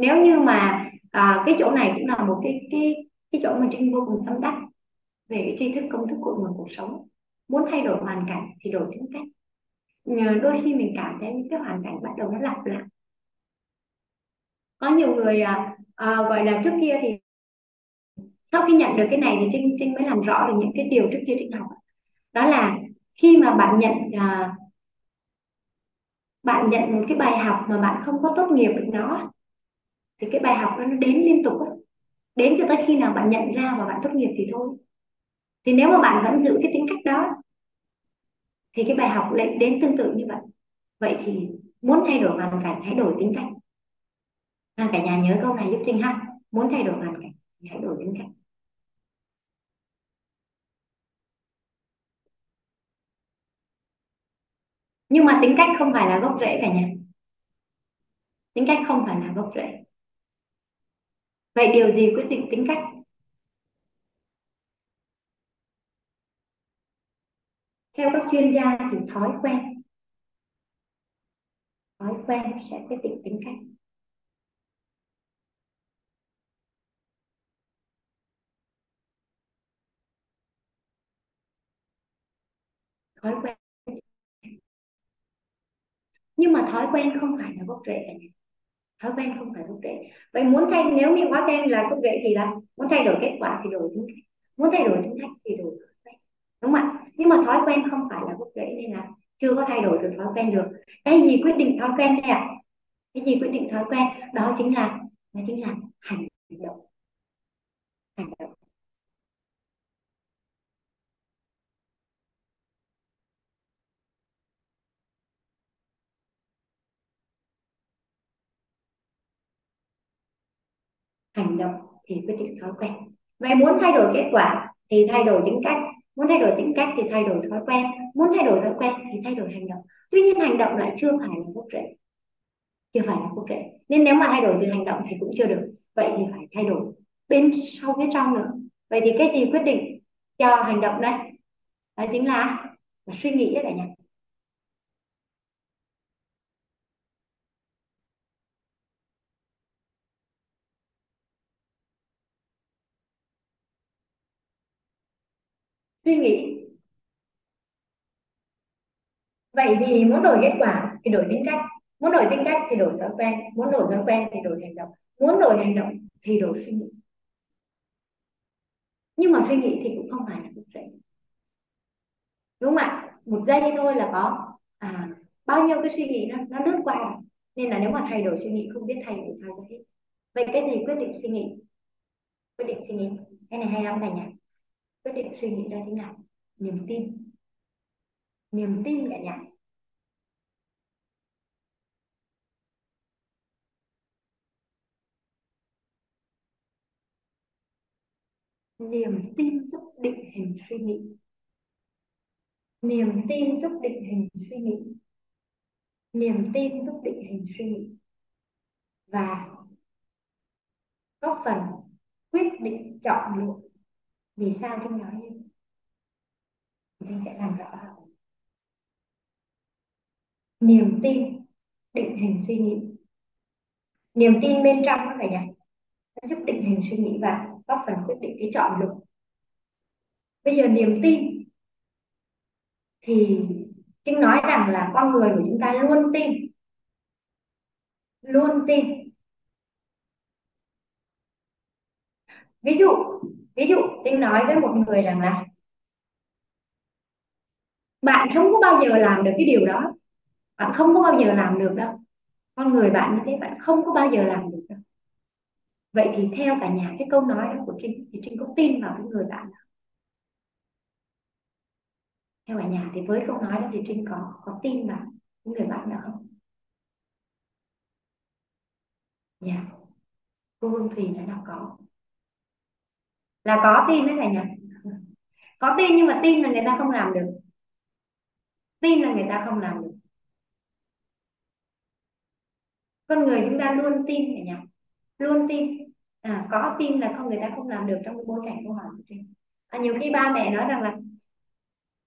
nếu như mà à, cái chỗ này cũng là một cái cái cái chỗ mà trinh vô cùng tâm đắc về cái tri thức công thức cội nguồn cuộc sống muốn thay đổi hoàn cảnh thì đổi tính cách. Đôi khi mình cảm thấy những cái hoàn cảnh bắt đầu nó lặp lại. Có nhiều người à, à, gọi là trước kia thì sau khi nhận được cái này thì trinh trinh mới làm rõ được những cái điều trước kia trinh học. Đó là khi mà bạn nhận à, bạn nhận một cái bài học mà bạn không có tốt nghiệp được nó thì cái bài học đó nó đến liên tục đến cho tới khi nào bạn nhận ra và bạn tốt nghiệp thì thôi. Thì nếu mà bạn vẫn giữ cái tính cách đó thì cái bài học lại đến tương tự như vậy. Vậy thì muốn thay đổi hoàn cảnh hãy đổi tính cách. À, cả nhà nhớ câu này giúp trinh ha. Muốn thay đổi hoàn cảnh hãy đổi tính cách. Nhưng mà tính cách không phải là gốc rễ cả nhà. Tính cách không phải là gốc rễ. Vậy điều gì quyết định tính cách? Theo các chuyên gia thì thói quen thói quen sẽ quyết định tính cách. Thói quen nhưng mà thói quen không phải là gốc rễ. Cả nhà thói quen không phải gốc rễ. Vậy muốn thay, nếu như quá quen là gốc rễ thì là muốn thay đổi kết quả thì đổi tính cách muốn thay đổi tính cách thì đổi thói quen đúng không ạ? Nhưng mà thói quen không phải là gốc rễ nên là chưa có thay đổi được thói quen được. Cái gì quyết định thói quen đây ạ? Cái gì quyết định thói quen? Đó chính là, đó chính là hành động. Hành động. Hành động thì quyết định thói quen. Vậy muốn thay đổi kết quả thì thay đổi tính cách. Muốn thay đổi tính cách thì thay đổi thói quen. Muốn thay đổi thói quen thì thay đổi hành động. Tuy nhiên hành động lại chưa phải là gốc rễ. Chưa phải là gốc rễ. Nên nếu mà thay đổi từ hành động thì cũng chưa được. Vậy thì phải thay đổi bên sau phía trong nữa. Vậy thì cái gì quyết định cho hành động đây? Đó chính là, là suy nghĩ đấy cả nhà. Suy nghĩ. Vậy thì muốn đổi kết quả thì đổi tính cách. Muốn đổi tính cách thì đổi thói quen. Muốn đổi thói quen thì đổi hành động. Muốn đổi hành động thì đổi suy nghĩ. Nhưng mà suy nghĩ thì cũng không phải là một giây. Đúng không ạ? Một giây thôi là có. À, bao nhiêu cái suy nghĩ nó nó lướt qua. Nên là nếu mà thay đổi suy nghĩ không biết thay đổi sao cho hết. Vậy cái gì quyết định suy nghĩ? Quyết định suy nghĩ. Cái này hay lắm cả nhà quyết định suy nghĩ đó chính là niềm tin. Niềm tin cả nhà niềm tin giúp định hình suy nghĩ. Niềm tin giúp định hình suy nghĩ. Niềm tin giúp định hình suy nghĩ. Và góp phần quyết định chọn lựa vì sao Trinh nói như vậy? Trinh sẽ làm rõ niềm tin, định hình suy nghĩ. Niềm tin bên trong các bạn nhỉ nó giúp định hình suy nghĩ và góp phần quyết định cái chọn lựa. Bây giờ niềm tin thì Trinh nói rằng là con người của chúng ta luôn tin. Luôn tin. Ví dụ ví dụ Trinh nói với một người rằng là, bạn không có bao giờ làm được cái điều đó. Bạn không có bao giờ làm được đâu. Con người bạn như thế, bạn không có bao giờ làm được đâu. Vậy thì theo cả nhà, cái câu nói đó của Trinh, thì Trinh có tin vào cái người bạn đó theo cả nhà, thì với câu nói đó thì Trinh có có tin vào cái người bạn đó không? Dạ. Yeah. cô Hương Thùy nói là có là có tin đấy thầy nhỉ? Có tin nhưng mà tin là người ta không làm được. Tin là người ta không làm được. Con người chúng ta luôn tin thầy nhỉ? Luôn tin. À, có tin là không người ta không làm được trong cái bối cảnh câu hỏi của trên. à, nhiều khi ba mẹ nói rằng là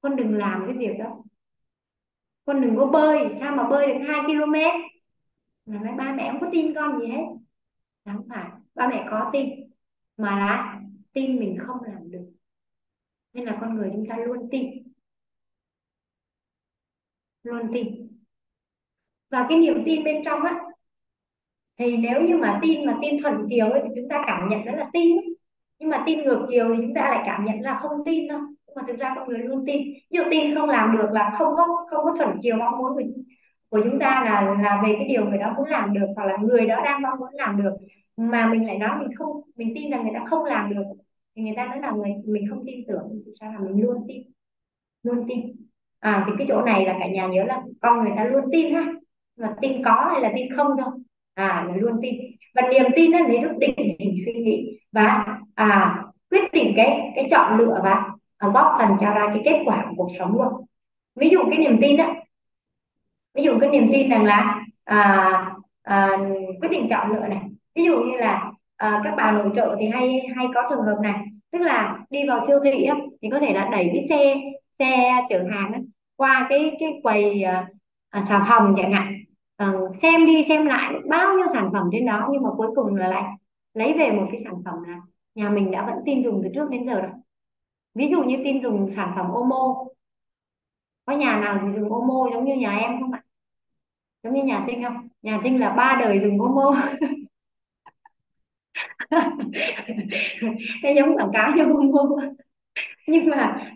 con đừng làm cái việc đó. Con đừng có bơi sao mà bơi được 2 km? Là nói ba mẹ không có tin con gì hết. Không phải ba mẹ có tin mà là tin mình không làm được. Nên là con người chúng ta luôn tin. Luôn tin. Và cái niềm tin bên trong á thì nếu như mà tin mà tin thuận chiều ấy, thì chúng ta cảm nhận đó là tin. Nhưng mà tin ngược chiều thì chúng ta lại cảm nhận là không tin đâu. Nhưng mà thực ra con người luôn tin. Ví dụ tin không làm được là không có không có thuận chiều mong muốn mình của chúng ta là là về cái điều người đó muốn làm được hoặc là người đó đang mong muốn làm được. Mà mình lại nói mình không mình tin là người ta không làm được. Thì người ta nói là người mình không tin tưởng thì sao là mình luôn tin luôn tin. À thì cái chỗ này là cả nhà nhớ là con người ta luôn tin ha. Mà tin có hay là tin không đâu à là luôn tin. Và niềm tin nó lấy giúp định hình suy nghĩ. Và à quyết định cái cái chọn lựa và à, góp phần cho ra cái kết quả của cuộc sống luôn. Ví dụ cái niềm tin đó ví dụ cái niềm tin rằng là à, à, quyết định chọn lựa này. Ví dụ như là à, các bà nội trợ thì hay hay có trường hợp này. Tức là đi vào siêu thị á, thì có thể là đẩy cái xe xe chở hàng á, qua cái cái quầy à, à xà phòng chẳng hạn. À, xem đi xem lại bao nhiêu sản phẩm trên đó nhưng mà cuối cùng là lại lấy về một cái sản phẩm là nhà mình đã vẫn tin dùng từ trước đến giờ rồi. Ví dụ như tin dùng sản phẩm Omo. Có nhà nào thì dùng Omo giống như nhà em không ạ? Giống như nhà Trinh không? Nhà Trinh là ba đời dùng Omo cái giống quảng cáo cho Omo nhưng mà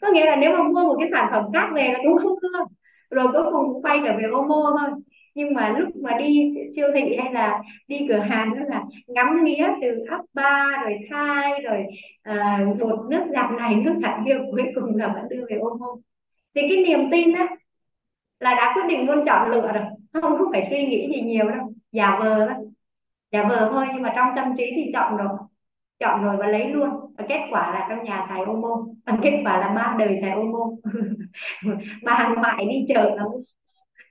có nghĩa là nếu mà mua một cái sản phẩm khác về là cũng không? Được rồi cuối cùng cũng quay trở về Omo thôi. Nhưng mà lúc mà đi siêu thị hay là đi cửa hàng đó là ngắm nghía từ ấp ba rồi thai rồi uh, bột nước giặt này nước giặt kia cuối cùng là vẫn đưa về Omo thì cái niềm tin á là đã quyết định luôn chọn lựa rồi. Không có phải suy nghĩ gì nhiều đâu. Giả vờ đó giả vờ thôi, nhưng mà trong tâm trí thì chọn rồi. Chọn rồi và lấy luôn. Và kết quả là trong nhà xài Omo và kết quả là ba đời xài Omo bà ngoại đi chợ là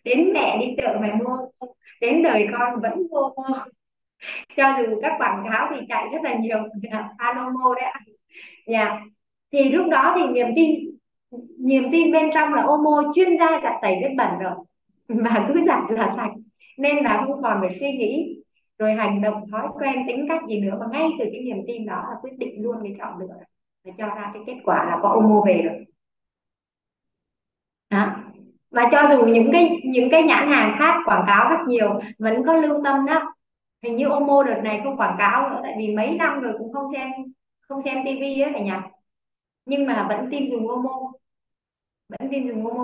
đến mẹ đi chợ mẹ mua. Đến đời con vẫn mua. Cho dù các quảng cáo thì chạy rất là nhiều. Dạ, Anomo đấy nhà dạ. thì lúc đó thì niềm tin niềm tin bên trong là Omo chuyên gia đã tẩy vết bẩn rồi. Và cứ giặt là sạch. Nên là không còn phải suy nghĩ, rồi hành động, thói quen, tính cách gì nữa. Mà ngay từ cái niềm tin đó là quyết định luôn cái chọn lựa và cho ra cái kết quả là có Omo về rồi đó. Và cho dù những cái những cái nhãn hàng khác quảng cáo rất nhiều, vẫn có lưu tâm đó. Hình như Omo đợt này không quảng cáo nữa, tại vì mấy năm rồi cũng không xem không xem tivi á cả nhà nhưng mà vẫn tin dùng Omo vẫn tin dùng Omo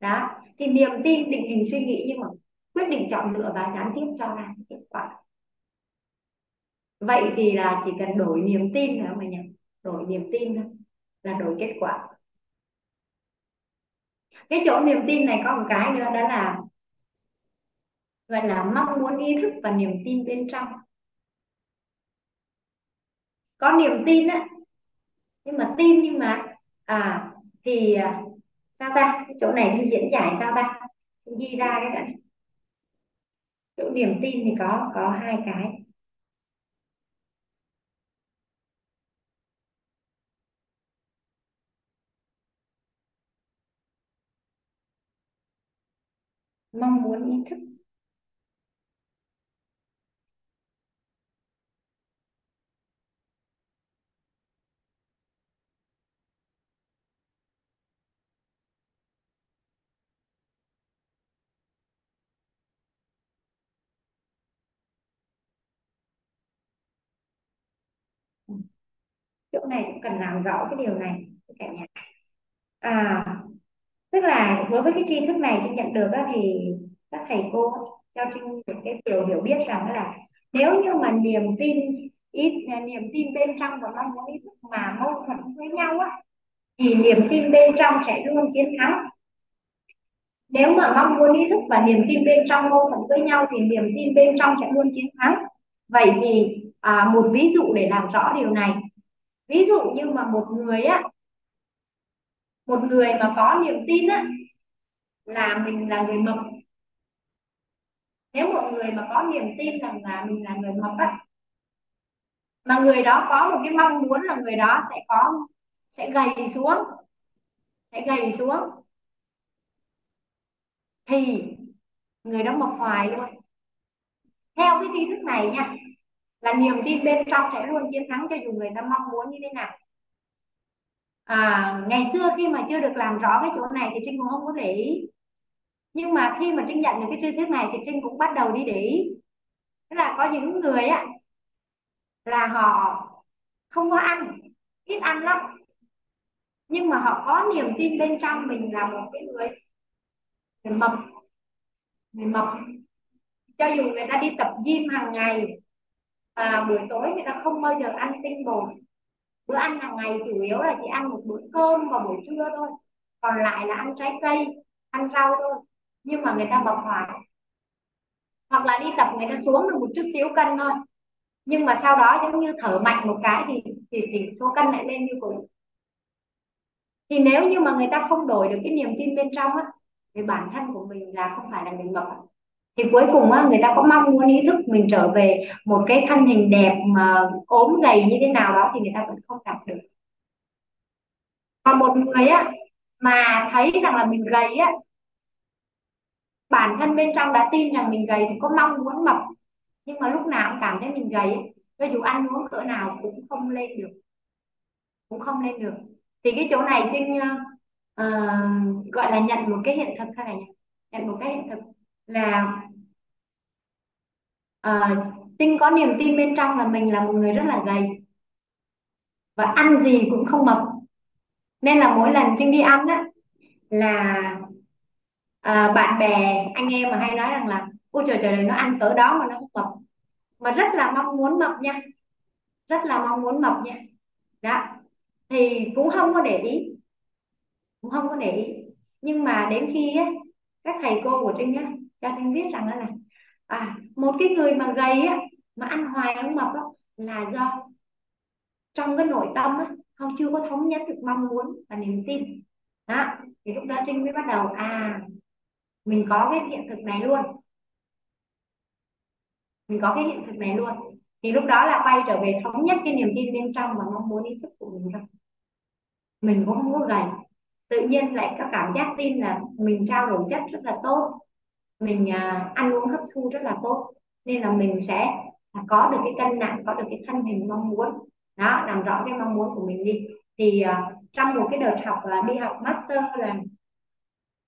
đó. Thì niềm tin, định hình suy nghĩ nhưng mà quyết định chọn lựa và gián tiếp cho ra kết quả. Vậy thì là chỉ cần đổi niềm tin thôi mà nhỉ đổi niềm tin thôi là đổi kết quả. Cái chỗ niềm tin này có một cái nữa, đó là gọi là mong muốn, ý thức và niềm tin bên trong. Có niềm tin á, nhưng mà tin nhưng mà à thì à, sao ta? Cái chỗ này thư diễn giải sao ta? Thư ghi ra cái đã chỗ niềm tin thì có có hai cái. Mong muốn ý thức. Chỗ này cũng cần làm rõ cái điều này cả nhà. À tức là đối với cái tri thức này trinh nhận được đó thì các thầy cô cho trinh được cái điều hiểu biết rằng đó là nếu như mà niềm tin ít niềm tin bên trong và mong muốn ý thức mà mâu thuẫn với nhau á thì niềm tin bên trong sẽ luôn chiến thắng. Nếu mà mong muốn ý thức và niềm tin bên trong mâu thuẫn với nhau thì niềm tin bên trong sẽ luôn chiến thắng. Vậy thì à, một ví dụ để làm rõ điều này ví dụ như mà một người á, một người mà có niềm tin á, là mình là người mập nếu một người mà có niềm tin rằng là mình là người mập á, mà người đó có một cái mong muốn là người đó sẽ có, sẽ gầy xuống, sẽ gầy xuống, thì người đó mập hoài luôn. Theo cái tri thức này nha là niềm tin bên trong sẽ luôn chiến thắng cho dù người ta mong muốn như thế nào. À, ngày xưa khi mà chưa được làm rõ cái chỗ này thì trinh cũng không có để ý. Nhưng mà khi mà trinh nhận được cái tri thức này thì trinh cũng bắt đầu đi để ý. Tức là có những người á là họ không có ăn ít ăn lắm. Nhưng mà họ có niềm tin bên trong mình là một cái người người mập người mập. Cho dù người ta đi tập gym hàng ngày à, buổi tối người ta không bao giờ ăn tinh bột. Bữa ăn hàng ngày chủ yếu là chỉ ăn một bữa cơm vào buổi trưa thôi. Còn lại là ăn trái cây ăn rau thôi. Nhưng mà người ta bọc hoài hoặc là đi tập người ta xuống được một chút xíu cân thôi. Nhưng mà sau đó giống như thở mạnh một cái thì thì, thì số cân lại lên như cũ. Thì nếu như mà người ta không đổi được cái niềm tin bên trong á thì bản thân của mình là không phải là người mập thì cuối cùng á người ta có mong muốn ý thức mình trở về một cái thân hình đẹp mà ốm gầy như thế nào đó thì người ta vẫn không đạt được. Còn một người á mà thấy rằng là mình gầy á bản thân bên trong đã tin rằng mình gầy thì có mong muốn mập nhưng mà lúc nào cũng cảm thấy mình gầy cho dù ăn uống cỡ nào cũng không lên được cũng không lên được. Thì cái chỗ này trên uh, gọi là nhận một cái hiện thực thôi này nhận một cái hiện thực là ờ, à, trinh có niềm tin bên trong là mình là một người rất là gầy. Và ăn gì cũng không mập. Nên là mỗi lần trinh đi ăn á là à, bạn bè anh em mà hay nói rằng là ôi trời trời nó ăn cỡ đó mà nó không mập. Mà rất là mong muốn mập nha. Rất là mong muốn mập nha. Đó. Thì cũng không có để ý. Cũng không có để ý. Nhưng mà đến khi á các thầy cô của trinh á cho trinh biết rằng là à một cái người mà gầy á, mà ăn hoài không mập á, là do trong cái nội tâm á không chưa có thống nhất được mong muốn và niềm tin. Đó, thì lúc đó trinh mới bắt đầu à mình có cái hiện thực này luôn. Mình có cái hiện thực này luôn. Thì lúc đó là quay trở về thống nhất cái niềm tin bên trong và mong muốn ý thức của mình thôi. Mình cũng không có gầy. Tự nhiên lại có cảm giác tin là mình trao đổi chất rất là tốt mình uh, ăn uống hấp thu rất là tốt. Nên là mình sẽ có được cái cân nặng có được cái thân hình mong muốn. Đó làm rõ cái mong muốn của mình đi. Thì uh, trong một cái đợt học uh, đi học master là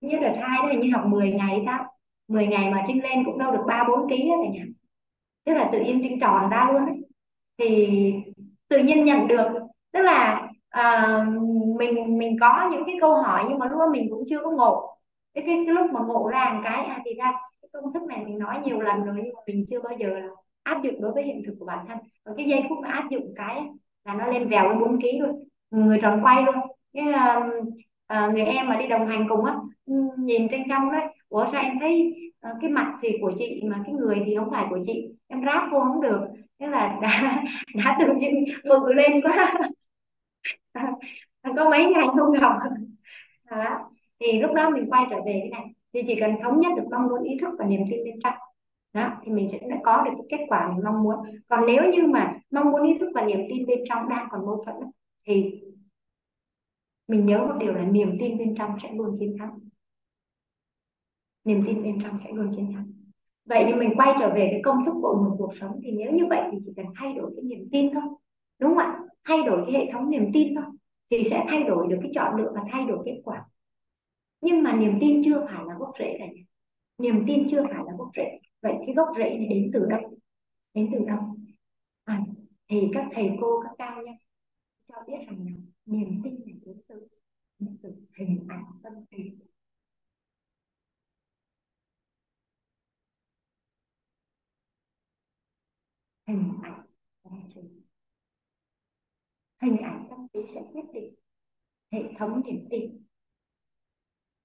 như đợt hai đó như học 10 ngày sao? 10 ngày mà trinh lên cũng đâu được ba bốn ký đó cả nhà. Tức là tự nhiên trinh tròn ra luôn ấy thì tự nhiên nhận được. Tức là uh, mình mình có những cái câu hỏi nhưng mà lúc đó mình cũng chưa có ngộ cái cái, cái lúc mà ngộ ra một cái à, thì ra cái công thức này mình nói nhiều lần rồi nhưng mà mình chưa bao giờ là áp dụng đối với hiện thực của bản thân. Và cái giây phút mà áp dụng cái là nó lên vèo với bốn ký luôn. Người tròn quay luôn. Cái uh, uh, người em mà đi đồng hành cùng á nhìn trên trong đấy ủa sao em thấy uh, cái mặt thì của chị mà cái người thì không phải của chị? Em ráp vô không được. Thế là đã đã tự nhiên phừ lên quá. Có mấy ngày không gặp. Đó thì lúc đó mình quay trở về cái này. Thì chỉ cần thống nhất được mong muốn ý thức và niềm tin bên trong. Đó, thì mình sẽ đã có được cái kết quả mình mong muốn. Còn nếu như mà mong muốn ý thức và niềm tin bên trong đang còn mâu thuẫn thì mình nhớ một điều là niềm tin bên trong sẽ luôn chiến thắng. Niềm tin bên trong sẽ luôn chiến thắng. Vậy thì mình quay trở về cái công thức của một cuộc sống. Thì nếu như vậy thì chỉ cần thay đổi cái niềm tin thôi. Đúng không ạ? Thay đổi cái hệ thống niềm tin thôi. Thì sẽ thay đổi được cái chọn lựa và thay đổi kết quả nhưng mà niềm tin chưa phải là gốc rễ cả nhà. Niềm tin chưa phải là gốc rễ. Vậy cái gốc rễ này đến từ đâu? Đến từ đâu? À, thì các thầy cô các cao nhân cho biết rằng là niềm tin này đến từ đến từ hình ảnh tâm trí. Hình ảnh tâm trí. Hình ảnh tâm trí sẽ quyết định hệ thống niềm tin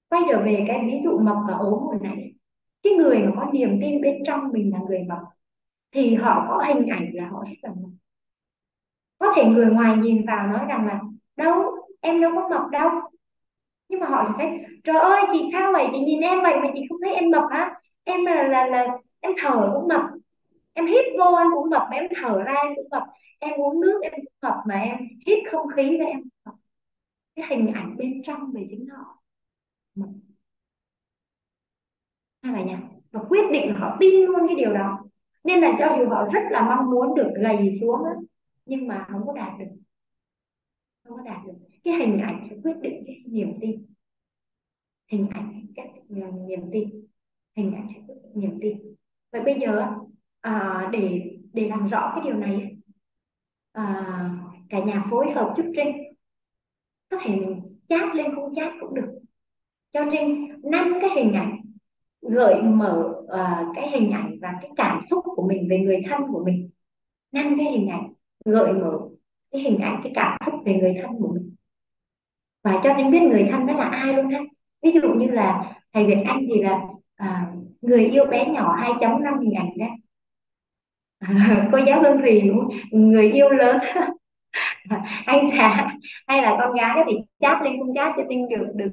quay trở về cái ví dụ mập và ốm hồi nãy. Cái người mà có niềm tin bên trong mình là người mập thì họ có hình ảnh là họ rất là mập có thể người ngoài nhìn vào nói rằng là, đâu, em đâu có mập đâu. Nhưng mà họ thì thấy, trời ơi, chị sao vậy? Chị nhìn em vậy mà chị không thấy em mập hả? Em là là là, em thở cũng mập em hít vô em cũng mập mà em thở ra em cũng mập em uống nước em cũng mập mà em hít không khí ra em cũng mập cái hình ảnh bên trong về chính họ hay là nha và quyết định họ tin luôn cái điều đó. Nên là cho dù họ rất là mong muốn được gầy xuống á, nhưng mà không có đạt được. Không có đạt được. Cái hình ảnh sẽ quyết định cái niềm tin. Hình ảnh các niềm tin. Hình ảnh sẽ quyết định niềm tin. Vậy bây giờ à, để để làm rõ cái điều này à, cả nhà phối hợp giúp Trinh. Có thể mình chat lên không chat cũng được cho nên năm cái hình ảnh gợi mở uh, cái hình ảnh và cái cảm xúc của mình về người thân của mình. Năm cái hình ảnh gợi mở cái hình ảnh cái cảm xúc về người thân của mình. Và cho nên biết người thân đó là ai luôn ha ví dụ như là thầy Việt Anh thì là à, người yêu bé nhỏ 2.5 hình ảnh đó. À, cô giáo Hương Thùy người yêu lớn. anh xã hay là con gái thì chat lên không chat cho Trinh được được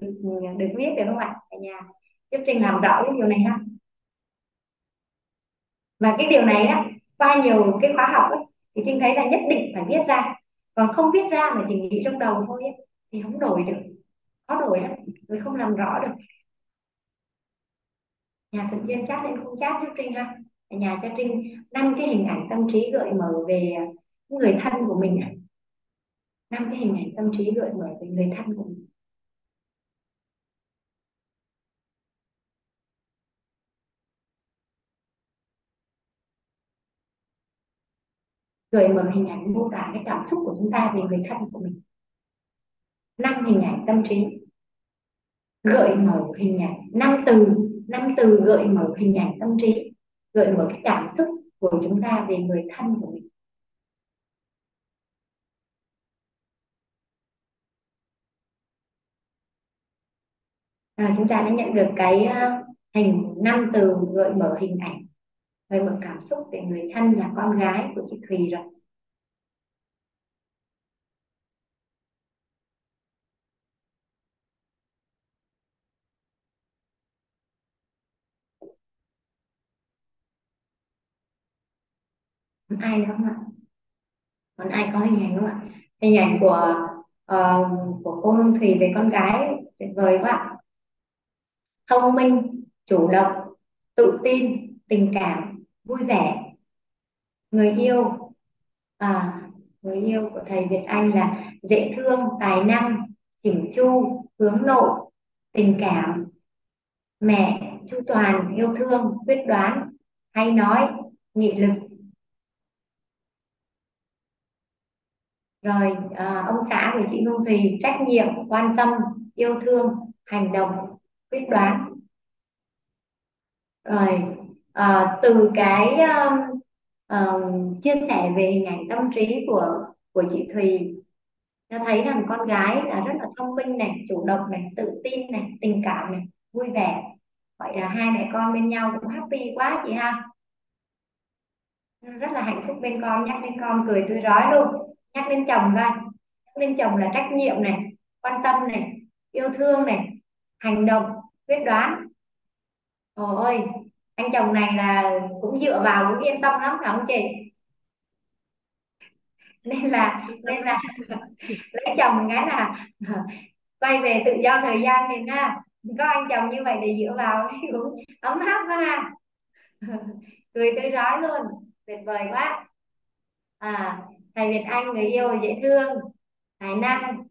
được biết được không ạ? Cả nhà. Giúp Trinh làm rõ cái điều này ha. Và cái điều này á qua nhiều cái khóa học ấy, thì Trinh thấy là nhất định phải viết ra. Còn không viết ra mà chỉ nghĩ trong đầu thôi ấy, thì không đổi được. Khó đổi lắm người không làm rõ được. Nhà thực viên chat lên không chat giúp Trinh ha. Nhà cho Trinh năm cái hình ảnh tâm trí gợi mở về người thân của mình năm cái hình ảnh tâm trí gợi mở về người thân của mình. Gợi mở hình ảnh mô tả cái cảm xúc của chúng ta về người thân của mình. Năm hình ảnh tâm trí. Gợi mở hình ảnh. Năm từ năm từ gợi mở hình ảnh tâm trí. Gợi mở cái cảm xúc của chúng ta về người thân của mình. À, chúng ta đã nhận được cái ờ, hình năm từ gợi mở hình ảnh gợi mở cảm xúc về người thân là con gái của chị Thùy rồi. Ai nữa không ạ? Còn ai có hình ảnh không ạ? Hình ảnh của uh, của cô Hương Thùy về con gái tuyệt vời quá ạ thông minh chủ động tự tin tình cảm vui vẻ. Người yêu à, người yêu của thầy Việt Anh là dễ thương tài năng chỉnh chu hướng nội tình cảm. Mẹ chu toàn yêu thương quyết đoán hay nói nghị lực. Rồi à, ông xã của chị Hương Thùy trách nhiệm quan tâm yêu thương hành động quyết đoán. Rồi à, từ cái um, um, chia sẻ về hình ảnh tâm trí của của chị Thùy cho thấy rằng con gái là rất là thông minh này chủ động này tự tin này tình cảm này vui vẻ. Vậy là hai mẹ con bên nhau cũng happy quá chị ha. Rất là hạnh phúc bên con nhắc đến con cười tươi rói luôn. Nhắc đến chồng coi. Nhắc đến chồng là trách nhiệm này quan tâm này yêu thương này hành động, quyết đoán. Ôi anh chồng này là cũng dựa vào cũng yên tâm lắm, phải không chị? Nên là nên là lấy chồng cái là quay về tự do thời gian thì ha có anh chồng như vậy để dựa vào thì cũng ấm áp quá ha. Cười tươi rói luôn, tuyệt vời quá. À thầy Việt Anh, người yêu dễ thương, tài năng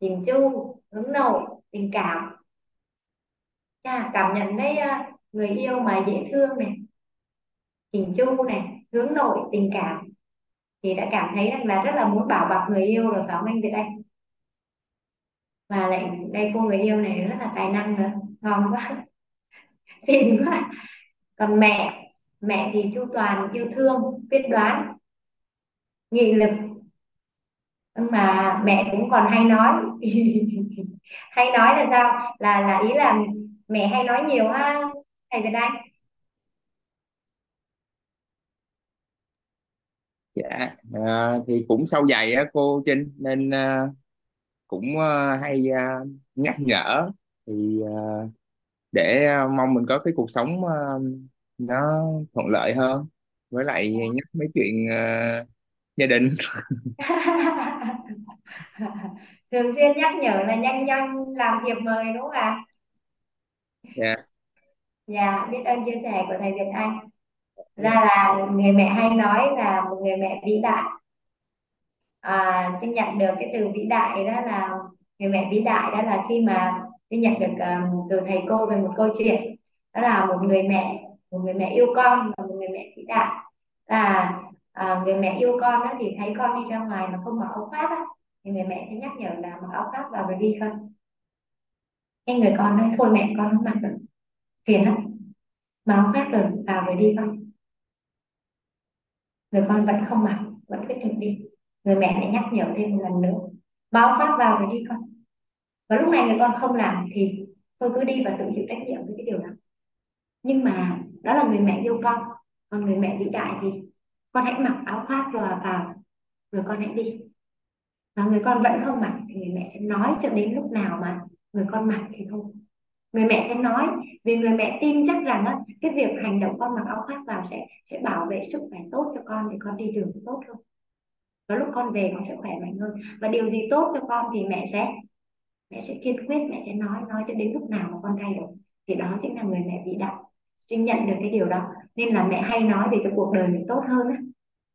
chỉnh chu hướng nội, tình cảm à, cảm nhận thấy à, người yêu mà dễ thương này chỉnh chu này hướng nội tình cảm thì đã cảm thấy rằng là rất là muốn bảo bọc người yêu rồi phải không anh Việt Anh? Và lại đây cô người yêu này rất là tài năng nữa ngon quá xinh quá. Còn mẹ mẹ thì chu toàn yêu thương quyết đoán nghị lực. Nhưng mà mẹ cũng còn hay nói hay nói là sao? Là là ý là mẹ hay nói nhiều ha. Thầy Việt Anh. Dạ à, thì cũng sâu dày á cô Trinh nên à, cũng à, hay à, nhắc nhở. Thì à, để à, mong mình có cái cuộc sống à, nó thuận lợi hơn. Với lại nhắc mấy chuyện à, gia đình. Thường xuyên nhắc nhở là nhanh nhanh làm thiệp mời đúng không ạ dạ. Dạ biết ơn chia sẻ của thầy Việt Anh. Ra là người mẹ hay nói là một người mẹ vĩ đại. À, tôi nhận được cái từ vĩ đại đó là người mẹ vĩ đại đó là khi mà tôi nhận được um, từ thầy cô về một câu chuyện. Đó là một người mẹ một người mẹ yêu con và một người mẹ vĩ đại. Là à, người mẹ yêu con đó thì thấy con đi ra ngoài mà không mặc áo khoác á thì người mẹ sẽ nhắc nhở là mặc áo khoác vào rồi đi không? Cái người con nói thôi mẹ con không mặc được phiền lắm. Máu áo khoác rồi, vào rồi đi con. Người con vẫn không mặc, vẫn quyết định đi. Người mẹ lại nhắc nhở thêm một lần nữa. Báo khoác vào rồi đi con. Và lúc này người con không làm thì tôi cứ đi và tự chịu trách nhiệm với cái điều đó. Nhưng mà đó là người mẹ yêu con. Còn người mẹ vĩ đại thì con hãy mặc áo khoác rồi vào, rồi con hãy đi. Và người con vẫn không mặc thì người mẹ sẽ nói cho đến lúc nào mà người con mặc thì thôi người mẹ sẽ nói vì người mẹ tin chắc rằng á, cái việc hành động con mặc áo khoác vào sẽ sẽ bảo vệ sức khỏe tốt cho con để con đi đường tốt hơn. Và lúc con về con sẽ khỏe mạnh hơn. Và điều gì tốt cho con thì mẹ sẽ mẹ sẽ kiên quyết mẹ sẽ nói nói cho đến lúc nào mà con thay đổi. Thì đó chính là người mẹ vĩ đại. Trinh nhận được cái điều đó. Nên là mẹ hay nói về cho cuộc đời mình tốt hơn á.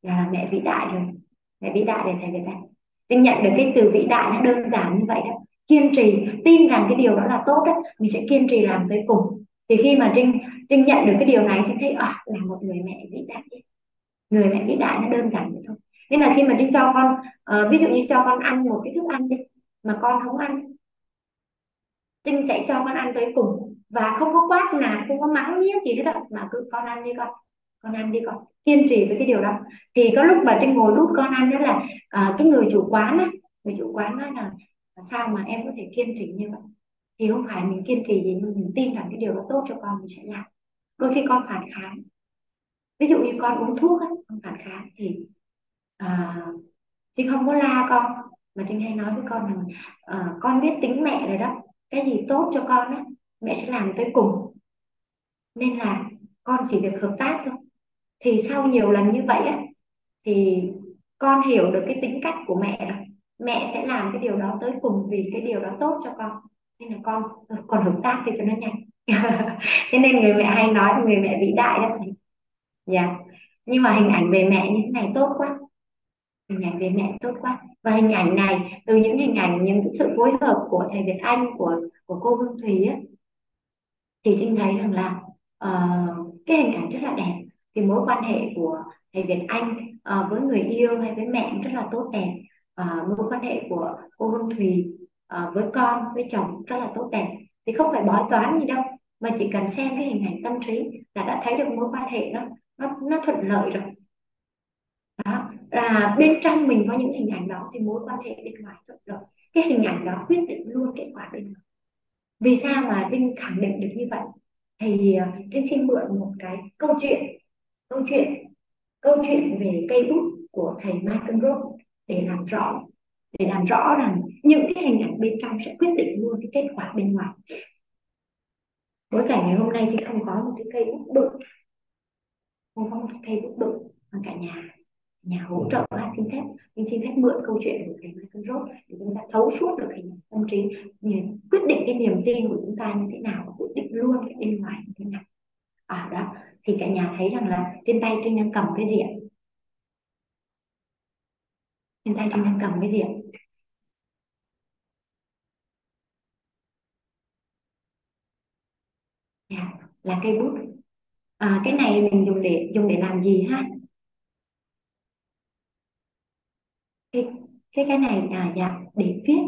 Là mẹ vĩ đại rồi. Mẹ vĩ đại để thầy Việt Anh Trinh nhận được cái từ vĩ đại nó đơn giản như vậy đó kiên trì tin rằng cái điều đó là tốt đó mình sẽ kiên trì làm tới cùng. Thì khi mà Trinh Trinh nhận được cái điều này Trinh thấy à, là một người mẹ vĩ đại người mẹ vĩ đại nó đơn giản vậy thôi. Nên là khi mà Trinh cho con uh, ví dụ như cho con ăn một cái thức ăn đi mà con không ăn Trinh sẽ cho con ăn tới cùng. Và không có quát nạt không có mắng nhiếc gì hết đó mà cứ con ăn đi con con ăn đi con. Kiên trì với cái điều đó. Thì có lúc mà Trinh ngồi đút con ăn đó là uh, cái người chủ quán á người chủ quán nói là sao mà em có thể kiên trì như vậy? Thì không phải mình kiên trì gì nhưng mình tin rằng cái điều đó tốt cho con mình sẽ làm. Đôi khi con phản kháng. Ví dụ như con uống thuốc ấy, con phản kháng thì à, chị không có la con mà trinh hay nói với con rằng à, con biết tính mẹ rồi đó cái gì tốt cho con á mẹ sẽ làm tới cùng. Nên là con chỉ việc hợp tác thôi. Thì sau nhiều lần như vậy á thì con hiểu được cái tính cách của mẹ rồi mẹ sẽ làm cái điều đó tới cùng vì cái điều đó tốt cho con. Nên là con còn hợp tác thì cho nó nhanh. Thế nên người mẹ hay nói là người mẹ vĩ đại đó thầy. Yeah. nhưng mà hình ảnh về mẹ như thế này tốt quá. Hình ảnh về mẹ tốt quá. Và hình ảnh này từ những hình ảnh những cái sự phối hợp của thầy Việt Anh của của cô Hương Thùy á thì Trinh thấy rằng là uh, cái hình ảnh rất là đẹp. Thì mối quan hệ của thầy Việt Anh uh, với người yêu hay với mẹ rất là tốt đẹp à, mối quan hệ của cô Hương Thùy à, với con với chồng rất là tốt đẹp. Thì không phải bói toán gì đâu mà chỉ cần xem cái hình ảnh tâm trí là đã thấy được mối quan hệ nó nó nó thuận lợi rồi. Đó. Là bên trong mình có những hình ảnh đó thì mối quan hệ bên ngoài thuận lợi. Cái hình ảnh đó quyết định luôn kết quả bên ngoài. Vì sao mà trinh khẳng định được như vậy? Thì à, trinh xin mượn một cái câu chuyện câu chuyện câu chuyện về cây bút của thầy Michael Roth để làm rõ để làm rõ rằng những cái hình ảnh bên trong sẽ quyết định luôn cái kết quả bên ngoài. Bối cảnh ngày hôm nay chị không có một cái cây bút bự. Không có một cái cây bút bự mà cả nhà nhà hỗ trợ ha xin phép mình xin phép mượn câu chuyện của thầy Michael Roth để chúng ta thấu suốt được hình tâm trí quyết định cái niềm tin của chúng ta như thế nào và quyết định luôn cái bên ngoài như thế nào. À đó. Thì cả nhà thấy rằng là trên tay Trinh đang cầm cái gì ạ trên tay Trinh đang cầm cái gì ạ? Dạ, là cây bút. À, cái này mình dùng để dùng để làm gì ha? Cái cái cái này là dạ để viết.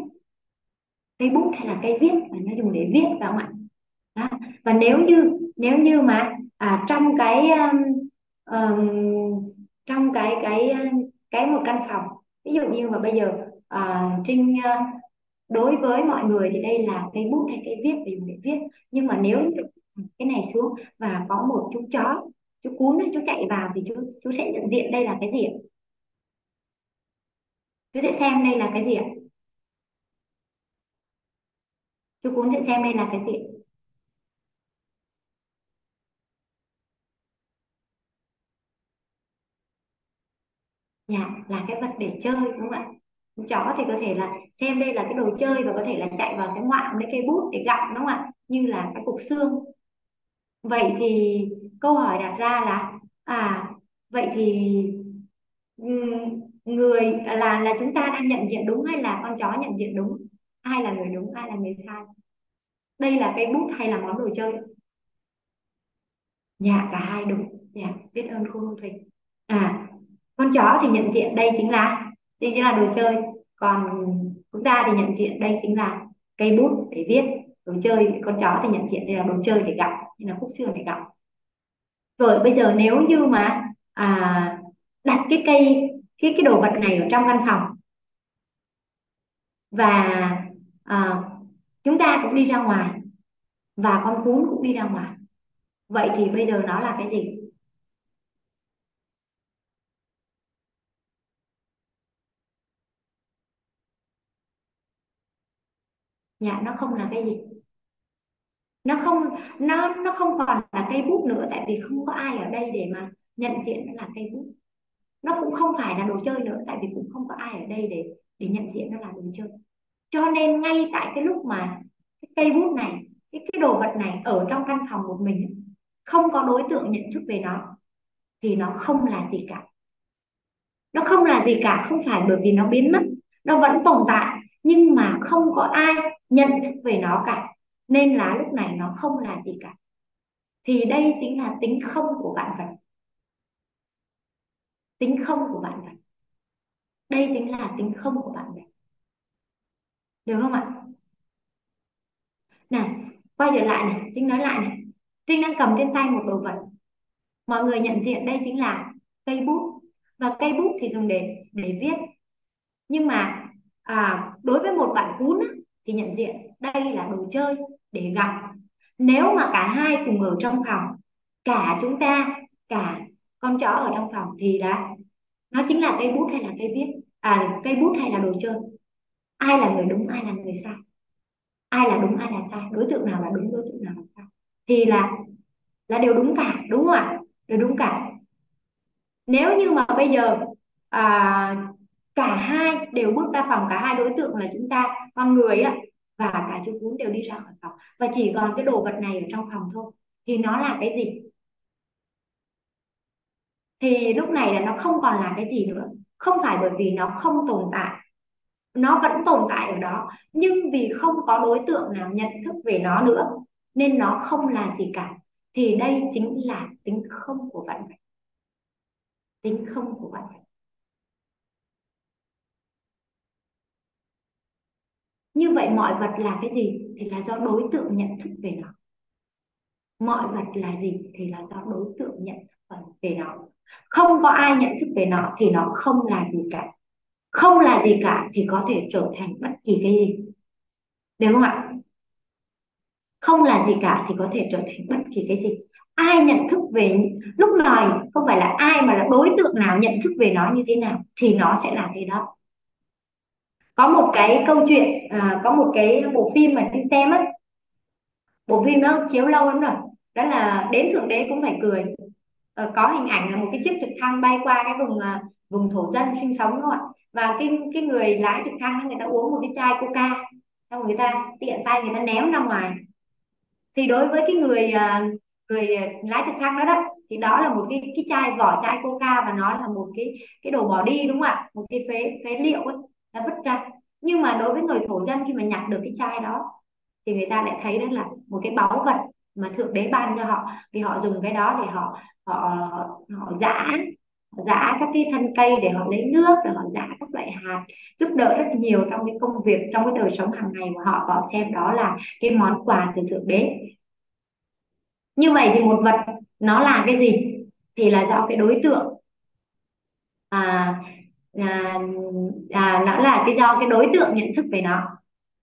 Cây bút hay là cây viết mà nó dùng để viết phải không ạ? Đó. và nếu như nếu như mà à, trong cái um, um, trong cái cái cái một căn phòng ví dụ như mà bây giờ à, Trinh uh, đối với mọi người thì đây là cây bút hay cây viết để dùng để viết. Nhưng mà nếu cái này xuống và có một chú chó chú cún chú chạy vào thì chú chú sẽ nhận diện đây là cái gì ạ? Chú sẽ xem đây là cái gì ạ? Chú cún sẽ xem đây là cái gì dạ là cái vật để chơi, đúng không ạ? Chó thì có thể là xem đây là cái đồ chơi và có thể là chạy vào sẽ ngoạm lấy cây bút để gặm đúng không ạ? Như là cái cục xương. Vậy thì câu hỏi đặt ra là à vậy thì người à, là là chúng ta đang nhận diện đúng hay là con chó nhận diện đúng? Ai là người đúng, ai là người sai? Đây là cây bút hay là món đồ chơi? Dạ cả hai đúng. Dạ biết ơn cô Hương Thủy. À con chó thì nhận diện đây chính là đây chính là đồ chơi. Còn chúng ta thì nhận diện đây chính là cây bút để viết. Đồ chơi con chó thì nhận diện đây là đồ chơi để gặm như là khúc xương để gặm rồi bây giờ nếu như mà à, đặt cái cây cái cái đồ vật này ở trong văn phòng và à, chúng ta cũng đi ra ngoài và con cún cũng đi ra ngoài vậy thì bây giờ nó là cái gì? Dạ nó không là cái gì. Nó không, nó nó không còn là cây bút nữa, tại vì không có ai ở đây để mà nhận diện nó là cây bút nó cũng không phải là đồ chơi nữa, tại vì cũng không có ai ở đây để để nhận diện nó là đồ chơi. Cho nên ngay tại cái lúc mà cái cây bút này, cái cái đồ vật này ở trong căn phòng một mình không có đối tượng nhận thức về nó, thì nó không là gì cả. Nó không là gì cả, không phải bởi vì nó biến mất, nó vẫn tồn tại, nhưng mà không có ai nhận thức về nó cả nên là lúc này nó không là gì cả. Thì đây chính là tính không của vạn vật. Tính không của vạn vật. Đây chính là tính không của vạn vật. Được không ạ? Này quay trở lại này trinh nói lại này. Trinh đang cầm trên tay một đồ vật. Mọi người nhận diện đây chính là cây bút. Và cây bút thì dùng để để viết. Nhưng mà à, đối với một bạn cún thì nhận diện đây là đồ chơi để gặp. Nếu mà cả hai cùng ở trong phòng cả chúng ta cả con chó ở trong phòng thì đã nó chính là cây bút hay là cây viết à cây bút hay là đồ chơi? Ai là người đúng ai là người sai? Ai là đúng ai là sai? Đối tượng nào là đúng đối tượng nào là sai? Thì là là đều đúng cả đúng không ạ? Đều đúng cả. Nếu như mà bây giờ à, cả hai đều bước ra phòng, cả hai đối tượng là chúng ta, con người á, và cả chú cún đều đi ra khỏi phòng. Và chỉ còn cái đồ vật này ở trong phòng thôi. Thì nó là cái gì? Thì lúc này là nó không còn là cái gì nữa. Không phải bởi vì nó không tồn tại. Nó vẫn tồn tại ở đó. Nhưng vì không có đối tượng nào nhận thức về nó nữa, nên nó không là gì cả. Thì đây chính là tính không của vạn vật tính không của vạn vật như vậy mọi vật là cái gì thì là do đối tượng nhận thức về nó. Mọi vật là gì thì là do đối tượng nhận thức về nó. Không có ai nhận thức về nó thì nó không là gì cả. Không là gì cả thì có thể trở thành bất kỳ cái gì. Được không ạ? Không là gì cả thì có thể trở thành bất kỳ cái gì. Ai nhận thức về lúc này không phải là ai mà là đối tượng nào nhận thức về nó như thế nào thì nó sẽ là cái đó có một cái câu chuyện à, có một cái bộ phim mà Trinh xem á. Bộ phim nó chiếu lâu lắm rồi đó là đến thượng đế cũng phải cười. À, có hình ảnh là một cái chiếc trực thăng bay qua cái vùng à, vùng thổ dân sinh sống đúng không ạ? Và cái cái người lái trực thăng người ta uống một cái chai coca xong người ta tiện tay người ta ném ra ngoài. Thì đối với cái người à, người lái trực thăng đó đó thì đó là một cái cái chai vỏ chai coca và nó là một cái cái đồ bỏ đi đúng không ạ? Một cái phế phế liệu ấy ta vứt ra. Nhưng mà đối với người thổ dân khi mà nhặt được cái chai đó thì người ta lại thấy đó là một cái báu vật mà thượng đế ban cho họ. Vì họ dùng cái đó để họ họ họ giã giã các cái thân cây để họ lấy nước để họ giã các loại hạt giúp đỡ rất nhiều trong cái công việc trong cái đời sống hàng ngày của họ. Và họ xem đó là cái món quà từ thượng đế. Như vậy thì một vật nó là cái gì? Thì là do cái đối tượng à, à, à, nó là cái do cái đối tượng nhận thức về nó.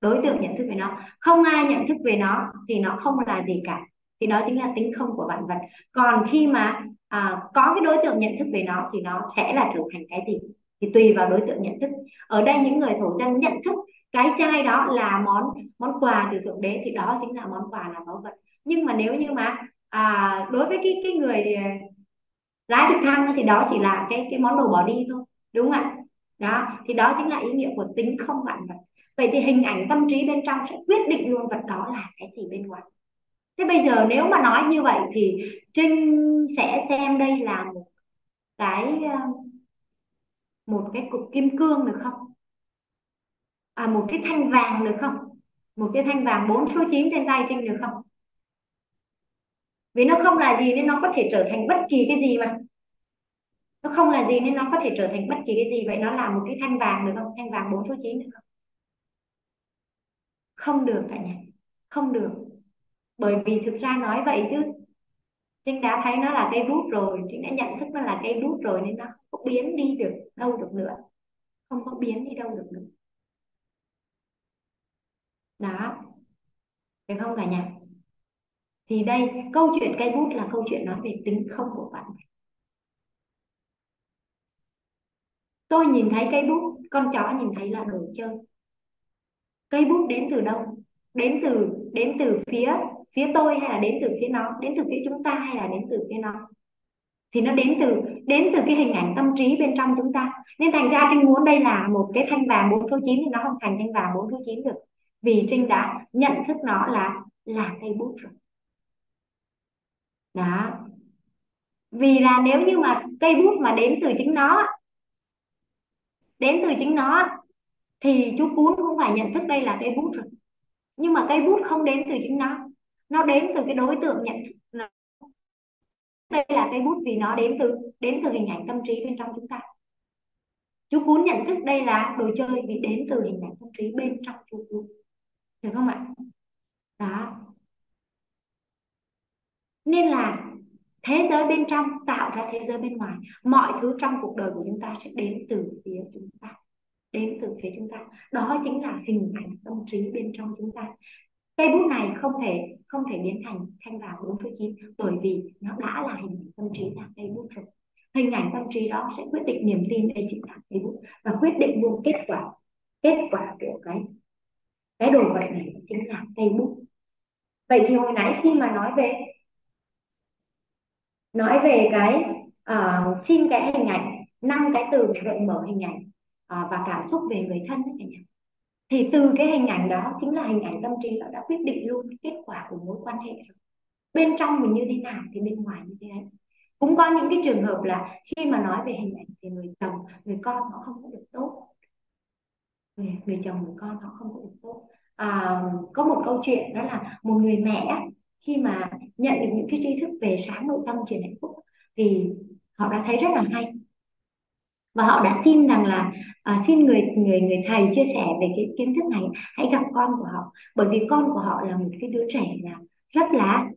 Đối tượng nhận thức về nó. Không ai nhận thức về nó thì nó không là gì cả. Thì đó chính là tính không của vạn vật. Còn khi mà à, có cái đối tượng nhận thức về nó thì nó sẽ là trở thành cái gì? Thì tùy vào đối tượng nhận thức. Ở đây những người thổ dân nhận thức cái chai đó là món món quà từ thượng đế thì đó chính là món quà là báu vật. Nhưng mà nếu như mà à, đối với cái cái người à, lái trực thăng thì đó chỉ là cái cái món đồ bỏ đi thôi đúng không ạ. Đó, thì đó chính là ý nghĩa của tính không vạn vật. Vậy thì hình ảnh tâm trí bên trong sẽ quyết định luôn vật đó là cái gì bên ngoài. Thế bây giờ nếu mà nói như vậy thì trinh sẽ xem đây là một cái ờ, một cái cục kim cương được không? À một cái thanh vàng được không? Một cái thanh vàng bốn số 9 trên tay trinh được không? Vì nó không là gì nên nó có thể trở thành bất kỳ cái gì mà nó không là gì nên nó có thể trở thành bất kỳ cái gì. Vậy nó là một cái thanh vàng được không? Thanh vàng bốn số 9 được không? Không được cả nhà. Không được. Bởi vì thực ra nói vậy chứ. Trinh đã thấy nó là cây bút rồi. Trinh đã nhận thức nó là cây bút rồi nên nó không biến đi được, đâu được nữa. Không có biến đi đâu được nữa. Đó. Được không cả nhà? Thì đây, câu chuyện cây bút là câu chuyện nói về tính không của bạn. Tôi nhìn thấy cây bút, con chó nhìn thấy là đồ chơi. Cây bút đến từ đâu? Đến từ đến từ phía phía tôi hay là đến từ phía nó? Đến từ phía chúng ta hay là đến từ phía nó? Thì nó đến từ đến từ cái hình ảnh tâm trí bên trong chúng ta. Nên thành ra trinh muốn đây là một cái thanh vàng bốn số chín thì nó không thành thanh vàng bốn số chín được. Vì trinh đã nhận thức nó là là cây bút rồi. Đó. Vì là nếu như mà cây bút mà đến từ chính nó đến từ chính nó. Thì chú cún cũng phải nhận thức đây là cây bút rồi. Nhưng mà cây bút không đến từ chính nó. Nó đến từ cái đối tượng nhận thức đây là cây bút vì nó đến từ đến từ hình ảnh tâm trí bên trong chúng ta. Chú cún nhận thức đây là đồ chơi vì đến từ hình ảnh tâm trí bên trong chú cún. Được không ạ? Đó. Nên là thế giới bên trong tạo ra thế giới bên ngoài. Mọi thứ trong cuộc đời của chúng ta sẽ đến từ phía chúng ta. Đến từ phía chúng ta. Đó chính là hình ảnh tâm trí bên trong chúng ta. Cây bút này không thể không thể biến thành thanh vào bốn số chín bởi vì nó đã là hình ảnh tâm trí là cây bút rồi. Hình ảnh tâm trí đó sẽ quyết định niềm tin đây chính là cây bút và quyết định luôn kết quả kết quả của cái cái đồ vật này chính là cây bút. Vậy thì hồi nãy khi mà nói về nói về cái uh, xin cái hình ảnh năm cái từ gợi mở hình ảnh uh, và cảm xúc về người thân ấy, thì từ cái hình ảnh đó chính là hình ảnh tâm trí nó đã quyết định luôn kết quả của mối quan hệ rồi. Bên trong mình như thế nào thì bên ngoài như thế ấy. Cũng có những cái trường hợp là khi mà nói về hình ảnh thì người chồng người con họ không có được tốt. Người, người chồng người con họ không có được tốt. À, có một câu chuyện đó là một người mẹ khi mà nhận được những cái tri thức về sáng nội tâm truyền hạnh phúc thì họ đã thấy rất là hay. Và họ đã xin rằng là à, xin người người người thầy chia sẻ về cái kiến thức này hãy gặp con của họ. Bởi vì con của họ là một cái đứa trẻ là rất là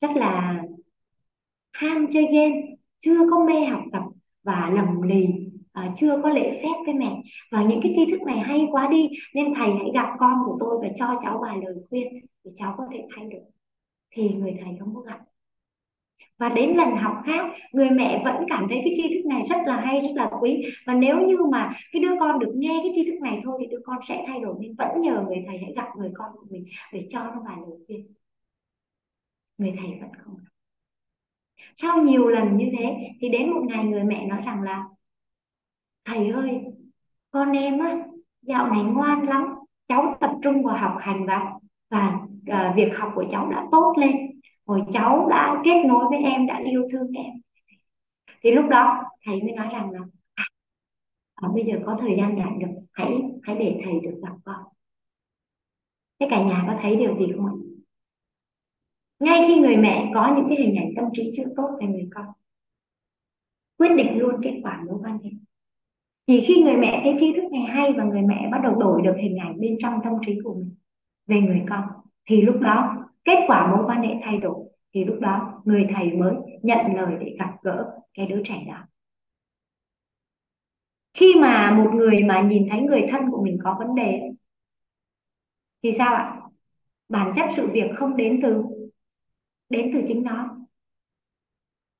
rất là ham chơi game chưa có mê học tập và lầm lì à, chưa có lễ phép với mẹ. Và những cái tri thức này hay quá đi nên thầy hãy gặp con của tôi và cho cháu vài lời khuyên để cháu có thể thay đổi thì người thầy không có gặp. Và đến lần học khác, người mẹ vẫn cảm thấy cái tri thức này rất là hay, rất là quý. Và nếu như mà cái đứa con được nghe cái tri thức này thôi thì đứa con sẽ thay đổi nên vẫn nhờ người thầy hãy gặp người con của mình để cho nó vài lời khuyên. Người thầy vẫn không gặp. Sau nhiều lần như thế thì đến một ngày người mẹ nói rằng là, thầy ơi, con em á, dạo này ngoan lắm, cháu tập trung vào học hành và và à, việc học của cháu đã tốt lên. Rồi cháu đã kết nối với em đã yêu thương em. Thì lúc đó thầy mới nói rằng là à, à bây giờ có thời gian đạt được hãy hãy để thầy được gặp con. Thế cả nhà có thấy điều gì không ạ? Ngay khi người mẹ có những cái hình ảnh tâm trí chưa tốt về người con quyết định luôn kết quả mối quan hệ. Chỉ khi người mẹ thấy tri thức này hay và người mẹ bắt đầu đổi được hình ảnh bên trong tâm trí của mình về người con. Thì lúc đó, kết quả mối quan hệ thay đổi. Thì lúc đó, người thầy mới nhận lời để gặp gỡ cái đứa trẻ đó. Khi mà một người mà nhìn thấy người thân của mình có vấn đề, thì sao ạ? Bản chất sự việc không đến từ đến từ chính nó,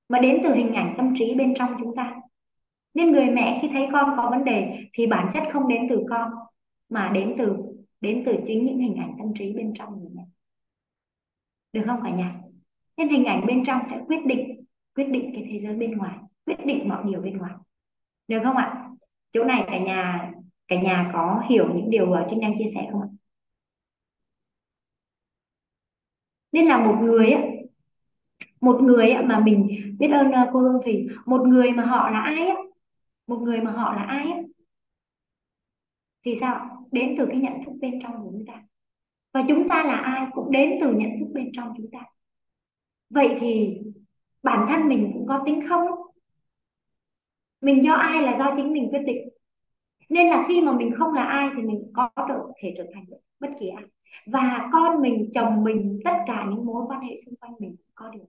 mà đến từ hình ảnh tâm trí bên trong chúng ta. Nên người mẹ khi thấy con có vấn đề, thì bản chất không đến từ con, mà đến từ đến từ chính những hình ảnh tâm trí bên trong của mình, được không cả nhà? Nên hình ảnh bên trong sẽ quyết định quyết định cái thế giới bên ngoài quyết định mọi điều bên ngoài. Được không ạ? Chỗ này cả nhà cả nhà có hiểu những điều trinh đang chia sẻ không ạ? Nên là một người á một người mà mình biết ơn ờ, cô Hương Thủy một người mà họ là ai á một người mà họ là ai á thì sao? Đến từ cái nhận thức bên trong của chúng ta. Và chúng ta là ai cũng đến từ nhận thức bên trong chúng ta. Vậy thì bản thân mình cũng có tính không? Mình do ai là do chính mình quyết định? Nên là khi mà mình không là ai thì mình có thể trở thành bất kỳ ai. Và con mình, chồng mình, tất cả những mối quan hệ xung quanh mình có điều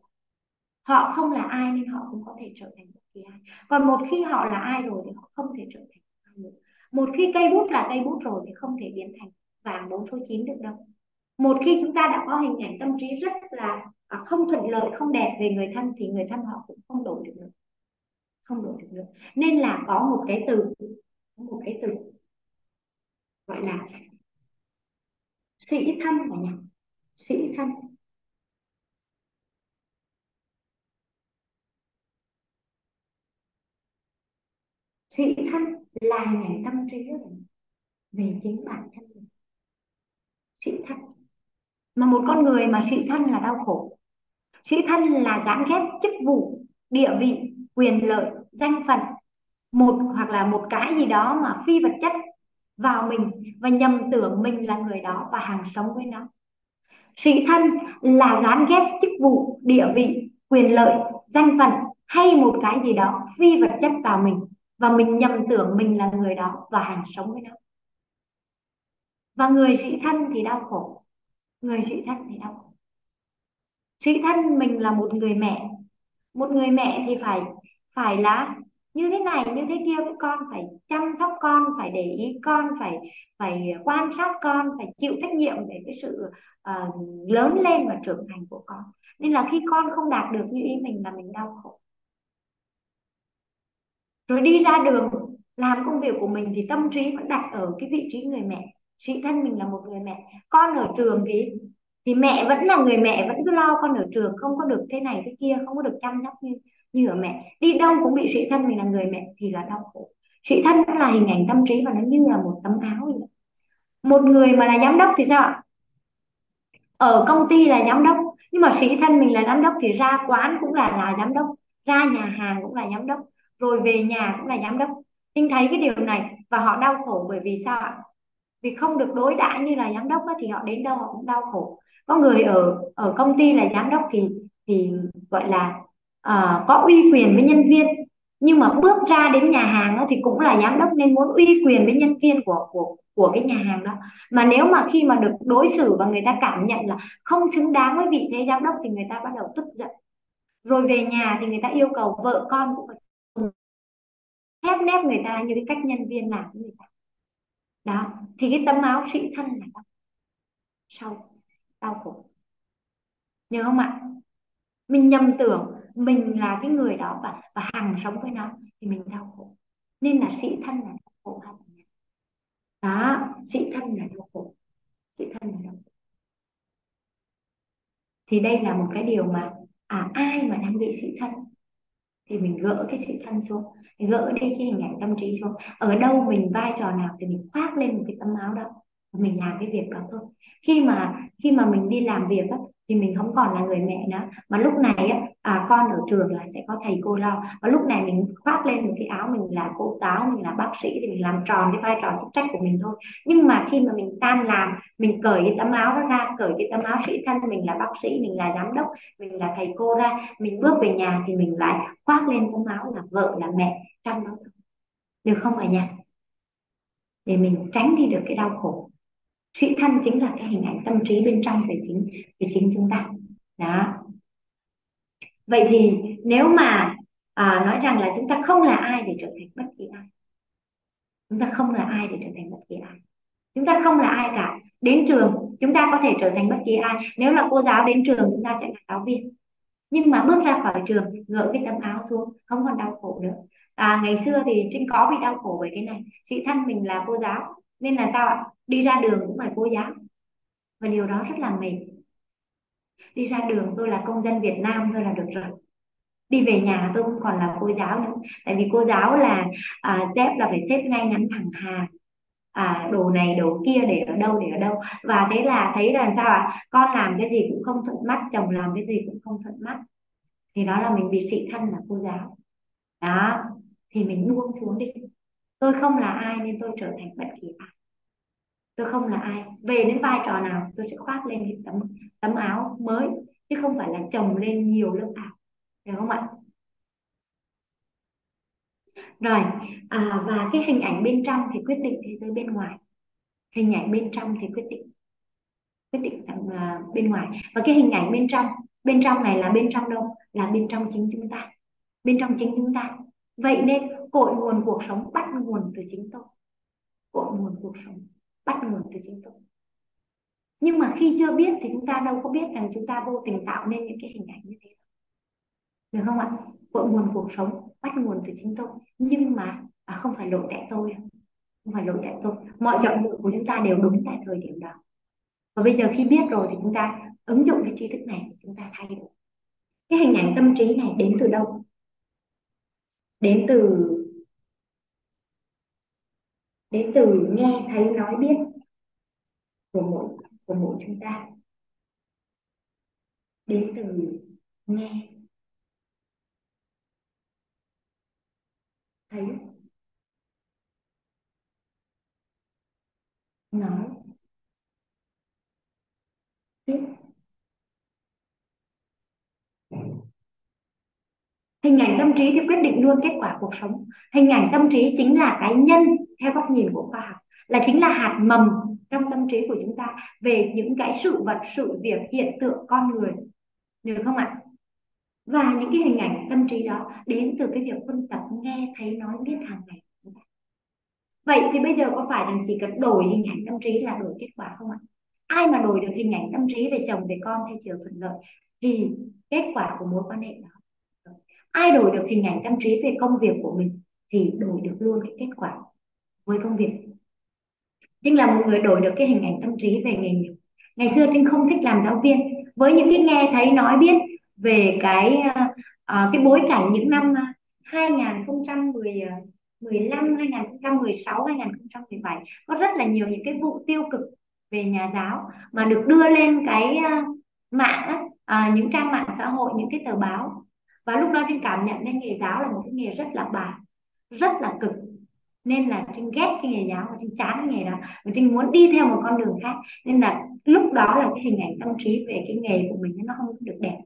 họ không là ai nên họ cũng có thể trở thành bất kỳ ai. Còn một khi họ là ai rồi thì họ không thể trở thành ai nữa một khi cây bút là cây bút rồi thì không thể biến thành vàng bốn số chín được đâu. Một khi chúng ta đã có hình ảnh tâm trí rất là à, không thuận lợi, không đẹp về người thân thì người thân họ cũng không đổi được nữa. Không đổi được nữa. Nên là có một cái từ một cái từ gọi là sĩ thân cả nhà sĩ thân. Sĩ thân là hình tâm trí về chính bản thân mình. Sĩ thân. Mà một con người mà sĩ thân là đau khổ. Sĩ thân là gắn ghép chức vụ, địa vị, quyền lợi, danh phận, một hoặc là một cái gì đó mà phi vật chất vào mình và nhầm tưởng mình là người đó và hàng sống với nó. Sĩ thân là gán ghép chức vụ, địa vị, quyền lợi, danh phận hay một cái gì đó phi vật chất vào mình và mình nhầm tưởng mình là người đó và hàng sống với nó. Và người sĩ thân thì đau khổ. Người sĩ thân thì đau khổ. Sĩ thân mình là một người mẹ. Một người mẹ thì phải phải là như thế này như thế kia với con phải chăm sóc con phải để ý con phải phải quan sát con phải chịu trách nhiệm về cái sự uh, lớn lên và trưởng thành của con. Nên là khi con không đạt được như ý mình là mình đau khổ rồi đi ra đường, làm công việc của mình thì tâm trí vẫn đặt ở cái vị trí người mẹ. Sĩ thân mình là một người mẹ. Con ở trường thì thì mẹ vẫn là người mẹ, vẫn cứ lo con ở trường, không có được thế này thế kia, không có được chăm sóc như như ở mẹ. Đi đâu cũng bị sĩ thân mình là người mẹ thì là đau khổ. Sĩ thân là hình ảnh tâm trí và nó như là một tấm áo vậy. Một người mà là giám đốc thì sao ạ? Ở công ty là giám đốc, nhưng mà sĩ thân mình là giám đốc thì ra quán cũng là là giám đốc, ra nhà hàng cũng là giám đốc rồi về nhà cũng là giám đốc. Trinh thấy cái điều này và họ đau khổ bởi vì sao ạ? Vì không được đối đãi như là giám đốc đó, thì họ đến đâu họ cũng đau khổ. Có người ở ở công ty là giám đốc thì thì gọi là uh, có uy quyền với nhân viên. Nhưng mà bước ra đến nhà hàng đó thì cũng là giám đốc nên muốn uy quyền với nhân viên của của của cái nhà hàng đó. Mà nếu mà khi mà được đối xử và người ta cảm nhận là không xứng đáng với vị thế giám đốc thì người ta bắt đầu tức giận. Rồi về nhà thì người ta yêu cầu vợ con cũng phải ép nép người ta như cái cách nhân viên làm với người ta đó, thì cái tấm áo sĩ thân là đau sau, đau khổ. Nhớ không ạ? Mình nhầm tưởng mình là cái người đó và và hàng sống với nó thì mình đau khổ. Nên là sĩ thân là đau khổ hay đó sĩ thân là đau khổ. Sĩ thân là đau khổ. Thì đây là một cái điều mà à ai mà đang bị sĩ thân thì mình gỡ cái sự thân xuống. Mình gỡ đi cái hình ảnh tâm trí xuống. Ở đâu mình vai trò nào thì mình khoác lên một cái tấm áo đó. Mình làm cái việc đó thôi. Khi mà khi mà mình đi làm việc á, thì mình không còn là người mẹ nữa. Mà lúc này á, à, con ở trường là sẽ có thầy cô lo. Và lúc này mình khoác lên một cái áo mình là cô giáo mình là bác sĩ thì mình làm tròn cái vai trò chức trách của mình thôi. Nhưng mà khi mà mình tan làm mình cởi cái tấm áo đó ra cởi cái tấm áo sĩ thân mình là bác sĩ mình là giám đốc mình là thầy cô ra mình bước về nhà thì mình lại khoác lên tấm áo là vợ là mẹ trong đó được không cả nhà? Để mình tránh đi được cái đau khổ sĩ thân chính là cái hình ảnh tâm trí bên trong về chính về chính chúng ta. Đó. Vậy thì nếu mà à, nói rằng là chúng ta không là ai để trở thành bất kỳ ai chúng ta không là ai để trở thành bất kỳ ai chúng ta không là ai cả đến trường chúng ta có thể trở thành bất kỳ ai. Nếu là cô giáo đến trường chúng ta sẽ là giáo viên. Nhưng mà bước ra khỏi trường gỡ cái tấm áo xuống không còn đau khổ nữa. À, ngày xưa thì trinh có bị đau khổ với cái này. Chị thân mình là cô giáo nên là sao ạ? Đi ra đường cũng phải cô giáo và điều đó rất là mệt. Đi ra đường tôi là công dân Việt Nam thôi là được rồi. Đi về nhà tôi cũng còn là cô giáo nữa. Tại vì cô giáo là à, dép là phải xếp ngay ngắn thẳng hàng. À, đồ này đồ kia để ở đâu để ở đâu. Và thế là thấy là sao ạ? Con làm cái gì cũng không thuận mắt chồng làm cái gì cũng không thuận mắt. Thì đó là mình bị sĩ thân là cô giáo. Đó. Thì mình buông xuống đi tôi không là ai nên tôi trở thành bất kỳ ai. Tôi không là ai. Về đến vai trò nào tôi sẽ khoác lên cái tấm tấm áo mới chứ không phải là chồng lên nhiều lớp áo. Được không ạ? Rồi à, và cái hình ảnh bên trong thì quyết định thế giới bên ngoài. Hình ảnh bên trong thì quyết định quyết định uh, bên ngoài. Và cái hình ảnh bên trong bên trong này là bên trong đâu? Là bên trong chính chúng ta. Bên trong chính chúng ta. Vậy nên cội nguồn cuộc sống bắt nguồn từ chính tôi. Cội nguồn cuộc sống bắt nguồn từ chính tôi. Nhưng mà khi chưa biết thì chúng ta đâu có biết rằng chúng ta vô tình tạo nên những cái hình ảnh như thế được không ạ? Cội nguồn cuộc sống bắt nguồn từ chính tôi. Nhưng mà à, không phải lỗi tại tôi không phải lỗi tại tôi. Mọi chọn lựa của chúng ta đều đúng tại thời điểm đó. Và bây giờ khi biết rồi thì chúng ta ứng dụng cái tri thức này chúng ta thay đổi. Cái hình ảnh tâm trí này đến từ đâu? Đến từ đến từ nghe thấy nói biết của mỗi của mỗi chúng ta. Đến từ nghe thấy nói biết. Hình ảnh tâm trí thì quyết định luôn kết quả cuộc sống. Hình ảnh tâm trí chính là cái nhân theo góc nhìn của khoa học, là chính là hạt mầm trong tâm trí của chúng ta về những cái sự vật, sự việc, hiện tượng con người. Được không ạ? Và những cái hình ảnh tâm trí đó đến từ cái việc phân tập, nghe, thấy, nói, biết hàng ngày vậy thì bây giờ có phải rằng chỉ cần đổi hình ảnh tâm trí là đổi kết quả không ạ? Ai mà đổi được hình ảnh tâm trí về chồng, về con theo chiều thuận lợi thì kết quả của mối quan hệ đó ai đổi được hình ảnh tâm trí về công việc của mình thì đổi được luôn cái kết quả với công việc. Trinh là một người đổi được cái hình ảnh tâm trí về nghề nghiệp. Ngày xưa Trinh không thích làm giáo viên. Với những cái nghe thấy nói biết về cái uh, cái bối cảnh những năm 2015 2016 2017 có rất là nhiều những cái vụ tiêu cực về nhà giáo mà được đưa lên cái uh, mạng á, uh, những trang mạng xã hội những cái tờ báo. Và lúc đó Trinh cảm nhận nên nghề giáo là một cái nghề rất là bài rất là cực nên là Trinh ghét cái nghề giáo và Trinh chán cái nghề đó. Và Trinh muốn đi theo một con đường khác. Nên là lúc đó là cái hình ảnh tâm trí về cái nghề của mình nó không được đẹp.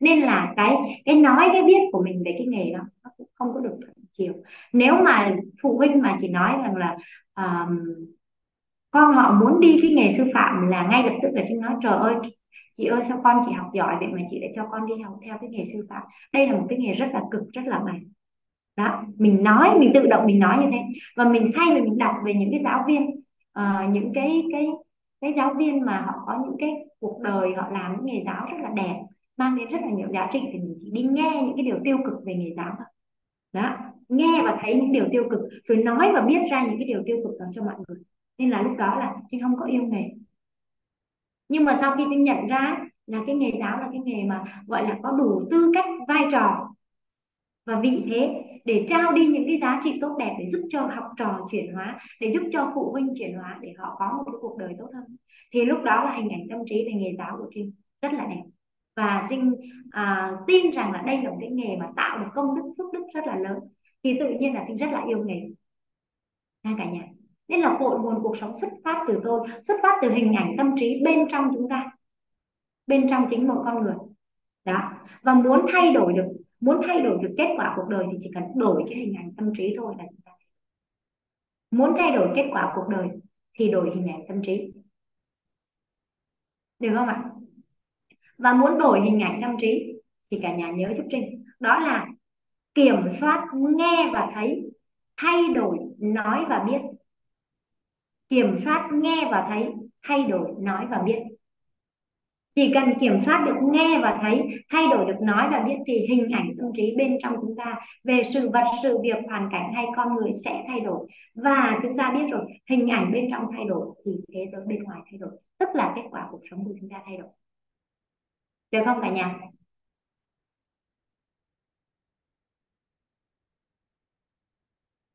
Nên là cái cái nói cái biết của mình về cái nghề đó nó cũng không có được thuận chiều. Nếu mà phụ huynh mà chỉ nói rằng là um, con họ muốn đi cái nghề sư phạm là ngay lập tức là Trinh nói trời ơi chị ơi sao con chị học giỏi vậy mà chị lại cho con đi học theo cái nghề sư phạm? Đây là một cái nghề rất là cực rất là mệt đó mình nói mình tự động mình nói như thế. Và mình thay vì mình đọc về những cái giáo viên uh, những cái cái cái giáo viên mà họ có những cái cuộc đời họ làm những nghề giáo rất là đẹp mang đến rất là nhiều giá trị thì mình chỉ đi nghe những cái điều tiêu cực về nghề giáo thôi. Đó nghe và thấy những điều tiêu cực rồi nói và biết ra những cái điều tiêu cực đó cho mọi người. Nên là lúc đó là trinh không có yêu nghề. Nhưng mà sau khi trinh nhận ra là cái nghề giáo là cái nghề mà gọi là có đủ tư cách vai trò và vị thế để trao đi những cái giá trị tốt đẹp để giúp cho học trò chuyển hóa để giúp cho phụ huynh chuyển hóa để họ có một cái cuộc đời tốt hơn. Thì lúc đó là hình ảnh tâm trí về nghề giáo của Trinh rất là đẹp. Và Trinh à, tin rằng là đây là một cái nghề mà tạo được công đức phước đức rất là lớn. Thì tự nhiên là Trinh rất là yêu nghề. Nha cả nhà. Nên là cội nguồn cuộc sống xuất phát từ tôi xuất phát từ hình ảnh tâm trí bên trong chúng ta bên trong chính mỗi con người. Đó. Và muốn thay đổi được muốn thay đổi được kết quả cuộc đời thì chỉ cần đổi cái hình ảnh tâm trí thôi là chúng ta muốn thay đổi kết quả cuộc đời thì đổi hình ảnh tâm trí. Được không ạ? Và muốn đổi hình ảnh tâm trí thì cả nhà nhớ giúp Trinh. Đó là kiểm soát, nghe và thấy, thay đổi, nói và biết. Kiểm soát, nghe và thấy, thay đổi, nói và biết chỉ cần kiểm soát được nghe và thấy thay đổi được nói và biết thì hình ảnh tâm trí bên trong chúng ta về sự vật sự việc hoàn cảnh hay con người sẽ thay đổi. Và chúng ta biết rồi hình ảnh bên trong thay đổi thì thế giới bên ngoài thay đổi. Tức là kết quả cuộc sống của chúng ta thay đổi. Được không cả nhà?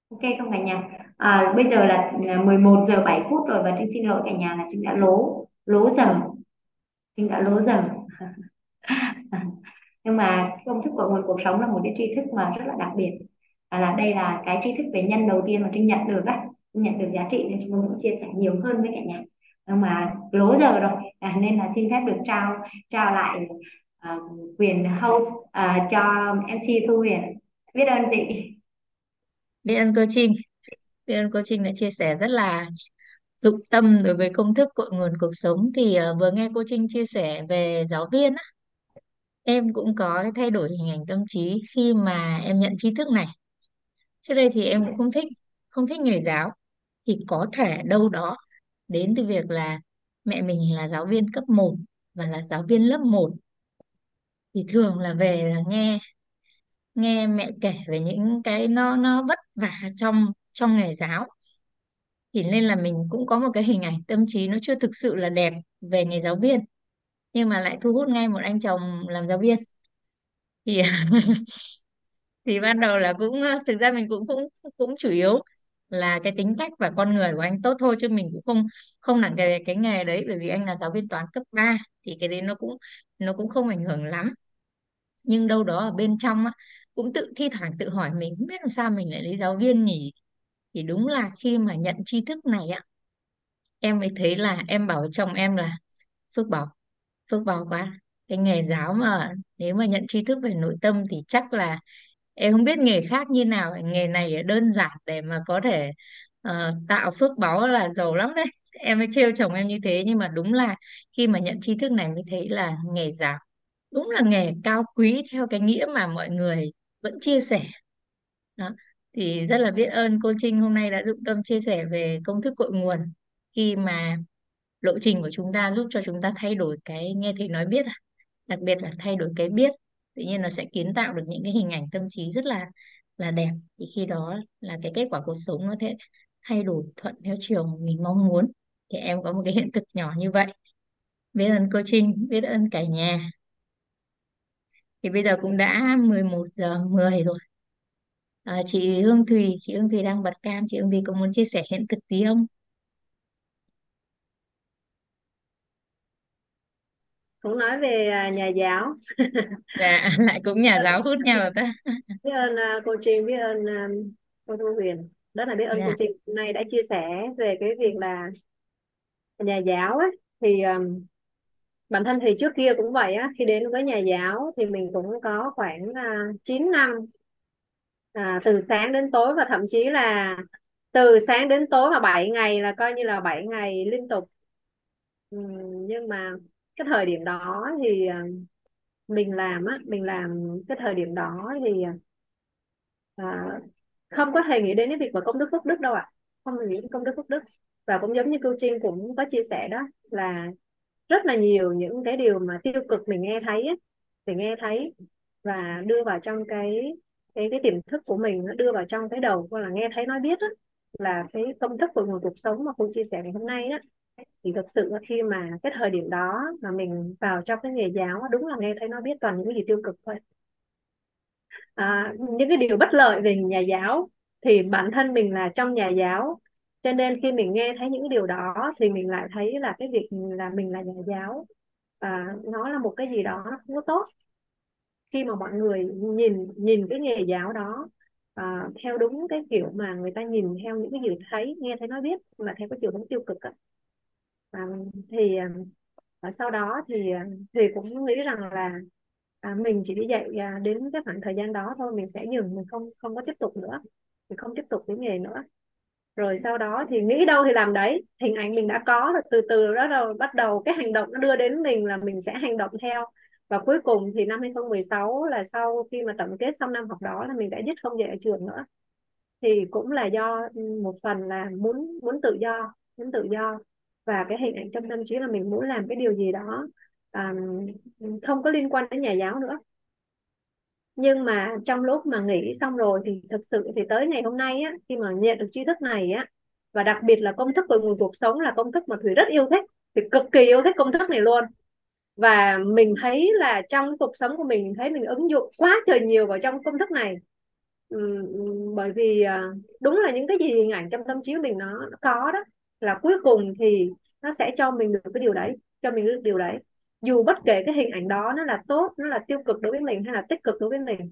Ok không cả nhà? À, bây giờ là à, 11 giờ 7 phút rồi và Trinh xin lỗi cả nhà là Trinh đã lố lố giờ nhưng đã lố dần. Nhưng mà công thức của nguồn cuộc sống là một cái tri thức mà rất là đặc biệt. Và là đây là cái tri thức về nhân đầu tiên mà Trinh nhận được á. Nhận được giá trị nên Trinh muốn chia sẻ nhiều hơn với cả nhà. Nhưng mà lố giờ rồi à, nên là xin phép được trao trao lại uh, quyền host uh, cho MC Thu Huyền. Biết ơn chị. Biết ơn cô Trinh. Biết ơn cô Trinh đã chia sẻ rất là dụng tâm đối với công thức cội nguồn cuộc sống thì ờ, vừa nghe cô Trinh chia sẻ về giáo viên á, em cũng có cái thay đổi hình ảnh tâm trí khi mà em nhận tri thức này. Trước đây thì em cũng không thích không thích nghề giáo thì có thể đâu đó đến từ việc là mẹ mình là giáo viên cấp 1 và là giáo viên lớp 1 thì thường là về là nghe nghe mẹ kể về những cái nó nó vất vả trong trong nghề giáo thì nên là mình cũng có một cái hình ảnh tâm trí nó chưa thực sự là đẹp về nghề giáo viên nhưng mà lại thu hút ngay một anh chồng làm giáo viên. Thì thì ban đầu là cũng ờ, thực ra mình cũng cũng cũng chủ yếu là cái tính cách và con người của anh tốt thôi chứ mình cũng không không nặng cái cái nghề đấy bởi vì anh là giáo viên toán cấp 3 thì cái đấy nó cũng nó cũng không ảnh hưởng lắm. Nhưng đâu đó ở bên trong á, cũng tự thi thoảng tự hỏi mình không biết làm sao mình lại lấy giáo viên nhỉ thì đúng là khi mà nhận tri thức này á em mới thấy là em bảo chồng em là Phước bảo Phước bảo quá. Cái nghề giáo mà nếu mà nhận tri thức về nội tâm thì chắc là em không biết nghề khác như nào. Nghề này đơn giản để mà có thể uh, tạo phước báu là giàu lắm đấy. Em mới trêu chồng em như thế nhưng mà đúng là khi mà nhận tri thức này mới thấy là nghề giáo đúng là nghề cao quý theo cái nghĩa mà mọi người vẫn chia sẻ. Đó thì rất là biết ơn cô Trinh hôm nay đã dụng tâm chia sẻ về công thức cội nguồn khi mà lộ trình của chúng ta giúp cho chúng ta thay đổi cái nghe thấy nói biết đặc biệt là thay đổi cái biết, tự nhiên nó sẽ kiến tạo được những cái hình ảnh tâm trí rất là là đẹp. Thì khi đó là cái kết quả cuộc sống nó sẽ thay đổi thuận theo chiều mà mình mong muốn. Thì em có một cái hiện thực nhỏ như vậy. Biết ơn cô Trinh, biết ơn cả nhà. Thì bây giờ cũng đã 11 giờ 10 rồi à, chị Hương Thùy chị Hương Thùy đang bật cam. Chị Hương Thùy có muốn chia sẻ hiện thực gì không? Cũng nói về à, nhà giáo. Dạ lại cũng nhà giáo hút nhau rồi ta. Biết ơn à, cô Trinh biết ơn à, cô Thu Huyền. Rất là biết ơn cô dạ. Trinh hôm nay đã chia sẻ về cái việc là nhà giáo ấy. Thì um, bản thân thì trước kia cũng vậy á. Khi đến với nhà giáo thì mình cũng có khoảng uh, 9 năm à, từ sáng đến tối và thậm chí là từ sáng đến tối mà 7 ngày là coi như là 7 ngày liên tục. Nhưng mà cái thời điểm đó thì ờ, mình làm á mình làm cái thời điểm đó thì à, không có hề nghĩ đến cái việc mà công đức phước đức đâu ạ. Không nghĩ đến công đức phước đức. Và cũng giống như cô Trinh cũng có chia sẻ đó là rất là nhiều những cái điều mà tiêu cực mình nghe thấy á, mình nghe thấy và đưa vào trong cái cái cái tiềm thức của mình nó đưa vào trong cái đầu. Hoặc là nghe thấy nói biết á, là cái công thức của nguồn cuộc sống mà cô chia sẻ ngày hôm nay á thì thực sự khi mà cái thời điểm đó mà mình vào trong cái nghề giáo đúng là nghe thấy nói biết toàn những cái gì tiêu cực thôi. À, những cái điều bất lợi về nhà giáo thì bản thân mình là trong nhà giáo. Cho nên khi mình nghe thấy những cái điều đó thì mình lại thấy là cái việc là mình là nhà giáo à, nó là một cái gì đó nó không có tốt khi mà mọi người nhìn nhìn cái nghề giáo đó à, theo đúng cái kiểu mà người ta nhìn theo những cái gì thấy nghe thấy nói biết mà theo cái chiều hướng tiêu cực á. À, thì à, sau đó thì ờ, thì cũng nghĩ rằng là à, mình chỉ đi dạy à, đến cái khoảng thời gian đó thôi mình sẽ dừng mình không không có tiếp tục nữa mình không tiếp tục cái nghề nữa rồi sau đó thì nghĩ đâu thì làm đấy hình ảnh mình đã có rồi từ từ đó rồi bắt đầu cái hành động nó đưa đến mình là mình sẽ hành động theo và cuối cùng thì năm 2016 là sau khi mà tổng kết xong năm học đó là mình đã dứt không dạy ở trường nữa. Thì cũng là do ừ, một phần là muốn muốn tự do muốn tự do. Và cái hình ảnh trong tâm trí là mình muốn làm cái điều gì đó um, không có liên quan đến nhà giáo nữa. Nhưng mà trong lúc mà nghỉ xong rồi thì thực sự thì tới ngày hôm nay á khi mà nhận được tri thức này á và đặc biệt là công thức của nguồn cuộc sống là công thức mà thủy rất yêu thích thì cực kỳ yêu thích công thức này luôn và mình thấy là trong cuộc sống của mình thấy mình ứng dụng quá trời nhiều vào trong công thức này. Ừ, bởi vì à, đúng là những cái gì hình ảnh trong tâm trí của mình nó, nó có đó là cuối cùng thì nó sẽ cho mình được cái điều đấy cho mình được điều đấy. Dù bất kể cái hình ảnh đó nó là tốt nó là tiêu cực đối với mình hay là tích cực đối với mình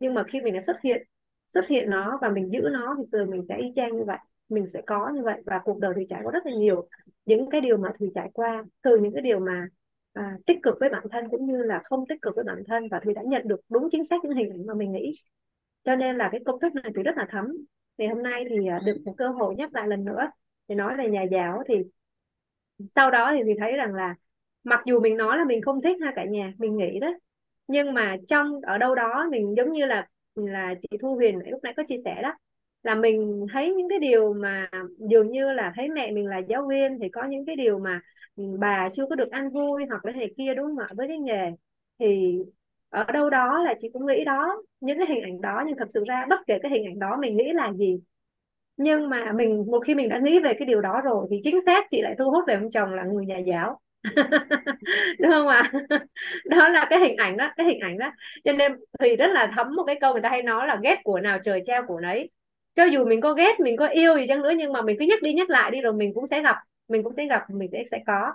nhưng mà khi mình đã xuất hiện xuất hiện nó và mình giữ nó thì từ mình sẽ y chang như vậy mình sẽ có như vậy và cuộc đời thì trải qua rất là nhiều. Những cái điều mà thùy trải qua từ những cái điều mà à, tích cực với bản thân cũng như là không tích cực với bản thân và thùy đã nhận được đúng chính xác những hình ảnh mà mình nghĩ. Cho nên là cái công thức này thùy rất là thấm. Thì hôm nay thì à, được một cơ hội nhắc lại lần nữa thì nói về nhà giáo. Thì sau đó thì thì thấy rằng là mặc dù mình nói là mình không thích ha cả nhà mình nghĩ đó nhưng mà trong ở đâu đó mình giống như là là chị Thu Huyền lúc nãy có chia sẻ đó là mình thấy những cái điều mà dường như là thấy mẹ mình là giáo viên thì có những cái điều mà ừ, bà chưa có được ăn vui hoặc là này kia, đúng không ạ? Với cái nghề thì ở đâu đó là chị cũng nghĩ đó, những cái hình ảnh đó, nhưng thật sự ra bất kể cái hình ảnh đó mình nghĩ là gì. Nhưng mà mình, một khi mình đã nghĩ về cái điều đó rồi thì chính xác chị lại thu hút về ông chồng là người nhà giáo. Đúng không ạ? Đó là cái hình ảnh đó, cái hình ảnh đó. Cho nên thì rất là thấm một cái câu người ta hay nói là ghét của nào trời treo của nấy cho dù mình có ghét mình có yêu gì chăng nữa nhưng mà mình cứ nhắc đi nhắc lại đi rồi mình cũng sẽ gặp mình cũng sẽ gặp mình sẽ sẽ có.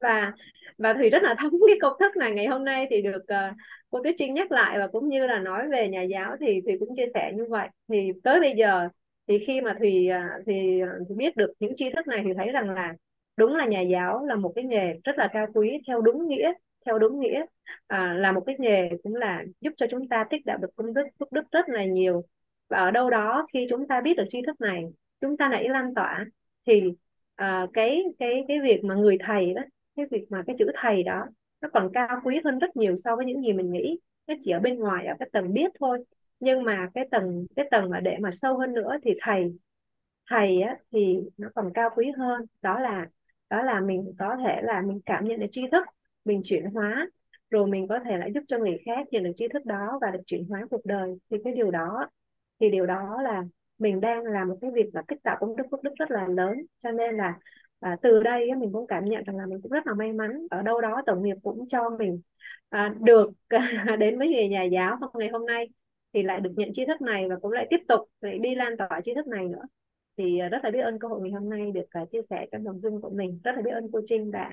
Và và thủy rất là thấm cái công thức này. Ngày hôm nay thì được uh, cô Tuyết Trinh nhắc lại và cũng như là nói về nhà giáo thì thì cũng chia sẻ như vậy. Thì tới bây giờ thì khi mà thùy ờ, thì, ờ, thì biết được những tri thức này thì thấy rằng là đúng là nhà giáo là một cái nghề rất là cao quý theo đúng nghĩa theo đúng nghĩa. À, là một cái nghề cũng là giúp cho chúng ta tích đạo được công đức phước đức rất là nhiều và ở đâu đó khi chúng ta biết được tri thức này chúng ta lại lan tỏa thì uh, cái cái cái việc mà người thầy đó cái việc mà cái chữ thầy đó nó còn cao quý hơn rất nhiều so với những gì mình nghĩ. Nó chỉ ở bên ngoài ở cái tầng biết thôi. Nhưng mà cái tầng cái tầng mà để mà sâu hơn nữa thì thầy thầy á, thì nó còn cao quý hơn. Đó là đó là mình có thể là mình cảm nhận được tri thức mình chuyển hóa rồi mình có thể lại giúp cho người khác nhận được tri thức đó và được chuyển hóa cuộc đời. Thì cái điều đó thì điều đó là mình đang làm một cái việc là kích tạo công đức phước đức rất là lớn. Cho nên là à, từ đây á, mình cũng cảm nhận rằng là mình cũng rất là may mắn. Ở đâu đó tổng nghiệp cũng cho mình à, được đến với nghề nhà giáo. Hôm ngày hôm nay thì lại được nhận tri thức này và cũng lại tiếp tục lại đi lan tỏa tri thức này nữa. Thì à, rất là biết ơn cơ hội ngày hôm nay được uh, chia sẻ trong nội dung của mình. Rất là biết ơn cô Trinh đã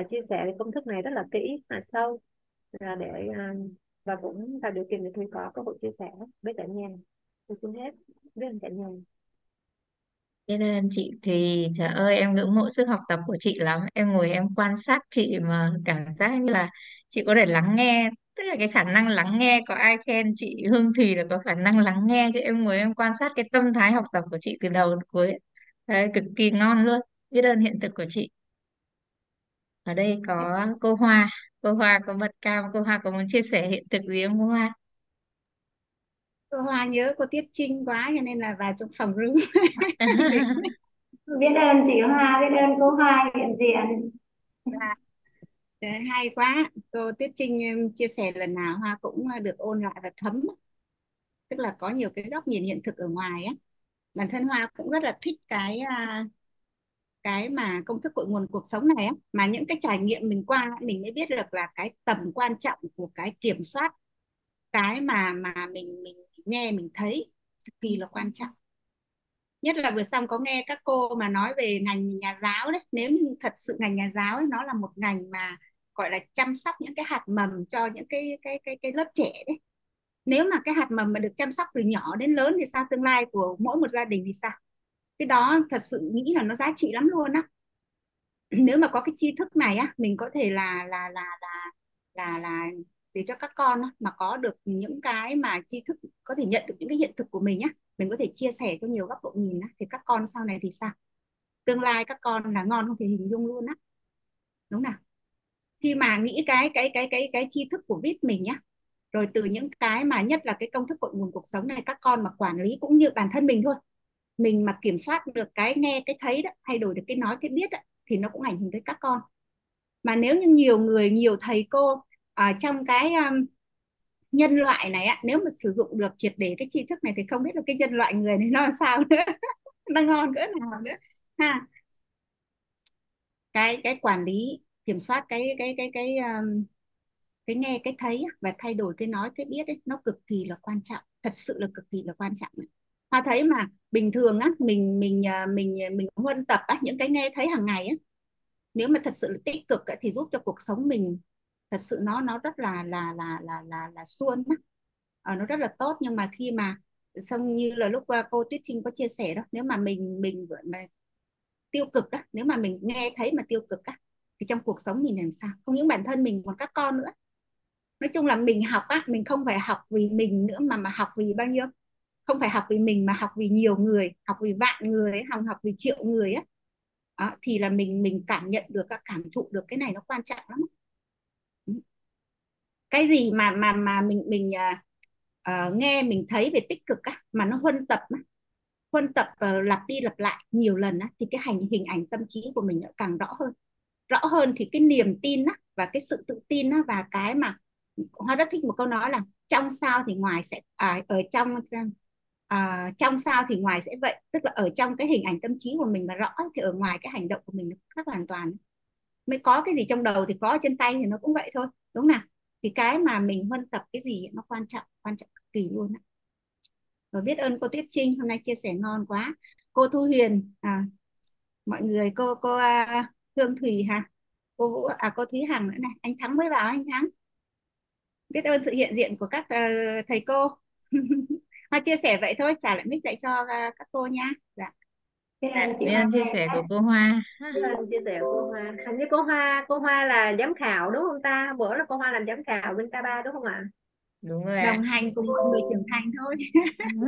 uh, chia sẻ về công thức này rất là kỹ và sâu uh, để uh, và cũng tạo điều kiện để tôi có cơ hội chia sẻ với cả nhà tôi xin hết. Biết cả nhà. Biết nên chị. Thì trời ơi em ngưỡng mộ sức học tập của chị lắm. Em ngồi em quan sát chị mà cảm giác như là chị có thể lắng nghe. Tức là cái khả năng lắng nghe có ai khen chị Hương thì là có khả năng lắng nghe chứ. Em ngồi em quan sát cái tâm thái học tập của chị từ đầu đến cuối. Đấy, cực kỳ ngon luôn. Biết ơn hiện thực của chị. Ở đây có cô Hoa. Cô Hoa có bật cam cô Hoa có muốn chia sẻ hiện thực gì không cô Hoa? Hoa nhớ cô Tiết Trinh quá cho nên là vào trong phòng room. Biết ơn chị Hoa biết ơn cô Hoa hiện diện. Đấy, hay quá. Cô Tiết Trinh chia sẻ lần nào Hoa cũng được ôn lại và thấm. Tức là có nhiều cái góc nhìn hiện thực ở ngoài á. Bản thân Hoa cũng rất là thích cái à, cái mà công thức cội nguồn cuộc sống này á. Mà những cái trải nghiệm mình qua mình mới biết được là cái tầm quan trọng của cái kiểm soát cái mà mà mình mình nghe mình thấy cực kỳ là quan trọng. Nhất là vừa xong có nghe các cô mà nói về ngành nhà giáo đấy. Nếu như thật sự ngành nhà giáo ấy, nó là một ngành mà gọi là chăm sóc những cái hạt mầm cho những cái cái cái cái lớp trẻ đấy. Nếu mà cái hạt mầm mà được chăm sóc từ nhỏ đến lớn thì sao? Tương lai của mỗi một gia đình thì sao? Cái đó thật sự nghĩ là nó giá trị lắm luôn á. Nếu mà có cái tri thức này á mình có thể là là là là là là để cho các con mà có được những cái mà tri thức có thể nhận được những cái hiện thực của mình nhá mình có thể chia sẻ cho nhiều góc độ nhìn á thì các con sau này thì sao? Tương lai các con là ngon không thể hình dung luôn á. Đúng nào? Khi mà nghĩ cái cái cái cái cái tri thức của vip mình nhá rồi từ những cái mà nhất là cái công thức cội nguồn cuộc sống này các con mà quản lý cũng như bản thân mình thôi mình mà kiểm soát được cái nghe cái thấy đó thay đổi được cái nói cái biết đó, thì nó cũng ảnh hưởng tới các con. Mà nếu như nhiều người nhiều thầy cô ở trong cái um, nhân loại này á nếu mà sử dụng được triệt để cái tri thức này thì không biết là cái nhân loại người này nó làm sao nữa. Nó ngon cỡ nào nữa. Ha. Cái cái quản lý kiểm soát cái cái cái cái um, cái nghe cái thấy và thay đổi cái nói cái biết ấy, nó cực kỳ là quan trọng. Thật sự là cực kỳ là quan trọng ấy. Hoa thấy mà bình thường á mình mình ờ, mình ờ, mình huân tập á những cái nghe thấy hàng ngày á nếu mà thật sự là tích cực á, thì giúp cho cuộc sống mình thật sự nó nó rất là là là là là là suôn á. Ờ, nó rất là tốt, nhưng mà khi mà, xong như là lúc qua cô Tuyết Trinh có chia sẻ đó, nếu mà mình mình mà tiêu cực á, nếu mà mình nghe thấy mà tiêu cực á, thì trong cuộc sống mình làm sao? Không những bản thân mình, còn các con nữa. Nói chung là mình học á, mình không phải học vì mình nữa mà mà học vì bao nhiêu? Không phải học vì mình mà học vì nhiều người, học vì vạn người học học vì triệu người á. Ờ, thì là mình mình cảm nhận được các cảm thụ được cái này nó quan trọng lắm cái gì mà mà mà mình mình uh, uh, nghe mình thấy về tích cực á mà nó huân tập á huân tập uh, lặp đi lặp lại nhiều lần á thì cái hành hình ảnh tâm trí của mình nó càng rõ hơn. Rõ hơn thì cái niềm tin á và cái sự tự tin á và cái mà hoa rất thích một câu nói là trong sao thì ngoài sẽ à, ở trong à, trong sao thì ngoài sẽ vậy? Tức là ở trong cái hình ảnh tâm trí của mình mà rõ thì ở ngoài cái hành động của mình nó khác hoàn toàn. Mới có cái gì trong đầu thì có trên tay thì nó cũng vậy thôi đúng không nào? Thì cái mà mình huân tập cái gì nó quan trọng quan trọng cực kỳ luôn á. Và biết ơn cô Tiếp Trinh hôm nay chia sẻ ngon quá. Cô Thu Huyền à, mọi người cô cô uh, Hương Thùy hả? Cô Vũ à cô Thúy Hằng nữa này. Anh Thắng mới vào anh Thắng. Biết ơn sự hiện diện của các uh, thầy cô. Hoa chia sẻ vậy thôi trả lại mic lại cho uh, các cô nha. Dạ. Biết Dạ, ơn chị biết Hoa ơn chia sẻ của cô Hoa. Vâng, chia sẻ của cô Hoa. Hình như cô Hoa cô Hoa là giám khảo đúng không ta? Bữa là cô Hoa làm giám khảo bên K3 đúng không ạ? Đúng rồi ạ. đồng hành cùng mọi người trưởng thành thôi.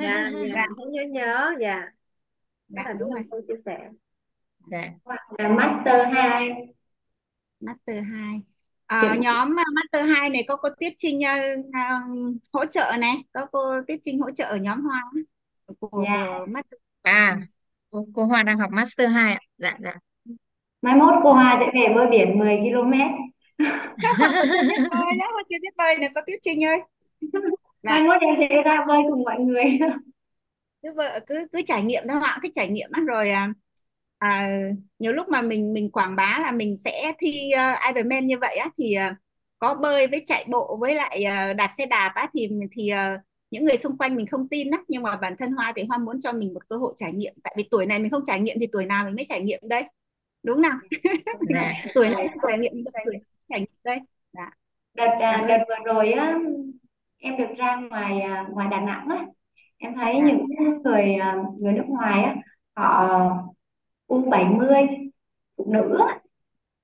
Dạ dạ dạ. thấy nhớ nhớ. Dạ. Rất dạ là biết đúng ơn rồi cô chia sẻ. Dạ. là Master 2 Master 2 Chị Ờ, nhóm uh, Master 2 này có cô Tuyết Trinh uh, hỗ trợ này có cô Tuyết Trinh hỗ trợ ở nhóm Hoa của dạ. Master. À, cô, cô Hoa đang học Master 2 ạ. Dạ, dạ. mai mốt cô Hoa sẽ về bơi biển 10 km còn chưa biết bơi đó Hoa chưa biết bơi này có Tuyết Trinh ơi mai mốt em sẽ ra bơi cùng mọi người cứ vợ cứ cứ trải nghiệm đó Hoa thích trải nghiệm á rồi à, à, nhiều lúc mà mình mình quảng bá là mình sẽ thi uh, Ironman như vậy á thì uh, có bơi với chạy bộ với lại uh, đạp xe đạp á thì thì uh, những người xung quanh mình không tin á nhưng mà bản thân Hoa thì Hoa muốn cho mình một cơ hội trải nghiệm tại vì tuổi này mình không trải nghiệm thì tuổi nào mình mới trải nghiệm đây đúng nào Dạ. tuổi này không trải nghiệm thì tuổi nào trải nghiệm đây dạ. đợt à, ơn đợt vừa rồi á em được ra ngoài à, ngoài Đà Nẵng á em thấy dạ. những người à, người nước ngoài á họ U70 phụ nữ á,